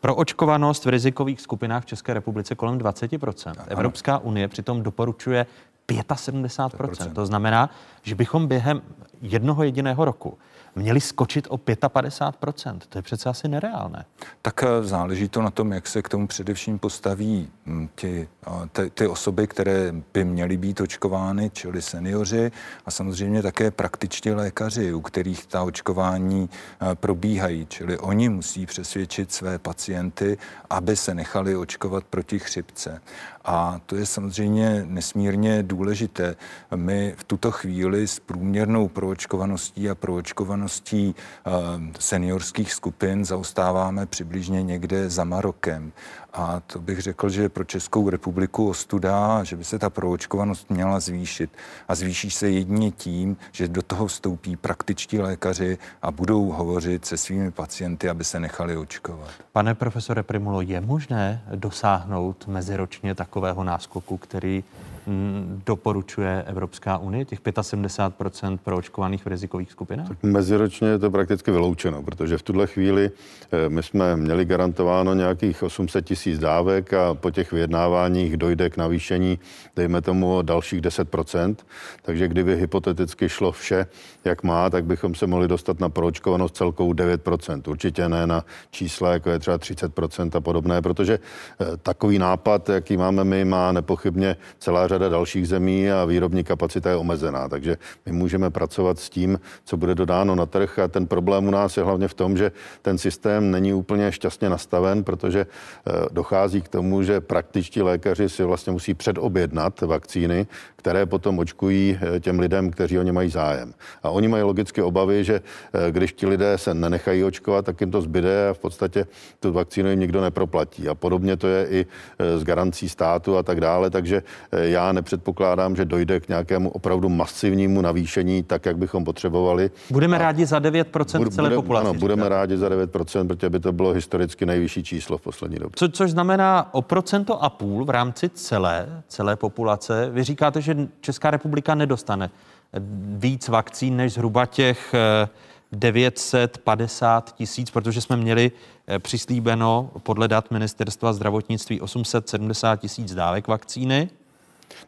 pro očkovanost v rizikových skupinách v České republice kolem 20%. Evropská unie přitom doporučuje 75%. To znamená, že bychom během jednoho jediného roku měli skočit o 55%. To je přece asi nereálné. Tak eh, záleží to na tom, jak se k tomu především postaví hm, ti, ty, ty osoby, které by měly být očkovány, čili seniori a samozřejmě také praktičtí lékaři, u kterých ta očkování eh, probíhají. Čili oni musí přesvědčit své pacienty, aby se nechali očkovat proti chřipce. A to je samozřejmě nesmírně důležité. My v tuto chvíli s průměrnou proočkovaností a proočkovaností eh, seniorských skupin zaostáváme přibližně někde za Marokem. A to bych řekl, že pro Českou republiku ostuda, že by se ta proočkovanost měla zvýšit. A zvýší se jedině tím, že do toho vstoupí praktičtí lékaři a budou hovořit se svými pacienty, aby se nechali očkovat. Pane profesore Primulo, je možné dosáhnout meziročně takového náskoku, který doporučuje Evropská unie, těch 75% pro očkovaných v rizikových skupinách? Tak meziročně je to prakticky vyloučeno, protože v tuhle chvíli eh, my jsme měli garantováno nějakých 800 tisíc dávek a po těch vyjednáváních dojde k navýšení, dejme tomu, dalších 10%. Takže kdyby hypoteticky šlo vše, jak má, tak bychom se mohli dostat na proočkovanost celkou 9%. Určitě ne na čísla, jako je třeba 30% a podobné, protože eh, takový nápad, jaký máme my, má nepochybně celá řada řada dalších zemí a výrobní kapacita je omezená. Takže my můžeme pracovat s tím, co bude dodáno na trh a ten problém u nás je hlavně v tom, že ten systém není úplně šťastně nastaven, protože eh, dochází k tomu, že praktičtí lékaři si vlastně musí předobjednat vakcíny, které potom očkují eh, těm lidem, kteří o ně mají zájem. A oni mají logicky obavy, že eh, když ti lidé se nenechají očkovat, tak jim to zbyde a v podstatě tu vakcínu jim nikdo neproplatí. A podobně to je i s garancí státu a tak dále. Takže já nepředpokládám, že dojde k nějakému opravdu masivnímu navýšení, tak jak bychom potřebovali. Budeme a rádi za 9% bude, celé populace. Ano, budeme rádi za 9%, protože by to bylo historicky nejvyšší číslo v poslední době. Co, což znamená o procento a půl v rámci celé, celé populace. Vy říkáte, že Česká republika nedostane víc vakcín než zhruba těch 950 eh, tisíc, protože jsme měli eh, přislíbeno podle dat ministerstva zdravotnictví 870 tisíc dávek vakcíny.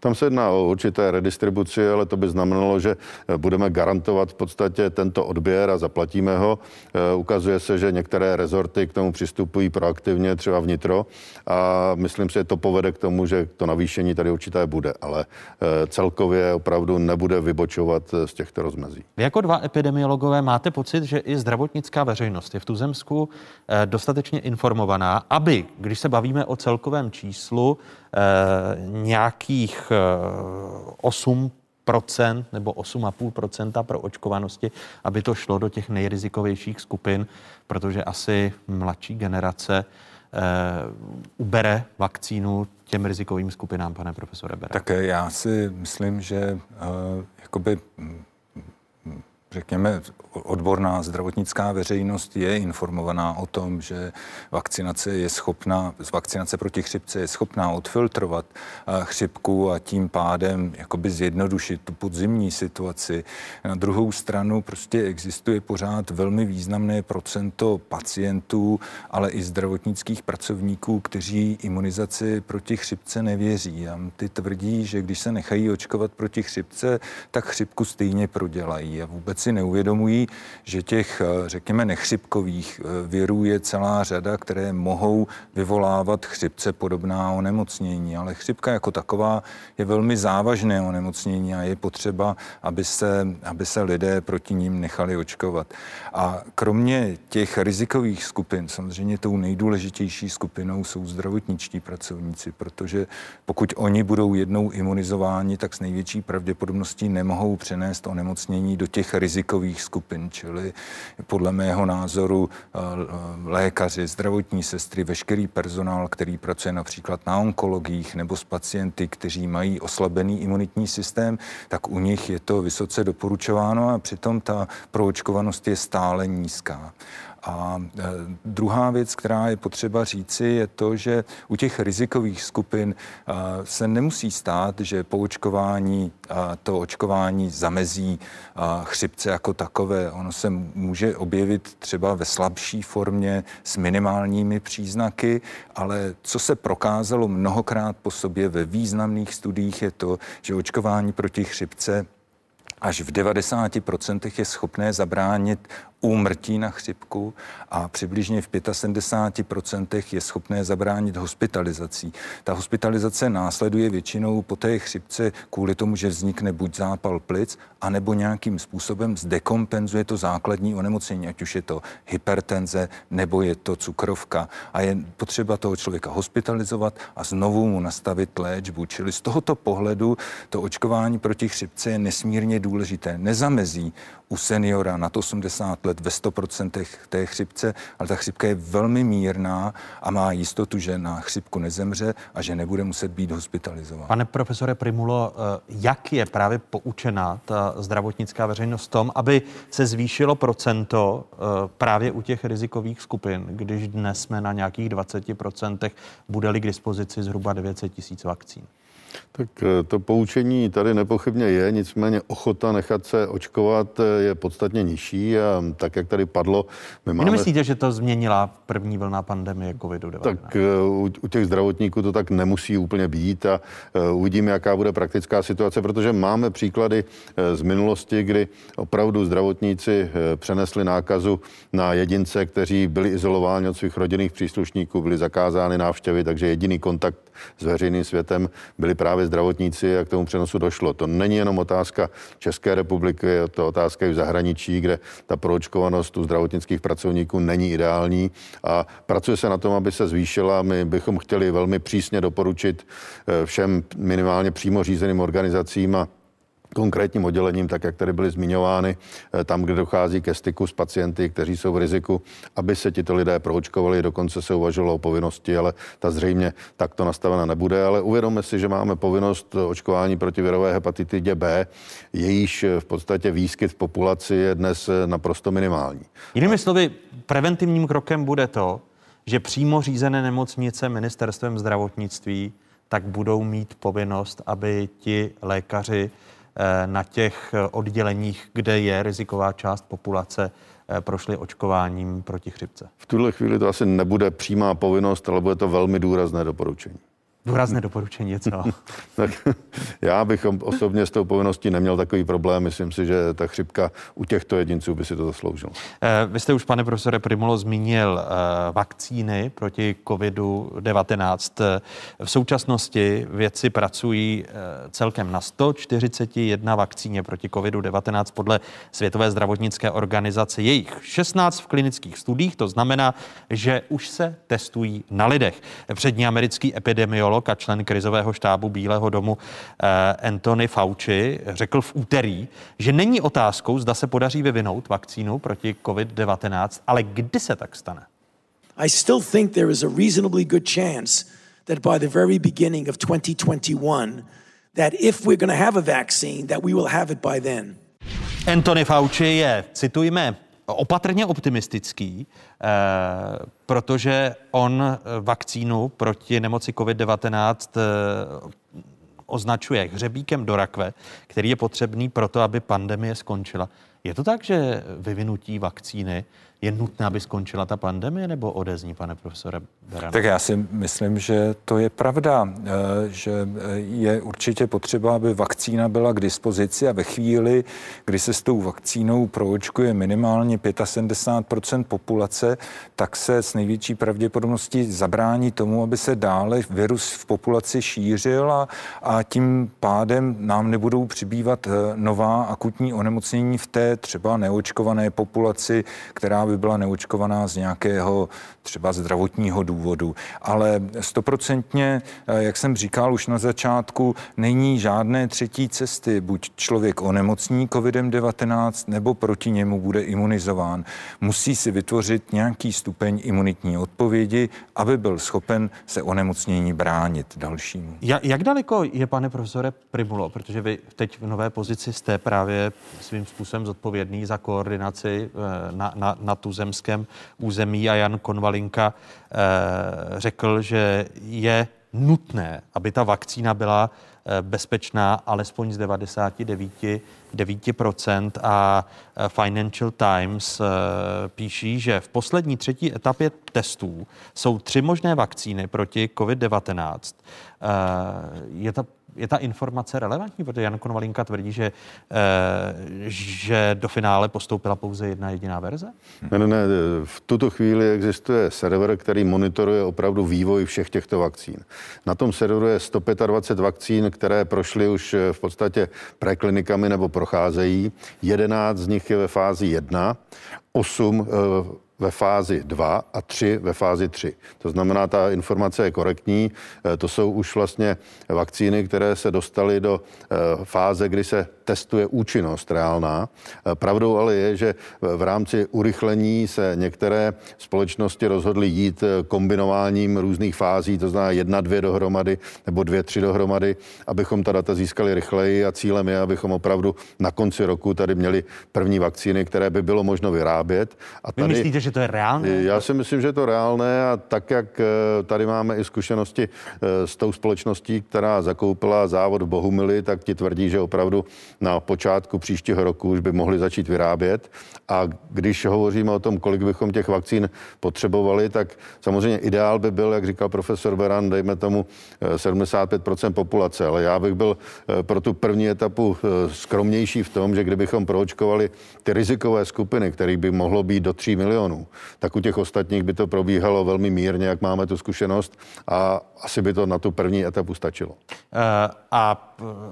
Tam se jedná o určité redistribuci, ale to by znamenalo, že eh, budeme garantovat v podstatě tento odběr a zaplatíme ho. Eh, ukazuje se, že některé rezorty k tomu přistupují proaktivně, třeba vnitro a myslím si, že to povede k tomu, že to navýšení tady určité bude, ale eh, celkově opravdu nebude vybočovat z těchto rozmezí. Vy jako dva epidemiologové máte pocit, že i zdravotnická veřejnost je v Tuzemsku dostatečně informovaná, aby, když se bavíme o celkovém číslu, nějakých 8% nebo 8,5% pro očkovanosti, aby to šlo do těch nejrizikovějších skupin, protože asi mladší generace eh, ubere vakcínu těm rizikovým skupinám, pane profesore Bere. Tak já si myslím, že uh, jakoby řekněme, odborná zdravotnická veřejnost je informovaná o tom, že vakcinace je schopná, vakcinace proti chřipce je schopná odfiltrovat eh, chřipku a tím pádem jakoby zjednodušit tu podzimní situaci. Na druhou stranu prostě existuje pořád velmi významné procento pacientů, ale i zdravotnických pracovníků, kteří imunizaci proti chřipce nevěří. A ty tvrdí, že když se nechají očkovat proti chřipce, tak chřipku stejně prodělají a vůbec si neuvědomují, že těch, eh, řekněme, nechřipkových eh, virů je celá řada, které mohou vyvolávat chřipce podobná onemocnění. Ale chřipka jako taková je velmi závažné onemocnění a je potřeba, aby se, aby se lidé proti ním nechali očkovat. A kromě těch rizikových skupin, samozřejmě tou nejdůležitější skupinou jsou zdravotničtí pracovníci, protože pokud oni budou jednou imunizováni, tak s největší pravděpodobností nemohou přenést onemocnění do těch rizikových skupin, čili podle mého názoru eh, lékaři, zdravotní sestry, veškerý personál, který pracuje například na onkologiích nebo s pacienty, kteří mají oslabený imunitní systém, tak u nich je to vysoce doporučováno a přitom ta proočkovanost je stále nízká. A e, druhá věc, která je potřeba říci, je to, že u těch rizikových skupin e, se nemusí stát, že po očkování e, to očkování zamezí chřipce jako takové. Ono se může objevit třeba ve slabší formě s minimálními příznaky, ale co se prokázalo mnohokrát po sobě ve významných studiích je to, že očkování proti chřipce až v 90% je schopné zabránit úmrtí na chřipku a přibližně v 75% je schopné zabránit hospitalizací. Ta hospitalizace následuje většinou po té chřipce kvůli tomu, že vznikne buď zápal plic, anebo nějakým způsobem zdekompenzuje to základní onemocnění, ať už je to hypertenze nebo je to cukrovka. A je potřeba toho člověka hospitalizovat a znovu mu nastavit léčbu. Čili z tohoto pohledu to očkování proti chřipce je nesmírně důležité. Nezamezí u seniora nad 80 let ve 100% té chřipce, ale ta chřipka je velmi mírná a má jistotu, že na chřipku nezemře a že nebude muset být hospitalizován. Pane profesore Primulo, eh, jak je právě poučená ta zdravotnická veřejnost v tom, aby se zvýšilo procento eh, právě u těch rizikových skupin, když dnes jsme na nějakých 20%, bude-li k dispozici zhruba 900 tisíc vakcín? Tak eh, to poučení tady nepochybně je, nicméně ochota nechat se očkovat eh, je podstatně nižší a tak, jak tady padlo, my máme... Nemyslíte, že to změnila první vlna pandemie COVID-19? Tak eh, u, u těch zdravotníků to tak nemusí úplně být a uvidíme, jaká bude praktická situace, protože máme příklady z minulosti, kdy opravdu zdravotníci přenesli nákazu na jedince, kteří byli izolováni od svých rodinných příslušníků, byli zakázány návštěvy, takže jediný kontakt s veřejným světem byli právě zdravotníci a k tomu přenosu došlo. To není jenom otázka České republiky, je to otázka i v zahraničí, kde ta proočkovanost u zdravotnických pracovníků není ideální a pracuje se na tom, aby se zvýšila. My bychom chtěli velmi přísně doporučit eh, všem minimálně přímo řízeným organizacím a konkrétním oddělením, tak jak tady byly zmiňovány, eh, tam, kde dochází ke styku s pacienty, kteří jsou v riziku, aby se tito lidé proočkovali. Dokonce se uvažovalo o povinnosti, ale ta zřejmě takto nastavena nebude. Ale uvědomme si, že máme povinnost očkování proti virové hepatitidě B, jejíž v podstatě výskyt v populaci je dnes naprosto minimální. Jinými slovy, preventivním krokem bude to, že přímo řízené nemocnice ministerstvem zdravotnictví tak budou mít povinnost, aby ti lékaři Eh, na těch eh, odděleních, kde je riziková část populace, eh, prošli očkováním proti chřipce? V tuhle chvíli to asi nebude přímá povinnost, ale bude to velmi důrazné doporučení. Důrazné doporučení je co? tak já bych osobně s tou povinností neměl takový problém. Myslím si, že ta chřipka u těchto jedinců by si to zasloužila. Eh, vy jste už, pane profesore Primulo, zmínil eh, vakcíny proti COVID-19. Eh, v současnosti vědci pracují celkem na 141 vakcíně proti COVID-19 podle Světové zdravotnické organizace. Jejich 16 v klinických studiích, to znamená, že už se testují na lidech. Přední americký epidemiolog epidemiolog a člen krizového štábu Bílého domu eh, Anthony Fauci řekl v úterý, že není otázkou, zda se podaří vyvinout vakcínu proti COVID-19, ale kdy se tak stane. I still think there is a reasonably good chance that by the very beginning of 2021 that if we're going to have a vaccine that we will have it by then. Anthony Fauci je, citujme, opatrně optimistický, eh, protože on vakcínu proti nemoci COVID-19 eh, označuje hřebíkem do rakve, který je potřebný pro to, aby pandemie skončila. Je to tak, že vyvinutí vakcíny je nutné, aby skončila ta pandemie, nebo odezní, pane profesore Berana? Tak já si myslím, že to je pravda, eh, že eh, je určitě potřeba, aby vakcína byla k dispozici a ve chvíli, kdy se s tou vakcínou proočkuje minimálně 75% populace, tak se s největší pravděpodobností zabrání tomu, aby se dále virus v populaci šířil a, a tím pádem nám nebudou přibývat eh, nová akutní onemocnění v té třeba neočkované populaci, která by byla neočkovaná z nějakého třeba zdravotního důvodu. Ale stoprocentně, eh, jak jsem říkal už na začátku, není žádné třetí cesty. Buď člověk onemocní COVID-19 nebo proti němu bude imunizován. Musí si vytvořit nějaký stupeň imunitní odpovědi, aby byl schopen se onemocnění bránit dalšímu. Jak, jak daleko je, pane profesore Primulo, protože vy teď v nové pozici jste právě svým způsobem zodpovědný za koordinaci eh, na, na, na tuzemském území a Jan Konvalinka eh, řekl, že je nutné, aby ta vakcína byla eh, bezpečná alespoň z 99 9% a eh, Financial Times píší, že v poslední třetí etapě testů jsou tři možné vakcíny proti COVID-19. Je ta je ta informace relevantní, protože Jan Konvalinka tvrdí, že, eh, že do finále postoupila pouze jedna jediná verze? Ne, ne, ne. V tuto chvíli existuje server, který monitoruje opravdu vývoj všech těchto vakcín. Na tom serveru je 125 vakcín, které prošly už eh, v podstatě preklinikami nebo procházejí. 11 z nich je ve fázi 1, 8 ve fázi 2 a 3 ve fázi 3. To znamená, ta informace je korektní. Eh, to jsou už vlastně vakcíny, které se dostaly do eh, fáze, kdy se testuje účinnost reálná. Eh, pravdou ale je, že v rámci urychlení se některé společnosti rozhodly jít kombinováním různých fází, to znamená jedna, dvě dohromady nebo dvě, tři dohromady, abychom ta data získali rychleji a cílem je, abychom opravdu na konci roku tady měli první vakcíny, které by bylo možno vyrábět. A tady, Vy myslíte, že to je reálné? Já si myslím, že je to reálné a tak, jak eh, tady máme i zkušenosti eh, s tou společností, která zakoupila závod v Bohumili, tak ti tvrdí, že opravdu na počátku příštího roku už by mohli začít vyrábět. A když hovoříme o tom, kolik bychom těch vakcín potřebovali, tak samozřejmě ideál by byl, jak říkal profesor Beran, dejme tomu 75% eh, populace, ale já bych byl pro tu první etapu skromnější v tom, že kdybychom proočkovali ty rizikové skupiny, kterých by mohlo být do 3 milionů. Tak u těch ostatních by to probíhalo velmi mírně, jak máme tu zkušenost a asi by to na tu první etapu stačilo. A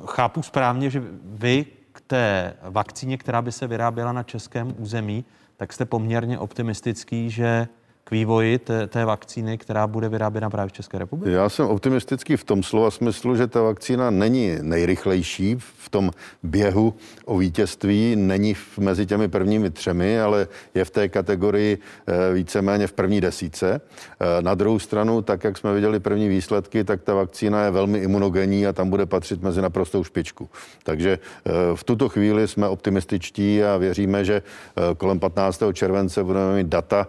chápu správně, že vy k té vakcíně, která by se vyráběla na českém území, tak jste poměrně optimistický, že k vývoji té, té vakcíny, která bude vyráběna právě v České republice? Já jsem optimistický v tom slova smyslu, že ta vakcína není nejrychlejší v tom běhu o vítězství, není mezi těmi prvními třemi, ale je v té kategorii eh, víceméně v první desíce. Eh, na druhou stranu, tak jak jsme viděli první výsledky, tak ta vakcína je velmi imunogenní a tam bude patřit mezi naprostou špičku. Takže eh, v tuto chvíli jsme optimističtí a věříme, že kolem 15. července budeme mít data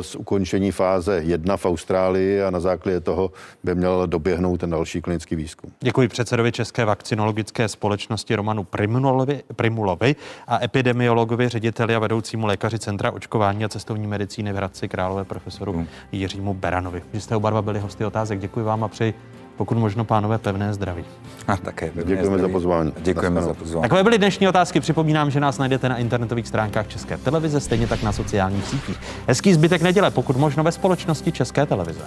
z ukončení fáze 1 v Austrálii a na základě toho by měl doběhnout ten další klinický výzkum. Děkuji předsedovi České vakcinologické společnosti Romanu Primulovi, Primulovi a epidemiologovi, řediteli a vedoucímu lékaři Centra očkování a cestovní medicíny v Hradci Králové profesoru hmm. Jiřímu Beranovi. Že jste oba dva byli hosty otázek. Děkuji vám a přeji pokud možno, pánové, pevné zdraví. A také Děkujeme zdraví. za pozvání. Děkujeme za pozvání. Takové byly dnešní otázky. Připomínám, že nás najdete na internetových stránkách České televize, stejně tak na sociálních sítích. Hezký zbytek neděle, pokud možno ve společnosti České televize.